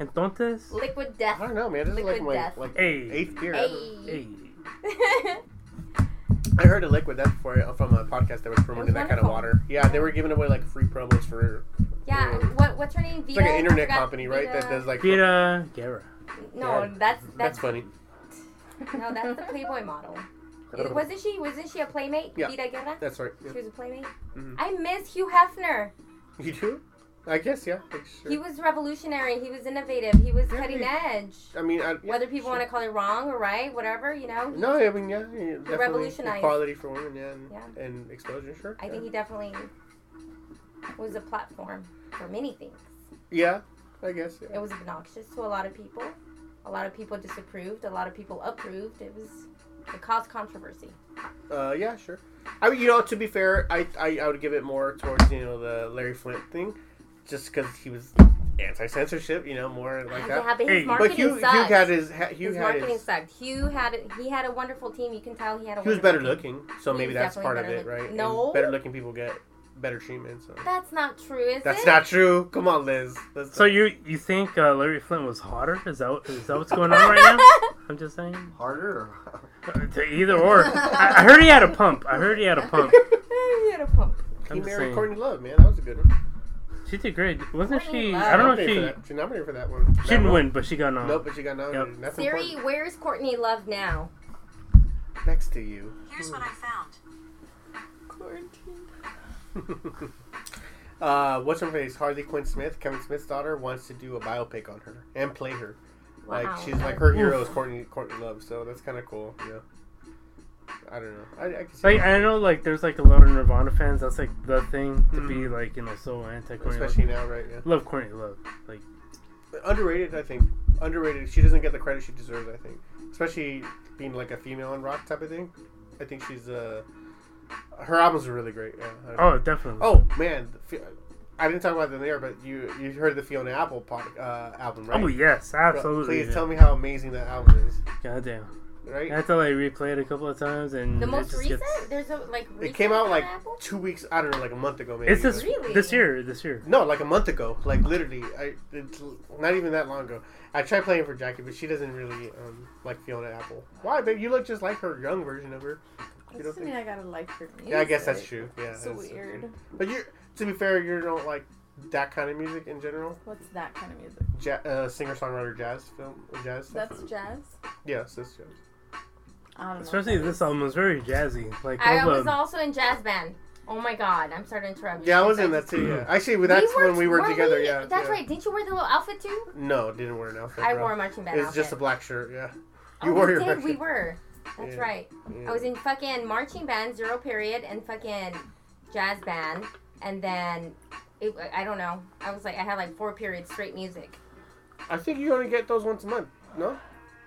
Entonces, Liquid death. I don't know, man. This is like Liquid my death. like hey, eighth beer. ever. Hey. hey. I heard a liquid death before uh, from a podcast that was promoting that kind of water. Yeah, they were giving away like free promos for. yeah. What, what's her name? It's like an internet forgot- company, right? That does like. Vida Guerra. No, Yeah. that's that's That's funny. no, that's the Playboy model. Wasn't she? Wasn't she a playmate? Yeah. Vida Guerra. That's right. yeah. She was a playmate. Mhm. I miss Hugh Hefner. You do? I guess yeah. like, sure. He was revolutionary. He was innovative. He was Yeah, cutting he- edge. I mean, I, yeah, Whether people sure. want to call it wrong or right, whatever, you know. No, I mean, yeah, definitely revolutionized. equality for women, yeah, and, Yeah. and exposure, sure. I think he definitely was a platform for many things. Yeah, I guess. It was obnoxious to a lot of people. A lot of people disapproved. A lot of people approved. It was it caused controversy. Uh, yeah, sure. I mean, you know, to be fair, I, I I would give it more towards you know the Larry Flynt thing, just because he was anti censorship, you know, more like that. Yeah, but his Hey, but marketing But Hugh, Hugh had his ha- Hugh his had marketing his. sucked. Hugh had he had a wonderful team. You can tell he had a. He was wonderful better team. looking, so He maybe that's part of it, better right? look- No. better looking people get better treatment. So That's not true, is that's it? not true. Come on, Liz. Let's- So you you think uh, Larry Flynt was hotter? Is that what- is that what's going on right now? I'm just saying. Harder? Or... To either or. I, I heard he had a pump. I heard he had a pump. he had a pump. he I'm just married saying. Courtney Love, man. That was a good one. She did great. Wasn't Courtney she? Love. I don't know if she. She nominated for that one. She didn't win, but she got nominated. Nope, but she got nominated. That's Siri, important. where's Courtney Love now? Next to you. Here's what I found. uh, what's her face? Harley Quinn Smith, Kevin Smith's daughter, wants to do a biopic on her and play her. Like she's like her hero is Courtney Courtney Love, so that's kind of cool. Yeah. I don't know. I, I can see Like. I know, like there's like a lot of Nirvana fans. That's like the thing to be Mhm. like you know so anti Courtney Love. especially now, right? Yeah. Love Courtney Love. Like Underrated, I think. Underrated. She doesn't get the credit she deserves. I think, especially being like a female in rock type of thing. I think she's uh, her albums are really great. Yeah. Oh definitely. Oh man, I didn't talk about them there, but you you heard the Fiona Apple pod, uh, album, right? Oh yes, absolutely. Please yeah. tell me how amazing that album is, Goddamn. right? I thought I replayed it a couple of times and The it most recent? gets- There's a like. It came out like Apple? two weeks. I don't know, like a month ago, maybe. It's this Really? this year. This year. No, like a month ago. Like literally, I it's not even that long ago. I tried playing for Jackie, but she doesn't really um, like Fiona Apple. Why, babe? You look just like her young version of her. You That don't doesn't mean think? I gotta like her music. Yeah, I guess that's true. Yeah, So that's- weird. But you, to be fair, you don't like that kind of music in general. What's that kind of music? Ja- uh, singer songwriter jazz film jazz. stuff. That's jazz. yes, that's jazz. I don't. Especially this album was very jazzy. Like I all the- was also in jazz band. Oh my god, I'm sorry to interrupt. you. Yeah, I was in that too. Yeah, actually, well, that's when we were weren't together. we? Yeah, That's yeah. right. Didn't you wear the little outfit too? No, didn't wear an outfit. I bro. wore a marching band It's outfit. just a black shirt. Yeah, oh, you wore we your did. We were. That's Yeah. right. Yeah. I was in fucking marching band, zero period, and fucking jazz band, and then it, I don't know. I was like, I had like four periods straight music. I think you only get those once a month. No.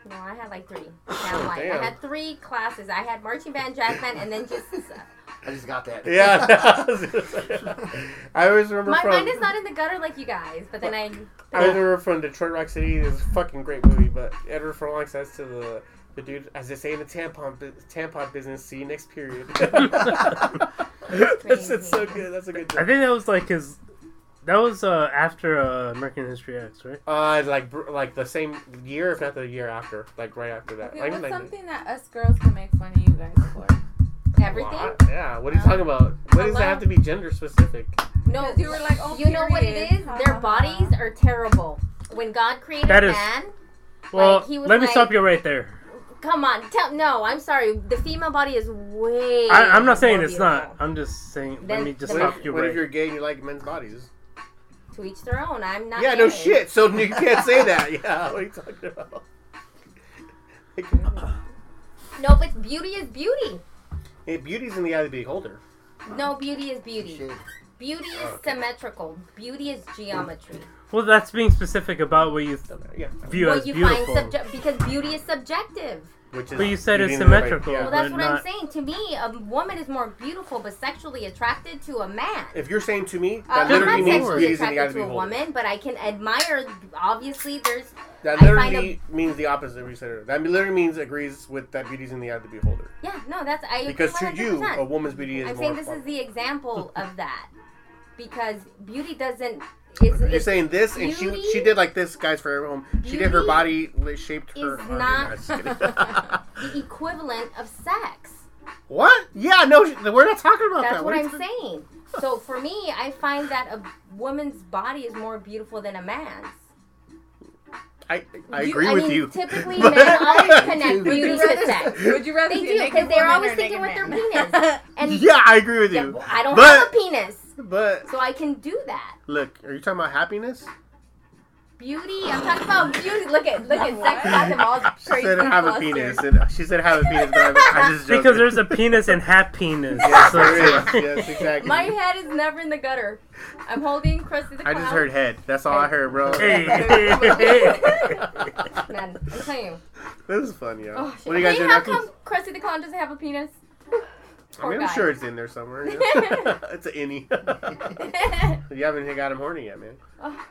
No, I had like three. Sound like. I had three classes. I had marching band, jazz band, and then just. I just got that. Yeah. I always remember My from. mind is not in the gutter like you guys, but then I. I remember from Detroit Rock City. It was a fucking great movie, but Edward Furlong says to the the dude, as they say in the tampon bu- tampon business, see you next period. that's, that's so good. That's a good. I think that was like his. That was uh, after uh, American History X, right? Uh, like like the same year, if not the year after, like right after that. Okay, Like, what's like- something that us girls can make fun of you guys for? Everything? What? Yeah. What are you talking about? What does that have to be gender specific? No, you were like, oh, you know what it period. is? Ha, Their bodies are terrible. When God created That is- man, Well, Like, he was let me like- stop you right there. Come on, tell no. I'm sorry. The female body is way. I, I'm not saying more it's not. I'm just saying. Then let me just stop if, you what right. if you're gay and you like men's bodies? To each their own. I'm not. yeah, no shit. So you can't say that. Yeah. What are you talking about? No, but beauty is beauty. hey, beauty's in the eye of the beholder. No, beauty is beauty. Beauty is Oh, okay. symmetrical. Beauty is geometry. Well, that's being specific about what you Yeah. view what as you beautiful. find subject because beauty is subjective. Which is But you said it's beauty in the right- symmetrical. yeah. Well, that's but what I'm saying. To me, a woman is more beautiful but sexually attracted to a man. If you're saying to me, Uh, that I'm not means sexually beauty's in the eye attracted of to a woman, but I can admire. Obviously, there's That literally find means the opposite. of what you said. That literally means agrees with that beauty's in the eye of the beholder. yeah, no, that's I. Because to you, a woman's beauty is I'm more. saying this fun. is the example of that because beauty doesn't. It's, You're it's, saying this, and she beauty she did like this, guys, for everyone. She did her body li- shaped her. is not- the equivalent of sex. what? Yeah, no, we're not talking about that. That's that. what are I'm talking- saying. So for me, I find that a woman's body is more beautiful than a man's. I I You- agree I with mean, you. Typically, men always connect beauty you to sex. Would you rather They see do, a naked 'cause they're always thinking naked with their penis. And yeah, I agree with yeah, you. well, I don't but, have a penis, But so I can do that. look, are you talking about happiness? Beauty. I'm talking about beauty. Look at look at sex. Got them all She crazy. said have a penis. And she said have a penis, but I, I just joking. Because there's a penis and half penis. Yes, So there. Yes, exactly. My head is never in the gutter. I'm holding Krusty the Clown. I just heard head. That's all I heard, bro. Hey, hey, hey. Man, I'm telling you. This is fun, yo. Oh, shit. what do you guys hey, do how come Krusty the Clown doesn't have a penis? I mean, guy. I'm sure it's in there somewhere. you it's an innie. you haven't got him horny yet, man. Oh.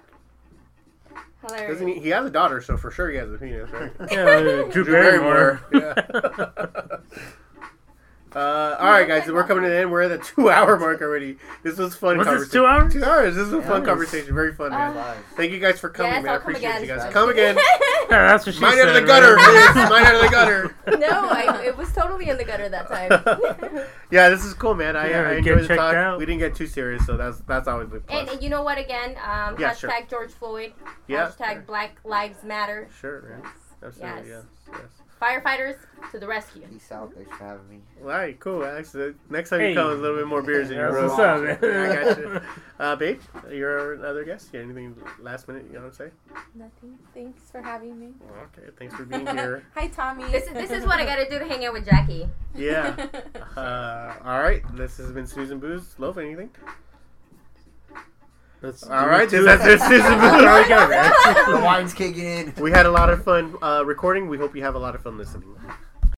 Hilarious. Doesn't he? He has a daughter, so for sure he has a penis, right? Yeah, Drew Barrymore. Yeah. Uh, all right, guys, we're coming to the end. We're at the two-hour mark already. This was fun. Was this two hours? Two hours. This was a fun Nice. conversation. Very fun, man. Live. Thank you guys for coming, Yes, man. I I'll come appreciate again. you guys. Come again. Yeah, that's what she Mine said. out of the gutter, Liz. Mine out of the gutter. no, I, it was totally in the gutter that time. yeah, this is cool, man. I, Yeah, I enjoyed the talk. out. We didn't get too serious, so that's that's always a plus. and you know what? Again, um, Yeah, hashtag sure. George Floyd. Yeah. Hashtag Black Lives Matter. Sure, man. Absolutely, Yes. yes. yes. Firefighters to the rescue. Peace out. Thanks for having me. All right, cool. Alex. Uh, Next time Hey. you come, with a little bit more beers in your room. what's up, man. I got you. Uh, babe, you're another guest. You got anything last minute you want to say? Nothing. Thanks for having me. Okay, thanks for being here. Hi, Tommy. This is this is what I gotta do to hang out with Jackie. Yeah. Uh, all right. This has been Susan Booze. Love anything? That's, All right. do This it. has been Susan That's all we Booze. got, man. The wine's kicking in. We had a lot of fun uh, recording. We hope you have a lot of fun listening.